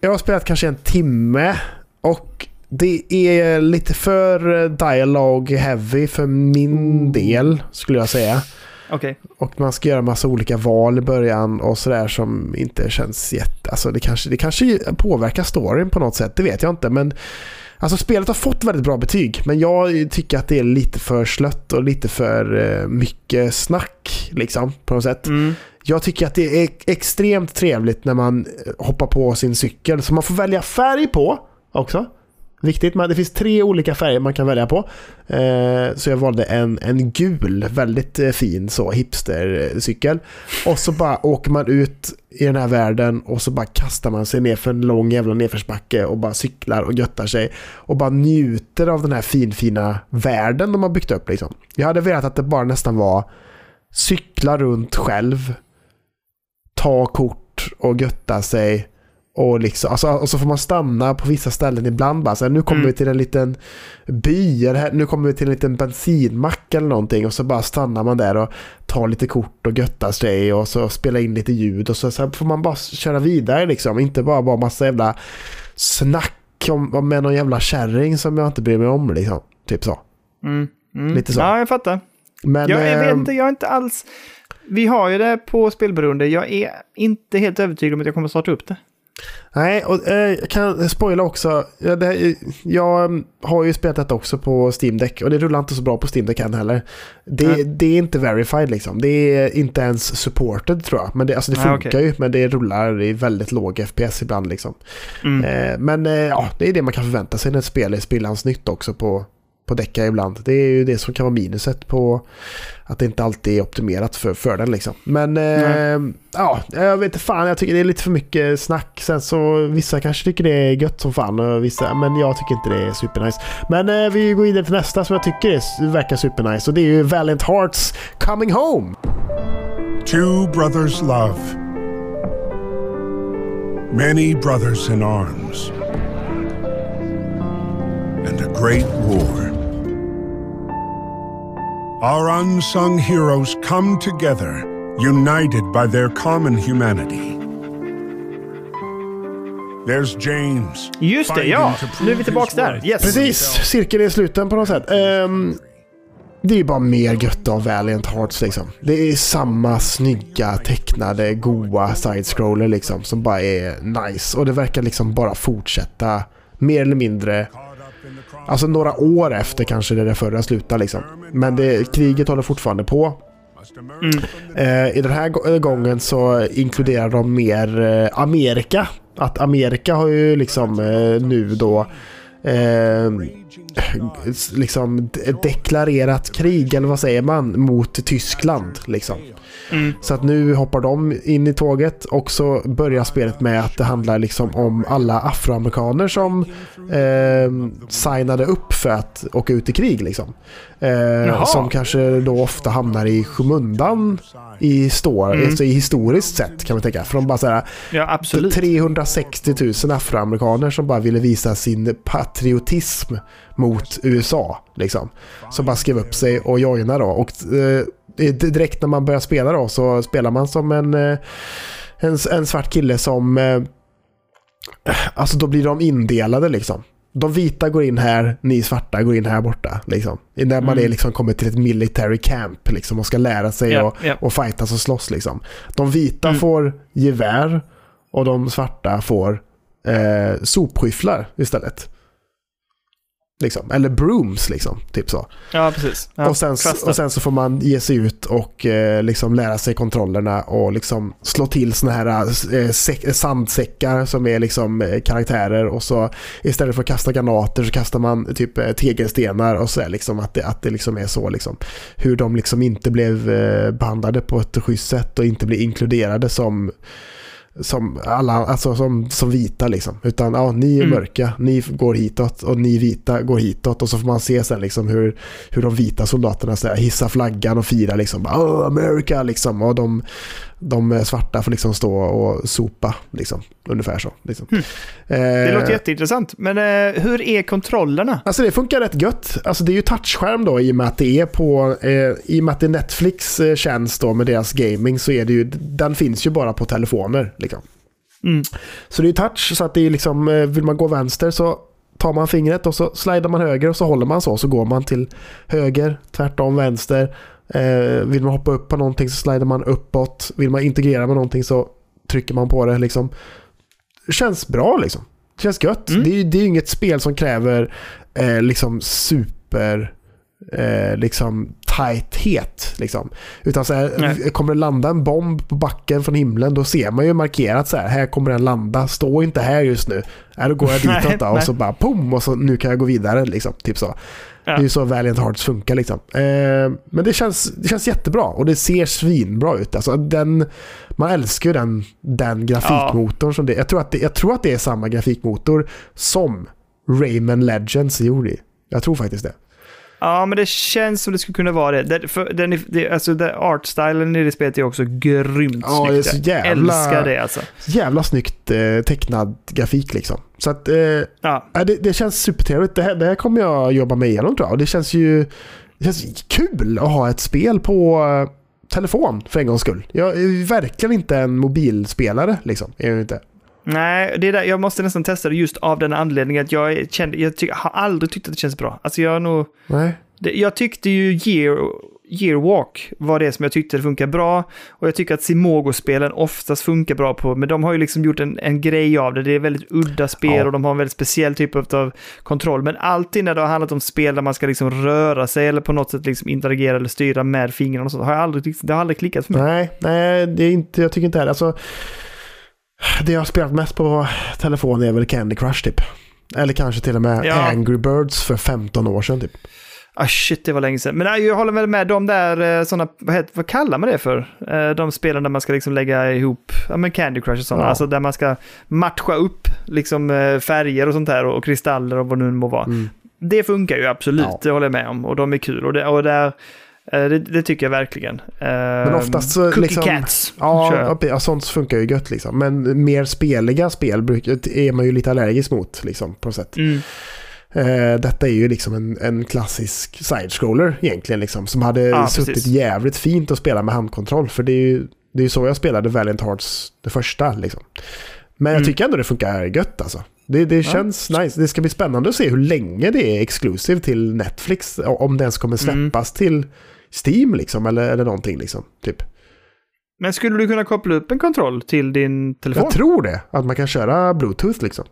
jag har spelat kanske en timme och det är lite för eh, dialogue heavy för min del skulle jag säga. Okej. Och man ska göra massa olika val i början och sådär som inte känns jätte... Alltså det kanske, det kanske påverkar storyn på något sätt, det vet jag inte. Men alltså spelet har fått väldigt bra betyg. Men jag tycker att det är lite för slött och lite för eh, mycket snack liksom på något sätt. Mm. Jag tycker att det är extremt trevligt när man eh, hoppar på sin cykel. Så man får välja färg på också. Viktigt, men det finns tre olika färger man kan välja på. Eh, så jag valde en, en gul, väldigt eh, fin så hipstercykel. Och så bara åker man ut i den här världen och så bara kastar man sig ner för en lång jävla nedförsbacke och bara cyklar och göttar sig. Och bara njuter av den här finfina världen de har byggt upp liksom. Jag hade velat att det bara nästan var cykla runt själv, ta kort och götta sig. Och, liksom, alltså, och så får man stanna på vissa ställen ibland. Bara, så här, nu kommer Mm. vi till en liten by, eller här, nu kommer vi till en liten bensinmack eller någonting. Och så bara stannar man där och tar lite kort och göttar sig och så spelar in lite ljud. Och så, så får man bara köra vidare liksom. Inte bara bara massa jävla snack om, om med någon jävla kärring som jag inte bryr mig om. Liksom. Typ så. Mm. Mm. Lite så. Ja, jag fattar. Men, Jag, jag vet ehm, inte, jag är inte alls... Vi har ju det på spelberoende. Jag är inte helt övertygad om att jag kommer starta upp det. Nej, och eh, jag kan spoila också. Ja, det, jag mm, har ju spelat detta också på Steam Deck och det rullar inte så bra på Steam Deck än heller. Det, Nej. det är inte verified liksom. Det är inte ens supported tror jag. Men det, alltså, det Nej, funkar okej. ju, men det rullar i väldigt låg FPS ibland liksom. Mm. Eh, men eh, ja, det är det man kan förvänta sig när ett spel är sprillans nytt också på, på Decca ibland. Det är ju det som kan vara minuset på att det inte alltid är optimerat för, för den liksom. Men eh, ja, jag vet inte fan, jag tycker det är lite för mycket snack. Sen så vissa kanske tycker det är gött som fan och vissa, men jag tycker inte det är supernice. Men eh, vi går vidare till nästa som jag tycker är, verkar supernice och det är ju Valiant Hearts Coming Home. Two brothers love. Many brothers in arms. And a great war. Our unsung heroes come together, united by their common humanity. There's James. Just det, ja. Nu är vi tillbaka där. Yes. Precis, cirkeln är sluten på något sätt. Ehm, det är ju bara mer gött av Valiant Hearts liksom. Det är samma snygga, tecknade, goa side-scroller liksom som bara är nice. Och det verkar liksom bara fortsätta mer eller mindre Alltså några år efter kanske det där förra slutar liksom. Men det, kriget håller fortfarande på. Eh, I den här gå- gången så inkluderar de mer eh, Amerika. Att Amerika har ju liksom eh, nu då eh, liksom de- deklarerat krig, eller vad säger man, mot Tyskland. Liksom. Så att nu hoppar de in i tåget och så börjar spelet med att det handlar liksom om alla afroamerikaner som eh, signade upp för att åka ut i krig. Liksom. Eh, som kanske då ofta hamnar i skymundan i, stå, alltså i historiskt sett kan man tänka. För de bara såhär, Ja, absolut. 360 000 afroamerikaner som bara ville visa sin patriotism mot USA. Liksom. Som bara skrev upp sig och joinade då. Och eh, direkt när man börjar spela då så spelar man som en, eh, en, en svart kille som... Eh, alltså då blir de indelade liksom. De vita går in här, ni svarta går in här borta. Liksom. När man Mm. är liksom kommit till ett military camp liksom, och ska lära sig Ja, att ja. och fightas och slåss. Liksom. De vita Mm. får gevär och de svarta får eh, sopskyfflar istället. Liksom. Eller brooms, liksom. Typ så. Ja, precis. Ja, och, sen, och sen så får man ge sig ut och eh, liksom lära sig kontrollerna och liksom slå till såna här eh, säck- sandsäckar som är liksom eh, karaktärer och så istället för att kasta granater så kastar man typ eh, tegelstenar och så liksom att det, att det liksom är så liksom. Hur de liksom inte blev eh, behandlade på ett schysst sätt och inte blir inkluderade som som alla, alltså som, som vita liksom. Utan ja, ni är Mm. mörka, ni går hitåt och ni vita går hitåt och så får man se sen liksom hur, hur de vita soldaterna så hissar flaggan och firar liksom. bara, Oh, America liksom. Och de, de svarta får liksom stå och sopa liksom. Ungefär så. Liksom. Hmm. Det låter jätteintressant. Men eh, hur är kontrollerna? Alltså det funkar rätt gött. Alltså det är ju touchskärm då i och med att det är på, eh, i och med att det är Netflix eh, tjänst då med deras gaming så är det ju, den finns ju bara på telefoner liksom. Mm. Så det är touch så att det är liksom, vill man gå vänster så tar man fingret och så slidar man höger och så håller man så så går man till höger, tvärtom vänster. Eh, vill man hoppa upp på någonting så slidar man uppåt. Vill man integrera med någonting så trycker man på det liksom. Känns bra liksom. Känns gött. Mm. Det, är, det är inget spel som kräver eh, liksom super eh, liksom tighthet. Liksom. Utan så här, Nej. kommer det landa en bomb på backen från himlen då ser man ju markerat så här, här kommer den landa, stå inte här just nu. Äh, då går jag ditåt då och så bara pum och så nu kan jag gå vidare liksom. Typ så. Ja. Det är så Valiant Hearts funkar liksom. Eh, men det känns, det känns jättebra och det ser svinbra ut. Alltså, den, man älskar ju den, den grafikmotorn. Som det, jag, tror att det, jag tror att det är samma grafikmotor som Rayman Legends gjorde. Jag tror faktiskt det. Ja, men det känns som det skulle kunna vara det. det, för, den det alltså, det artstylen i det spelet är också grymt Ja, det är snyggt. så jävla- älskar det alltså. Jävla snyggt eh, tecknad grafik liksom. Så att eh, Ja, Ja, det, det känns supertrevligt. Det här, det här kommer jag jobba mig igenom tror jag. Och det känns ju det känns kul att ha ett spel på eh, telefon för en gångs skull. Jag är verkligen inte en mobilspelare liksom. Är jag inte. Nej, det är där, jag måste nästan testa det just av den anledningen att jag, kände, jag tyck, har aldrig tyckt att det känns bra. Alltså jag har nog... Nej. Det, jag tyckte ju Year, Yearwalk var det som jag tyckte det funkar bra. Och jag tycker att Simogo-spelen oftast funkar bra på, men de har ju liksom gjort en, en grej av det. Det är väldigt udda spel Ja. och de har en väldigt speciell typ av kontroll. Men alltid när det har handlat om spel där man ska liksom röra sig eller på något sätt liksom interagera eller styra med fingrarna och sånt, har jag aldrig, tyckt- det har aldrig klickat för mig. Nej, nej, det är inte, jag tycker inte heller. Alltså, det jag har spelat mest på telefon är väl Candy Crush typ. Eller kanske till och med Ja. Angry Birds för 15 år sedan typ. Ah shit, det var länge sedan. Men nej, jag håller väl med de där sådana, vad, heter, vad kallar man det för? Eh, De spelen där man ska liksom lägga ihop, ja men Candy Crush och sådana, Ja. alltså där man ska matcha upp liksom eh, färger och sånt där och, kristaller och vad det nu må vara. Mm. Det funkar ju absolut, Ja. det håller jag med om. Och de är kul och, det, och där, eh, det, det tycker jag verkligen. Men oftast så Cookie liksom- Cats. Ja, jag. ja, ja, sånt funkar ju gött liksom. Men mer speliga spel är man ju lite allergisk mot liksom på något sätt. Mm. Eh, detta är ju liksom en, en klassisk side-scroller egentligen liksom. Som hade Ja, suttit precis. jävligt fint att spela med handkontroll. För det är ju det är så jag spelade Valiant Hearts det första liksom. Men jag Mm. tycker ändå det funkar gött alltså. Det, det känns nice. Det ska bli spännande att se hur länge det är exklusiv till Netflix. Om det ens kommer Mm. släppas till Steam liksom. Eller, eller någonting liksom. Typ. Men skulle du kunna koppla upp en kontroll till din telefon? Jag tror det. Att man kan köra Bluetooth liksom.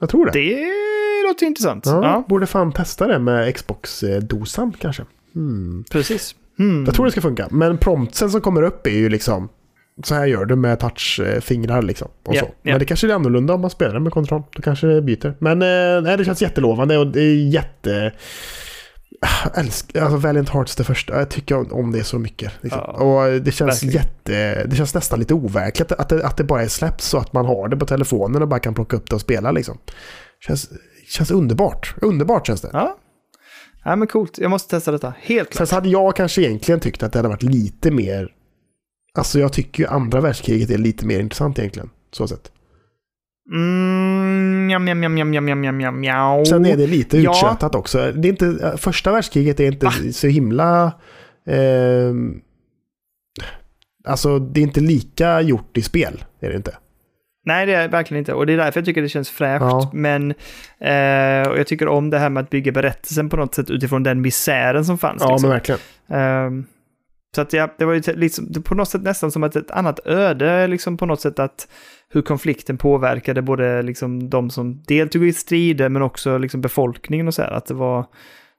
Jag tror det. Det låter intressant. ja, Ja, Borde fan testa det med Xbox-dosan kanske. Hmm. precis. Mm. Jag tror det ska funka. Men promptsen som kommer upp är ju liksom så här gör du med touchfingrar liksom. Och Ja, så. ja. Men det kanske är annorlunda om man spelar med kontroll. Då kanske det byter. Men eh, nej, det känns jättelovande och det är jätte... Älskar, alltså Valiant Hearts det första, jag tycker om det så mycket. Liksom. Ja, och det känns verkligen. jätte, det känns nästan lite overkligt att det, att det bara är släppt så att man har det på telefonen och bara kan plocka upp det och spela liksom. Känns, känns underbart, underbart känns det. Ja. ja, men coolt. Jag måste testa detta. Helt Sen klart. så hade jag kanske egentligen tyckt att det hade varit lite mer... Alltså jag tycker ju andra världskriget är lite mer intressant egentligen. Så sett. Mm, jam, jam, jam, jam, jam, jam, jam, jam, jam. Sen är det lite Ja. uttjötat också. Det är inte, första världskriget är inte Va? så himla... ehm, alltså det är inte lika gjort i spel. Är det inte. Nej, det är verkligen inte. Och det är därför jag tycker det känns fräscht. Ja. Men eh, och jag tycker om det här med att bygga berättelsen på något sätt utifrån den misären som fanns. Ja, liksom. men verkligen. Ehm, så att ja, det var ju liksom, på något sätt nästan som att ett annat öde, liksom på något sätt att hur konflikten påverkade både liksom de som deltog i strider men också liksom befolkningen och så här. Att det var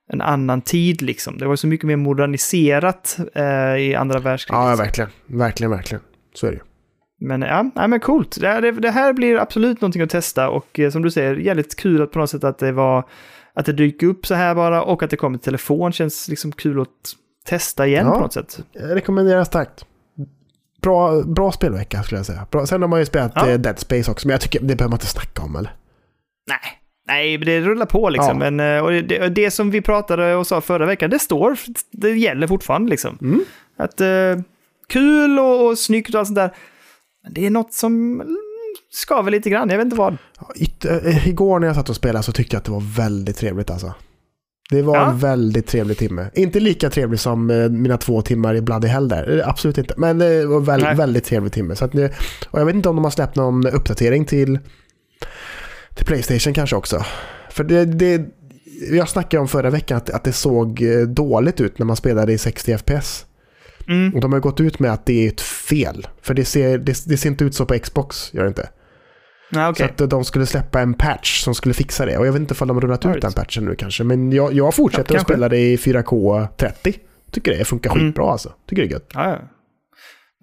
en annan tid liksom. Det var så mycket mer moderniserat eh, i andra världskriget. Ja, verkligen. Verkligen, verkligen. Så är det ju. Men ja, nej, men coolt. Det, det, det här blir absolut någonting att testa och eh, som du säger, jävligt kul att på något sätt att det var att det dyker upp så här bara och att det kommer till telefon känns liksom kul att testa igen Ja. på något sätt. Jag rekommenderar starkt. Bra, bra spelvecka skulle jag säga. Bra. Sen har man ju spelat Ja. eh, Dead Space också, men jag tycker det behöver man inte snacka om eller? Nej, nej, det rullar på liksom. Ja. Men, eh, och det, det som vi pratade och sa förra veckan, det står, det gäller fortfarande liksom. Mm. Att eh, kul och, och snyggt och allt sånt där. Men det är något som skaver lite grann, jag vet inte vad. Ja, Yt, äh, igår när jag satt och spelade så tyckte jag att det var väldigt trevligt alltså. Det var Ja. en väldigt trevlig timme. Inte lika trevlig som eh, mina två timmar i Bloody Hell där. Eh, Absolut inte. Men det var väl, Nej. väldigt trevlig timme. Så att, och jag vet inte om de har släppt någon uppdatering till, till Playstation kanske också. För det, det, jag snackade om förra veckan att, att det såg eh, dåligt ut när man spelade i 60 FPS. Mm. Och de har gått ut med att det är ett fel. För det ser, det, det ser inte ut så på Xbox, gör det inte. Ja, Så okej. att de skulle släppa en patch som skulle fixa det. Och jag vet inte om de har rullat ut den patchen nu kanske. Men jag, jag fortsätter Ja, att spela det i 4K 30. Tycker det funkar Mm. skitbra alltså. Tycker det är gött. Ja, ja.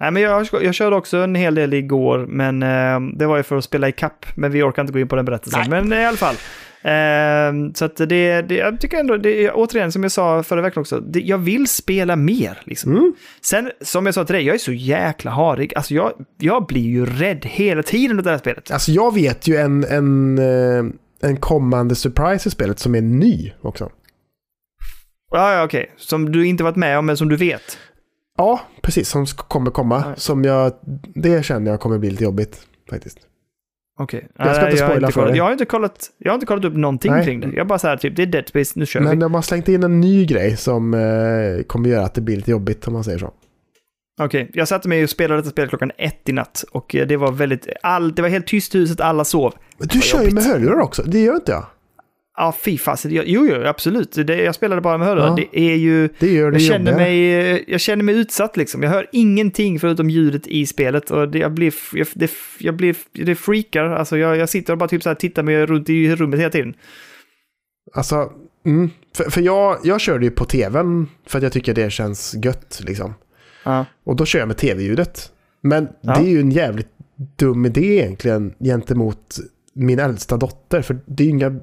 Nej, men jag, jag körde också en hel del igår, men eh, det var ju för att spela i kapp. Men vi orkar inte gå in på den berättelsen. Men i alla fall. Eh, så att det, det, jag tycker ändå, det, återigen som jag sa förra veckan också, det, jag vill spela mer. Liksom. Mm. Sen, som jag sa till dig, jag är så jäkla harig. Alltså jag, jag blir ju rädd hela tiden av det här spelet. Alltså jag vet ju en, en, eh, en kommande surprise i spelet som är ny också. Ja, ja, okej. Som du inte varit med om, men som du vet. Ja, precis. Som kommer komma. Nej. Som jag, det känner jag kommer bli lite jobbigt faktiskt. Okej. Jag ska inte spoila för dig. jag har inte kollat, jag har inte kollat upp någonting Nej. kring det. Jag bara så här, typ, det är Dead Space, nu kör vi. Men de har slängt in en ny grej som eh, kommer göra att det blir lite jobbigt om man säger så. Okej, jag satte mig och spelade detta spel klockan ett i natt och eh, det var väldigt, all, det var helt tyst i huset, alla sov. Men du kör ju med hörlurar också. Det gör inte jag. Ja, fy fasen. Jo, jo, absolut. Det, jag spelade bara med hörlurar. Ja. Det är ju... Det gör det Jag känner, mig, jag känner mig utsatt liksom. Jag hör ingenting förutom ljudet i spelet och det, jag blir, jag, det, jag blir, det freakar. Alltså jag, jag sitter och bara typ så här tittar mig runt i rummet hela tiden. Alltså, mm, för, för jag, jag körde ju på tvn för att jag tycker det känns gött liksom. Ja. Och då kör jag med tv-ljudet. Men Ja. det är ju en jävligt dum idé egentligen gentemot min äldsta dotter. För det är ju inga,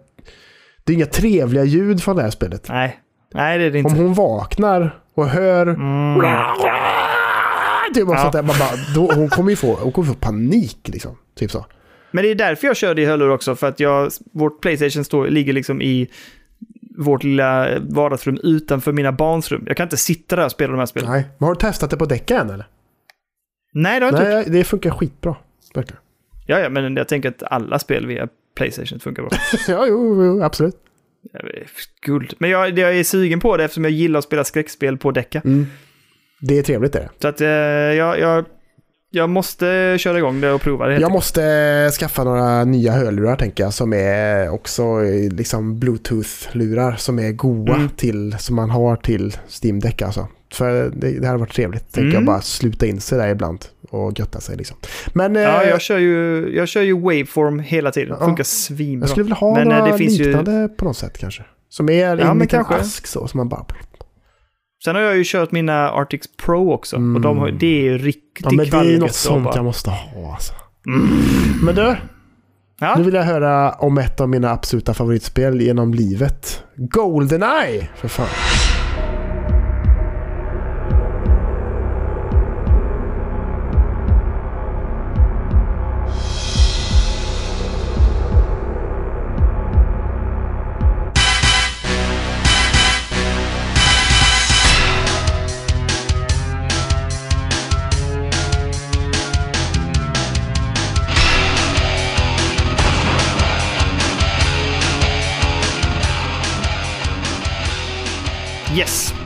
det är inga trevliga ljud från det här spelet. Nej. Nej, det är det Om inte. hon vaknar och hör... Mm. Typ Ja. sånt där, man bara, då, hon kommer ju få, hon kommer få panik liksom. Typ så. Men det är därför jag körde i hörlurar också, för att jag, vårt Playstation står, ligger liksom i vårt lilla vardagsrum utanför mina barns rum. Jag kan inte sitta där och spela de här spelen. Nej, Nej. Men har du testat det på däcka än eller? det har jag inte gjort. Nej, det funkar skitbra. Verkligen. Ja, ja, men jag tänker att alla spel via Playstation funkar bra. Ja, jo, jo absolut. Guld. Men jag, jag är sugen på det eftersom jag gillar att spela skräckspel på däcka. Mm. Det är trevligt det. Så att eh, jag, jag, jag måste köra igång det och prova det. Jag måste skaffa några nya hörlurar tänker jag som är också eh, liksom bluetooth-lurar som är goa Mm. till, som man har till Steam Deck alltså. För det, det hade varit trevligt, tänker Mm. jag bara sluta in sig där ibland och götta sig liksom. Men eh, Ja, jag kör, ju, jag kör ju waveform hela tiden. Ja. Funkar svinbra. jag skulle vilja ha Men, eh, några det finns ju- liknande på något sätt kanske. Som är men en liten kanske. ask så, som man bara... Sen har jag ju kört mina Arctic Pro också. Och de har, det är ju riktigt Mm. Ja, men det är något sånt bara- jag måste ha alltså. Men du, Ja? nu vill jag höra om ett av mina absoluta favoritspel genom livet. Goldeneye! För fan.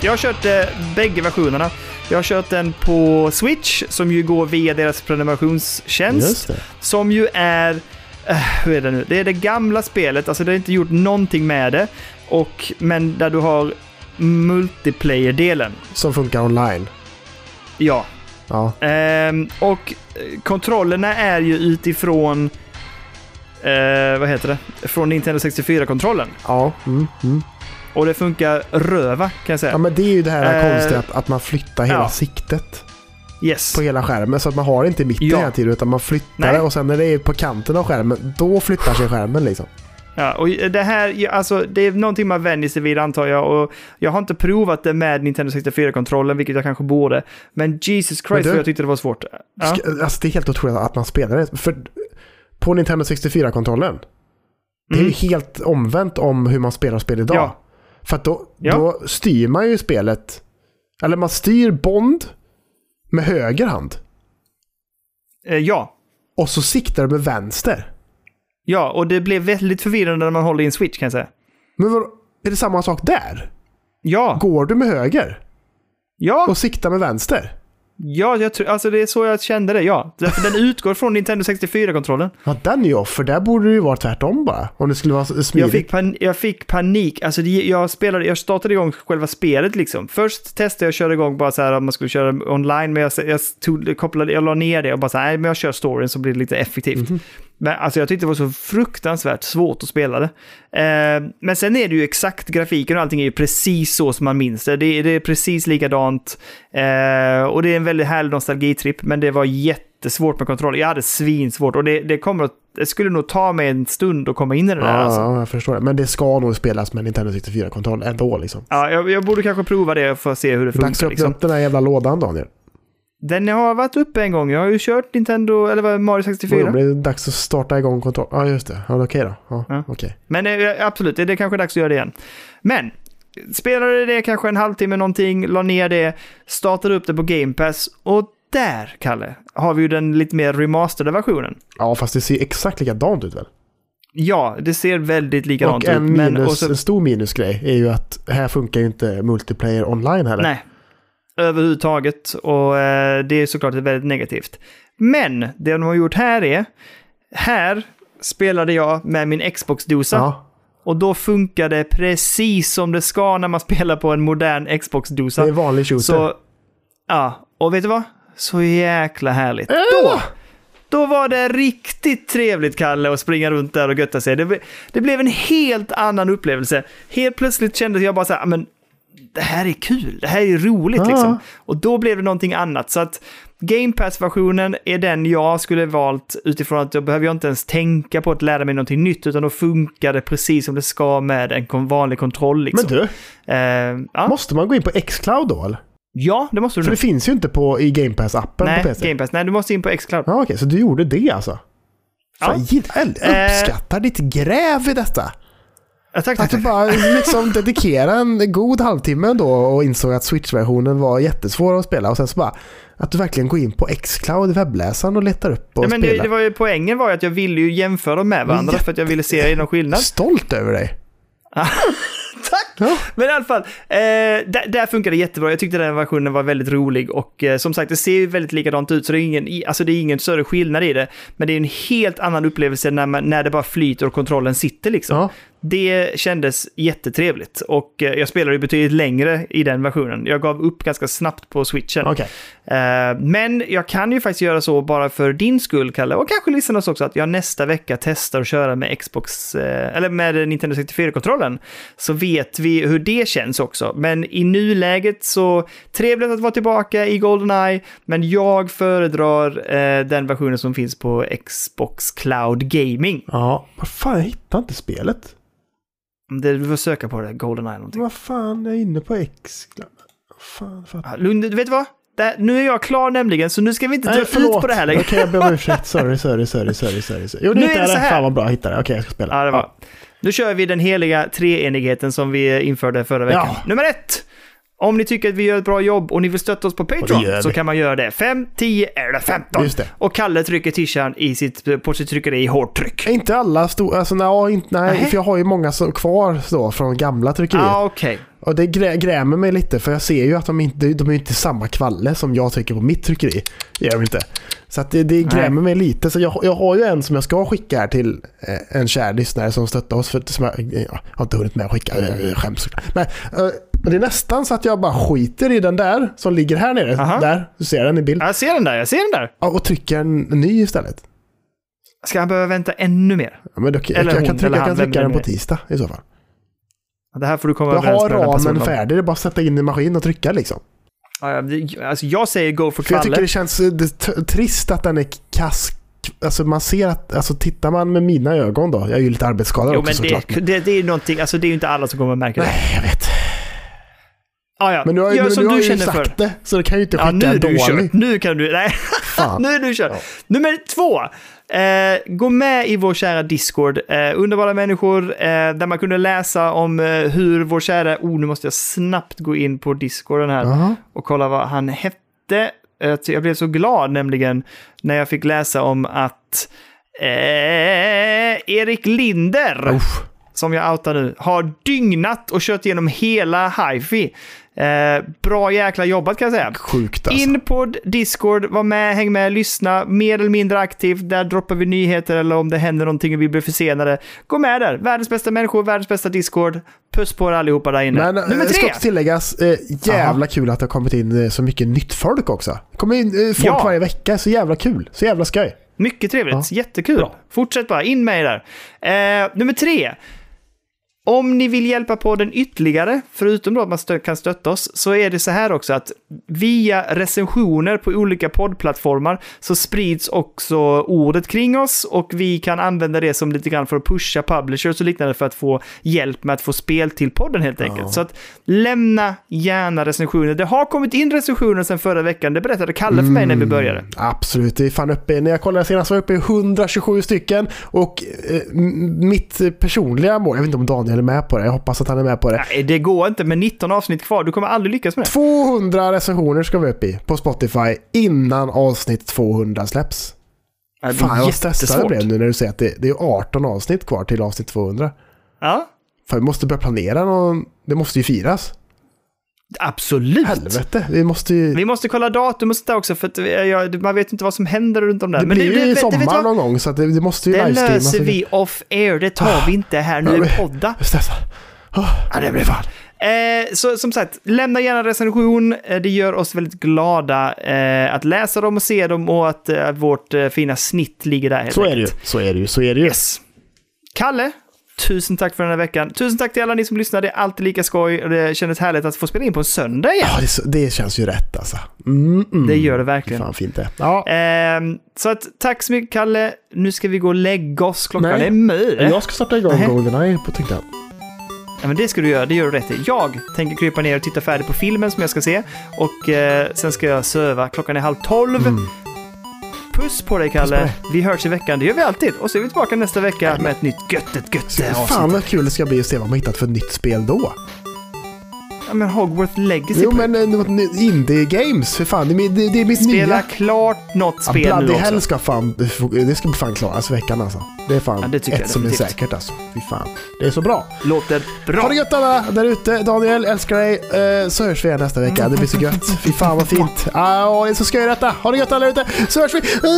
Jag har kört eh, bägge versionerna. Jag har kört den på Switch, som ju går via deras prenumerationstjänst. Som ju är... eh, hur är det nu? Det är det gamla spelet, alltså det har inte gjort någonting med det. Och, men där du har multiplayer-delen. Som funkar online. Ja. Ja. Ehm, och eh, kontrollerna är ju utifrån... Eh, vad heter det? Från Nintendo 64-kontrollen. Ja. Mm, mm. Och det funkar röva, kan jag säga. ja, men det är ju det här Eh, konstiga att, att man flyttar hela ja. siktet yes. på hela skärmen. Så att man har det inte i mitten Ja. hela tiden utan man flyttar Nej. det och sen när det är på kanten av skärmen, då flyttar sig skärmen liksom. Ja, och det här, alltså, det är någonting man vänjer sig vid antar jag. Och jag har inte provat det med Nintendo 64-kontrollen, vilket jag kanske borde. Men Jesus Christ Men du- vad jag tyckte det var svårt. Ja. Ska- Alltså det är helt otroligt att man spelar det. För på Nintendo 64-kontrollen, det är Mm. ju helt omvänt om hur man spelar spel idag. Ja. För då, Ja. då styr man ju spelet, eller man styr Bond med höger hand. Eh, ja. Och så siktar du med vänster. Ja, och det blev väldigt förvirrande när man håller i en switch kan jag säga. Men vad, är det samma sak där? Ja, Går du med höger ja, och siktar med vänster? Ja jag tror, alltså det är så jag kände det, ja. Därför den utgår från Nintendo 64-kontrollen. Ja, den ju för där borde det ju vara tvärtom bara. Om det skulle vara smidigt. Jag fick, pan jag fick panik. Alltså det, jag, spelade, jag startade igång själva spelet liksom. Först testade jag att köra igång bara så här om man skulle köra online. Men jag, jag, tog, kopplade, jag la ner det och bara så här, nej men jag kör storyn så blir det lite effektivt. Mhm. Men alltså jag tyckte det var så fruktansvärt svårt att spela det. Eh, men sen är det ju exakt, grafiken och allting är ju precis så som man minns det. Det, det är precis likadant. Eh, och det är en väldigt härlig nostalgitripp, men det var jättesvårt med kontroll. Jag hade svinsvårt och det, det, kommer att, det skulle nog ta mig en stund att komma in i det där. Ja, alltså. ja, jag förstår det. Men det ska nog spelas med Nintendo 64-kontroll ändå liksom. Ja, jag, jag borde kanske prova det för att se hur det Dags att funkar. öppna Liksom. upp den här jävla lådan Daniel. Den har varit uppe en gång. Jag har ju kört Nintendo, eller Mario Då 64. blir det dags att starta igång kontroll. Ja, just det. Ja, okej då. Ja, Ja. okej. Men eh, absolut, det är kanske dags att göra det igen. Men, spelade det kanske en halvtimme någonting, la ner det, startade upp det på Game Pass och där, Kalle, har vi ju den lite mer remasterade versionen. Ja, fast det ser exakt likadant ut väl? Ja, det ser väldigt likadant och en, ut. Men, minus, och så, en stor minusgrej är ju att här funkar ju inte multiplayer online heller. nej, överhuvudtaget. Och eh, det är såklart väldigt negativt. Men, det de har gjort här är, här spelade jag med min Xbox-dosa. Ja, Och då funkar det precis som det ska när man spelar på en modern det Xbox-dosa. är vanlig shooter. Så, ja, och vet du vad? Så jäkla härligt. Äh! Då, då var det riktigt trevligt, Kalle, att springa runt där och götta sig. Det, det blev en helt annan upplevelse. Helt plötsligt kände jag bara så här, "Ah, men det här är kul, det här är roligt Ja. liksom. Och då blev det någonting annat. Så att Game Pass-versionen är den jag skulle valt utifrån att då behöver jag inte ens tänka på att lära mig någonting nytt, utan då funkar det precis som det ska med en vanlig kontroll. Liksom. Men du, Eh, ja. måste man gå in på Xcloud då eller? ja, det måste du För nu. det finns ju inte på, i Game Pass-appen på PC. Game Pass. Nej, du måste in på Xcloud. Ja, okej, så du gjorde det alltså? Ja. jag Eh. uppskattar ditt gräv i detta. Ja, tack, Att du bara liksom dedikerade en god halvtimme då och insåg att Switch-versionen var jättesvår att spela och sen så bara att du verkligen går in på Xcloud webbläsaren och letar upp och Ja, men det, spelar. det var ju, poängen var ju att jag ville ju jämföra dem med varandra Jätte- för att jag ville se någon skillnad. Stolt över dig. Tack! Men i alla fall, eh, där, där funkar det jättebra. Jag tyckte den versionen var väldigt rolig och eh, som sagt, det ser ju väldigt likadant ut så det är, ingen, alltså, det är ingen större skillnad i det. Men det är en helt annan upplevelse när, man, när det bara flyter och kontrollen sitter liksom. Ja. Det kändes jättetrevligt och eh, jag spelade ju betydligt längre i den versionen. Jag gav upp ganska snabbt på switchen. Okej. Eh, Men jag kan ju faktiskt göra så bara för din skull, Kalle, och kanske lyssnarnas också, att jag nästa vecka testar att köra med Xbox, eh, eller med Nintendo 64-kontrollen. Så vet vi hur det känns också. Men i nuläget så trevligt att vara tillbaka i Goldeneye, men jag föredrar eh, den versionen som finns på Xbox Cloud Gaming. Ja, vad fan, jag hittar inte spelet. Det, du får söka på det, Goldeneye någonting. Vad fan, jag är inne på Xcloud. Fan, fan. Ja, Lugn, du vet vad? Där, nu är jag klar nämligen, så nu ska vi inte dra ut på det här längre. Okej, jag ber om ursäkt. Sorry, sorry, sorry, sorry, sorry. Jo, nu Nu är det så här. Fan vad bra, jag hittade det. Okej, jag ska spela. Ja, det var. Nu kör vi den heliga treenigheten som vi införde förra veckan. Ja. Nummer ett! Om ni tycker att vi gör ett bra jobb och ni vill stötta oss på Patreon så kan man göra det. 5, 10 eller 15. Just det. Och Kalle trycker t-shirten i sitt, på sitt tryckeri i hårt tryck. Inte alla stora, alltså nej, inte, nej Nej. för jag har ju många som, kvar då från gamla tryckerier. Ja, ah, okej. Och det grä, grämer mig lite för jag ser ju att de inte de är inte samma kvalle som jag trycker på mitt tryckeri. Det gör de inte. Så det, det grämer mig lite. Så jag, jag har ju en som jag ska skicka här till eh, en kär lyssnare som stöttar oss. För, som jag, jag har inte hunnit med att skicka, jag skäms. Men eh, det är nästan så att jag bara skiter i den där som ligger här nere. Aha. Där, du ser den i bild. Jag ser den där, jag ser den där. Ja, Och trycker en, ny istället. Ska han behöva vänta ännu mer? Ja, men då, jag, Eller jag, hon, kan trycka, jag kan trycka den på tisdag i så fall. Det här får du komma Jag överens har med den här ramen personen om. färdig, det är bara att sätta in i maskin och trycka liksom. Alltså jag säger go for För jag tycker det känns eh, det, trist att den är kass. Alltså man ser att, alltså tittar man med mina ögon då, jag är ju lite arbetsskadad Jo, också men såklart. det, det, det är ju någonting, alltså det är ju inte alla som kommer att märka det. Nej, jag vet. Ja, ja. Men nu har, Gör nu, som nu har du ju känner för. sagt det, så det kan ju inte Ja, skicka nu är en du dålig. kört. Nu kan du... Nej, nu är du kört. Ja. Nummer två. Eh, gå med i vår kära Discord. Eh, underbara människor eh, där man kunde läsa om eh, hur vår kära... Oh, nu måste jag snabbt gå in på Discorden här Jaha. och kolla vad han hette. Eh, Jag blev så glad nämligen när jag fick läsa om att eh, Erik Linder Uff. som jag outar nu, har dygnat och kört igenom hela hifi. Eh, bra jäkla jobbat kan jag säga. Sjukt alltså. In på Discord, var med, häng med, lyssna, mer eller mindre aktivt. Där droppar vi nyheter eller om det händer någonting och vi blir försenade. Gå med där. Världens bästa människor, världens bästa Discord. Puss på er allihopa där inne. Men Nummer Nummer ska tre. också tilläggas, eh, jävla kul att det har kommit in eh, så mycket nytt folk också. Det kommer in eh, folk Ja. varje vecka, så jävla kul. Så jävla skoj. Mycket trevligt, Ja. jättekul. Bra. Fortsätt bara, in med er där. Eh, nummer tre. Om ni vill hjälpa podden ytterligare, förutom då att man stö- kan stötta oss, så är det så här också att via recensioner på olika poddplattformar så sprids också ordet kring oss och vi kan använda det som lite grann för att pusha publishers och liknande för att få hjälp med att få spel till podden helt enkelt. Så att lämna gärna recensioner. Det har kommit in recensioner sedan förra veckan, det berättade Kalle för mig när vi började. Absolut, det är fan uppe, när jag kollade senast var jag uppe i 127 stycken och eh, mitt personliga mål, jag vet inte om Daniel är med på det, jag hoppas att han är med på det. Nej, det går inte med 19 avsnitt kvar. Du kommer aldrig lyckas med det. 200 recensioner ska vi upp i på Spotify innan avsnitt 200 släpps. Ja, det är Fan vad stressad jag blev nu när du säger att det, det är 18 avsnitt kvar till avsnitt 200. Ja, För vi måste börja planera någon, det måste ju firas. absolut. Helvete, vi måste ju... Vi måste kolla datum och sånt där också, för att vi- jag, man vet inte vad som händer runt om där. Det Men blir ju i sommar någon gång så det, det måste ju Det livestreamas. löser vi off air, det tar vi inte här nu Ja, i podda. Stressad. Oh, ja, det blir fan. Eh, så som sagt, lämna gärna en recension. Eh, det gör oss väldigt glada eh, att läsa dem och se dem och att eh, vårt eh, fina snitt ligger där. helt Så är det ju. Så är det ju. Så är det ju. Yes. Kalle, tusen tack för den här veckan. Tusen tack till alla ni som lyssnar. Det är alltid lika skoj och det kändes härligt att få spela in på en söndag igen. Ja, det, det känns ju rätt alltså. Mm, mm. Det gör det verkligen. Fan fint det. Ja, Ehm, så att, tack så mycket Kalle. Nu ska vi gå och lägga oss. Klockan Nej. är mycket. jag ska starta igång. Goldeneye tänkte jag. Ja, men det ska du göra, det gör du rätt i. Jag tänker krypa ner och titta färdigt på filmen som jag ska se. Och eh, sen ska jag söva. Klockan är halv tolv. Puss på dig Kalle. Mm. På Vi hörs i veckan, det gör vi alltid. Och så är vi tillbaka nästa vecka med ett nytt göttet götte Fan avsnitt. vad kul det ska bli att se vad man hittat för nytt spel då. Ja, men Hogwarts Legacy. Jo men eh, något nytt- Indie Games, för fan. Det det, det är mitt Spela nya. klart något Ja, spel nu Bloody också. Hell ska fan, det ska fan klaras i veckan alltså. Det är fan Ja, det ett jag som är säkert alltså. Fy fan. Det är så bra. Låter bra. Ha det gött alla där ute. Daniel, älskar dig. Eh, Så hörs vi igen nästa vecka. Det blir så gött. Fy fan vad fint. Ah, det är så skoj detta. Ha det gött alla där ute. Så hörs vi. Uh!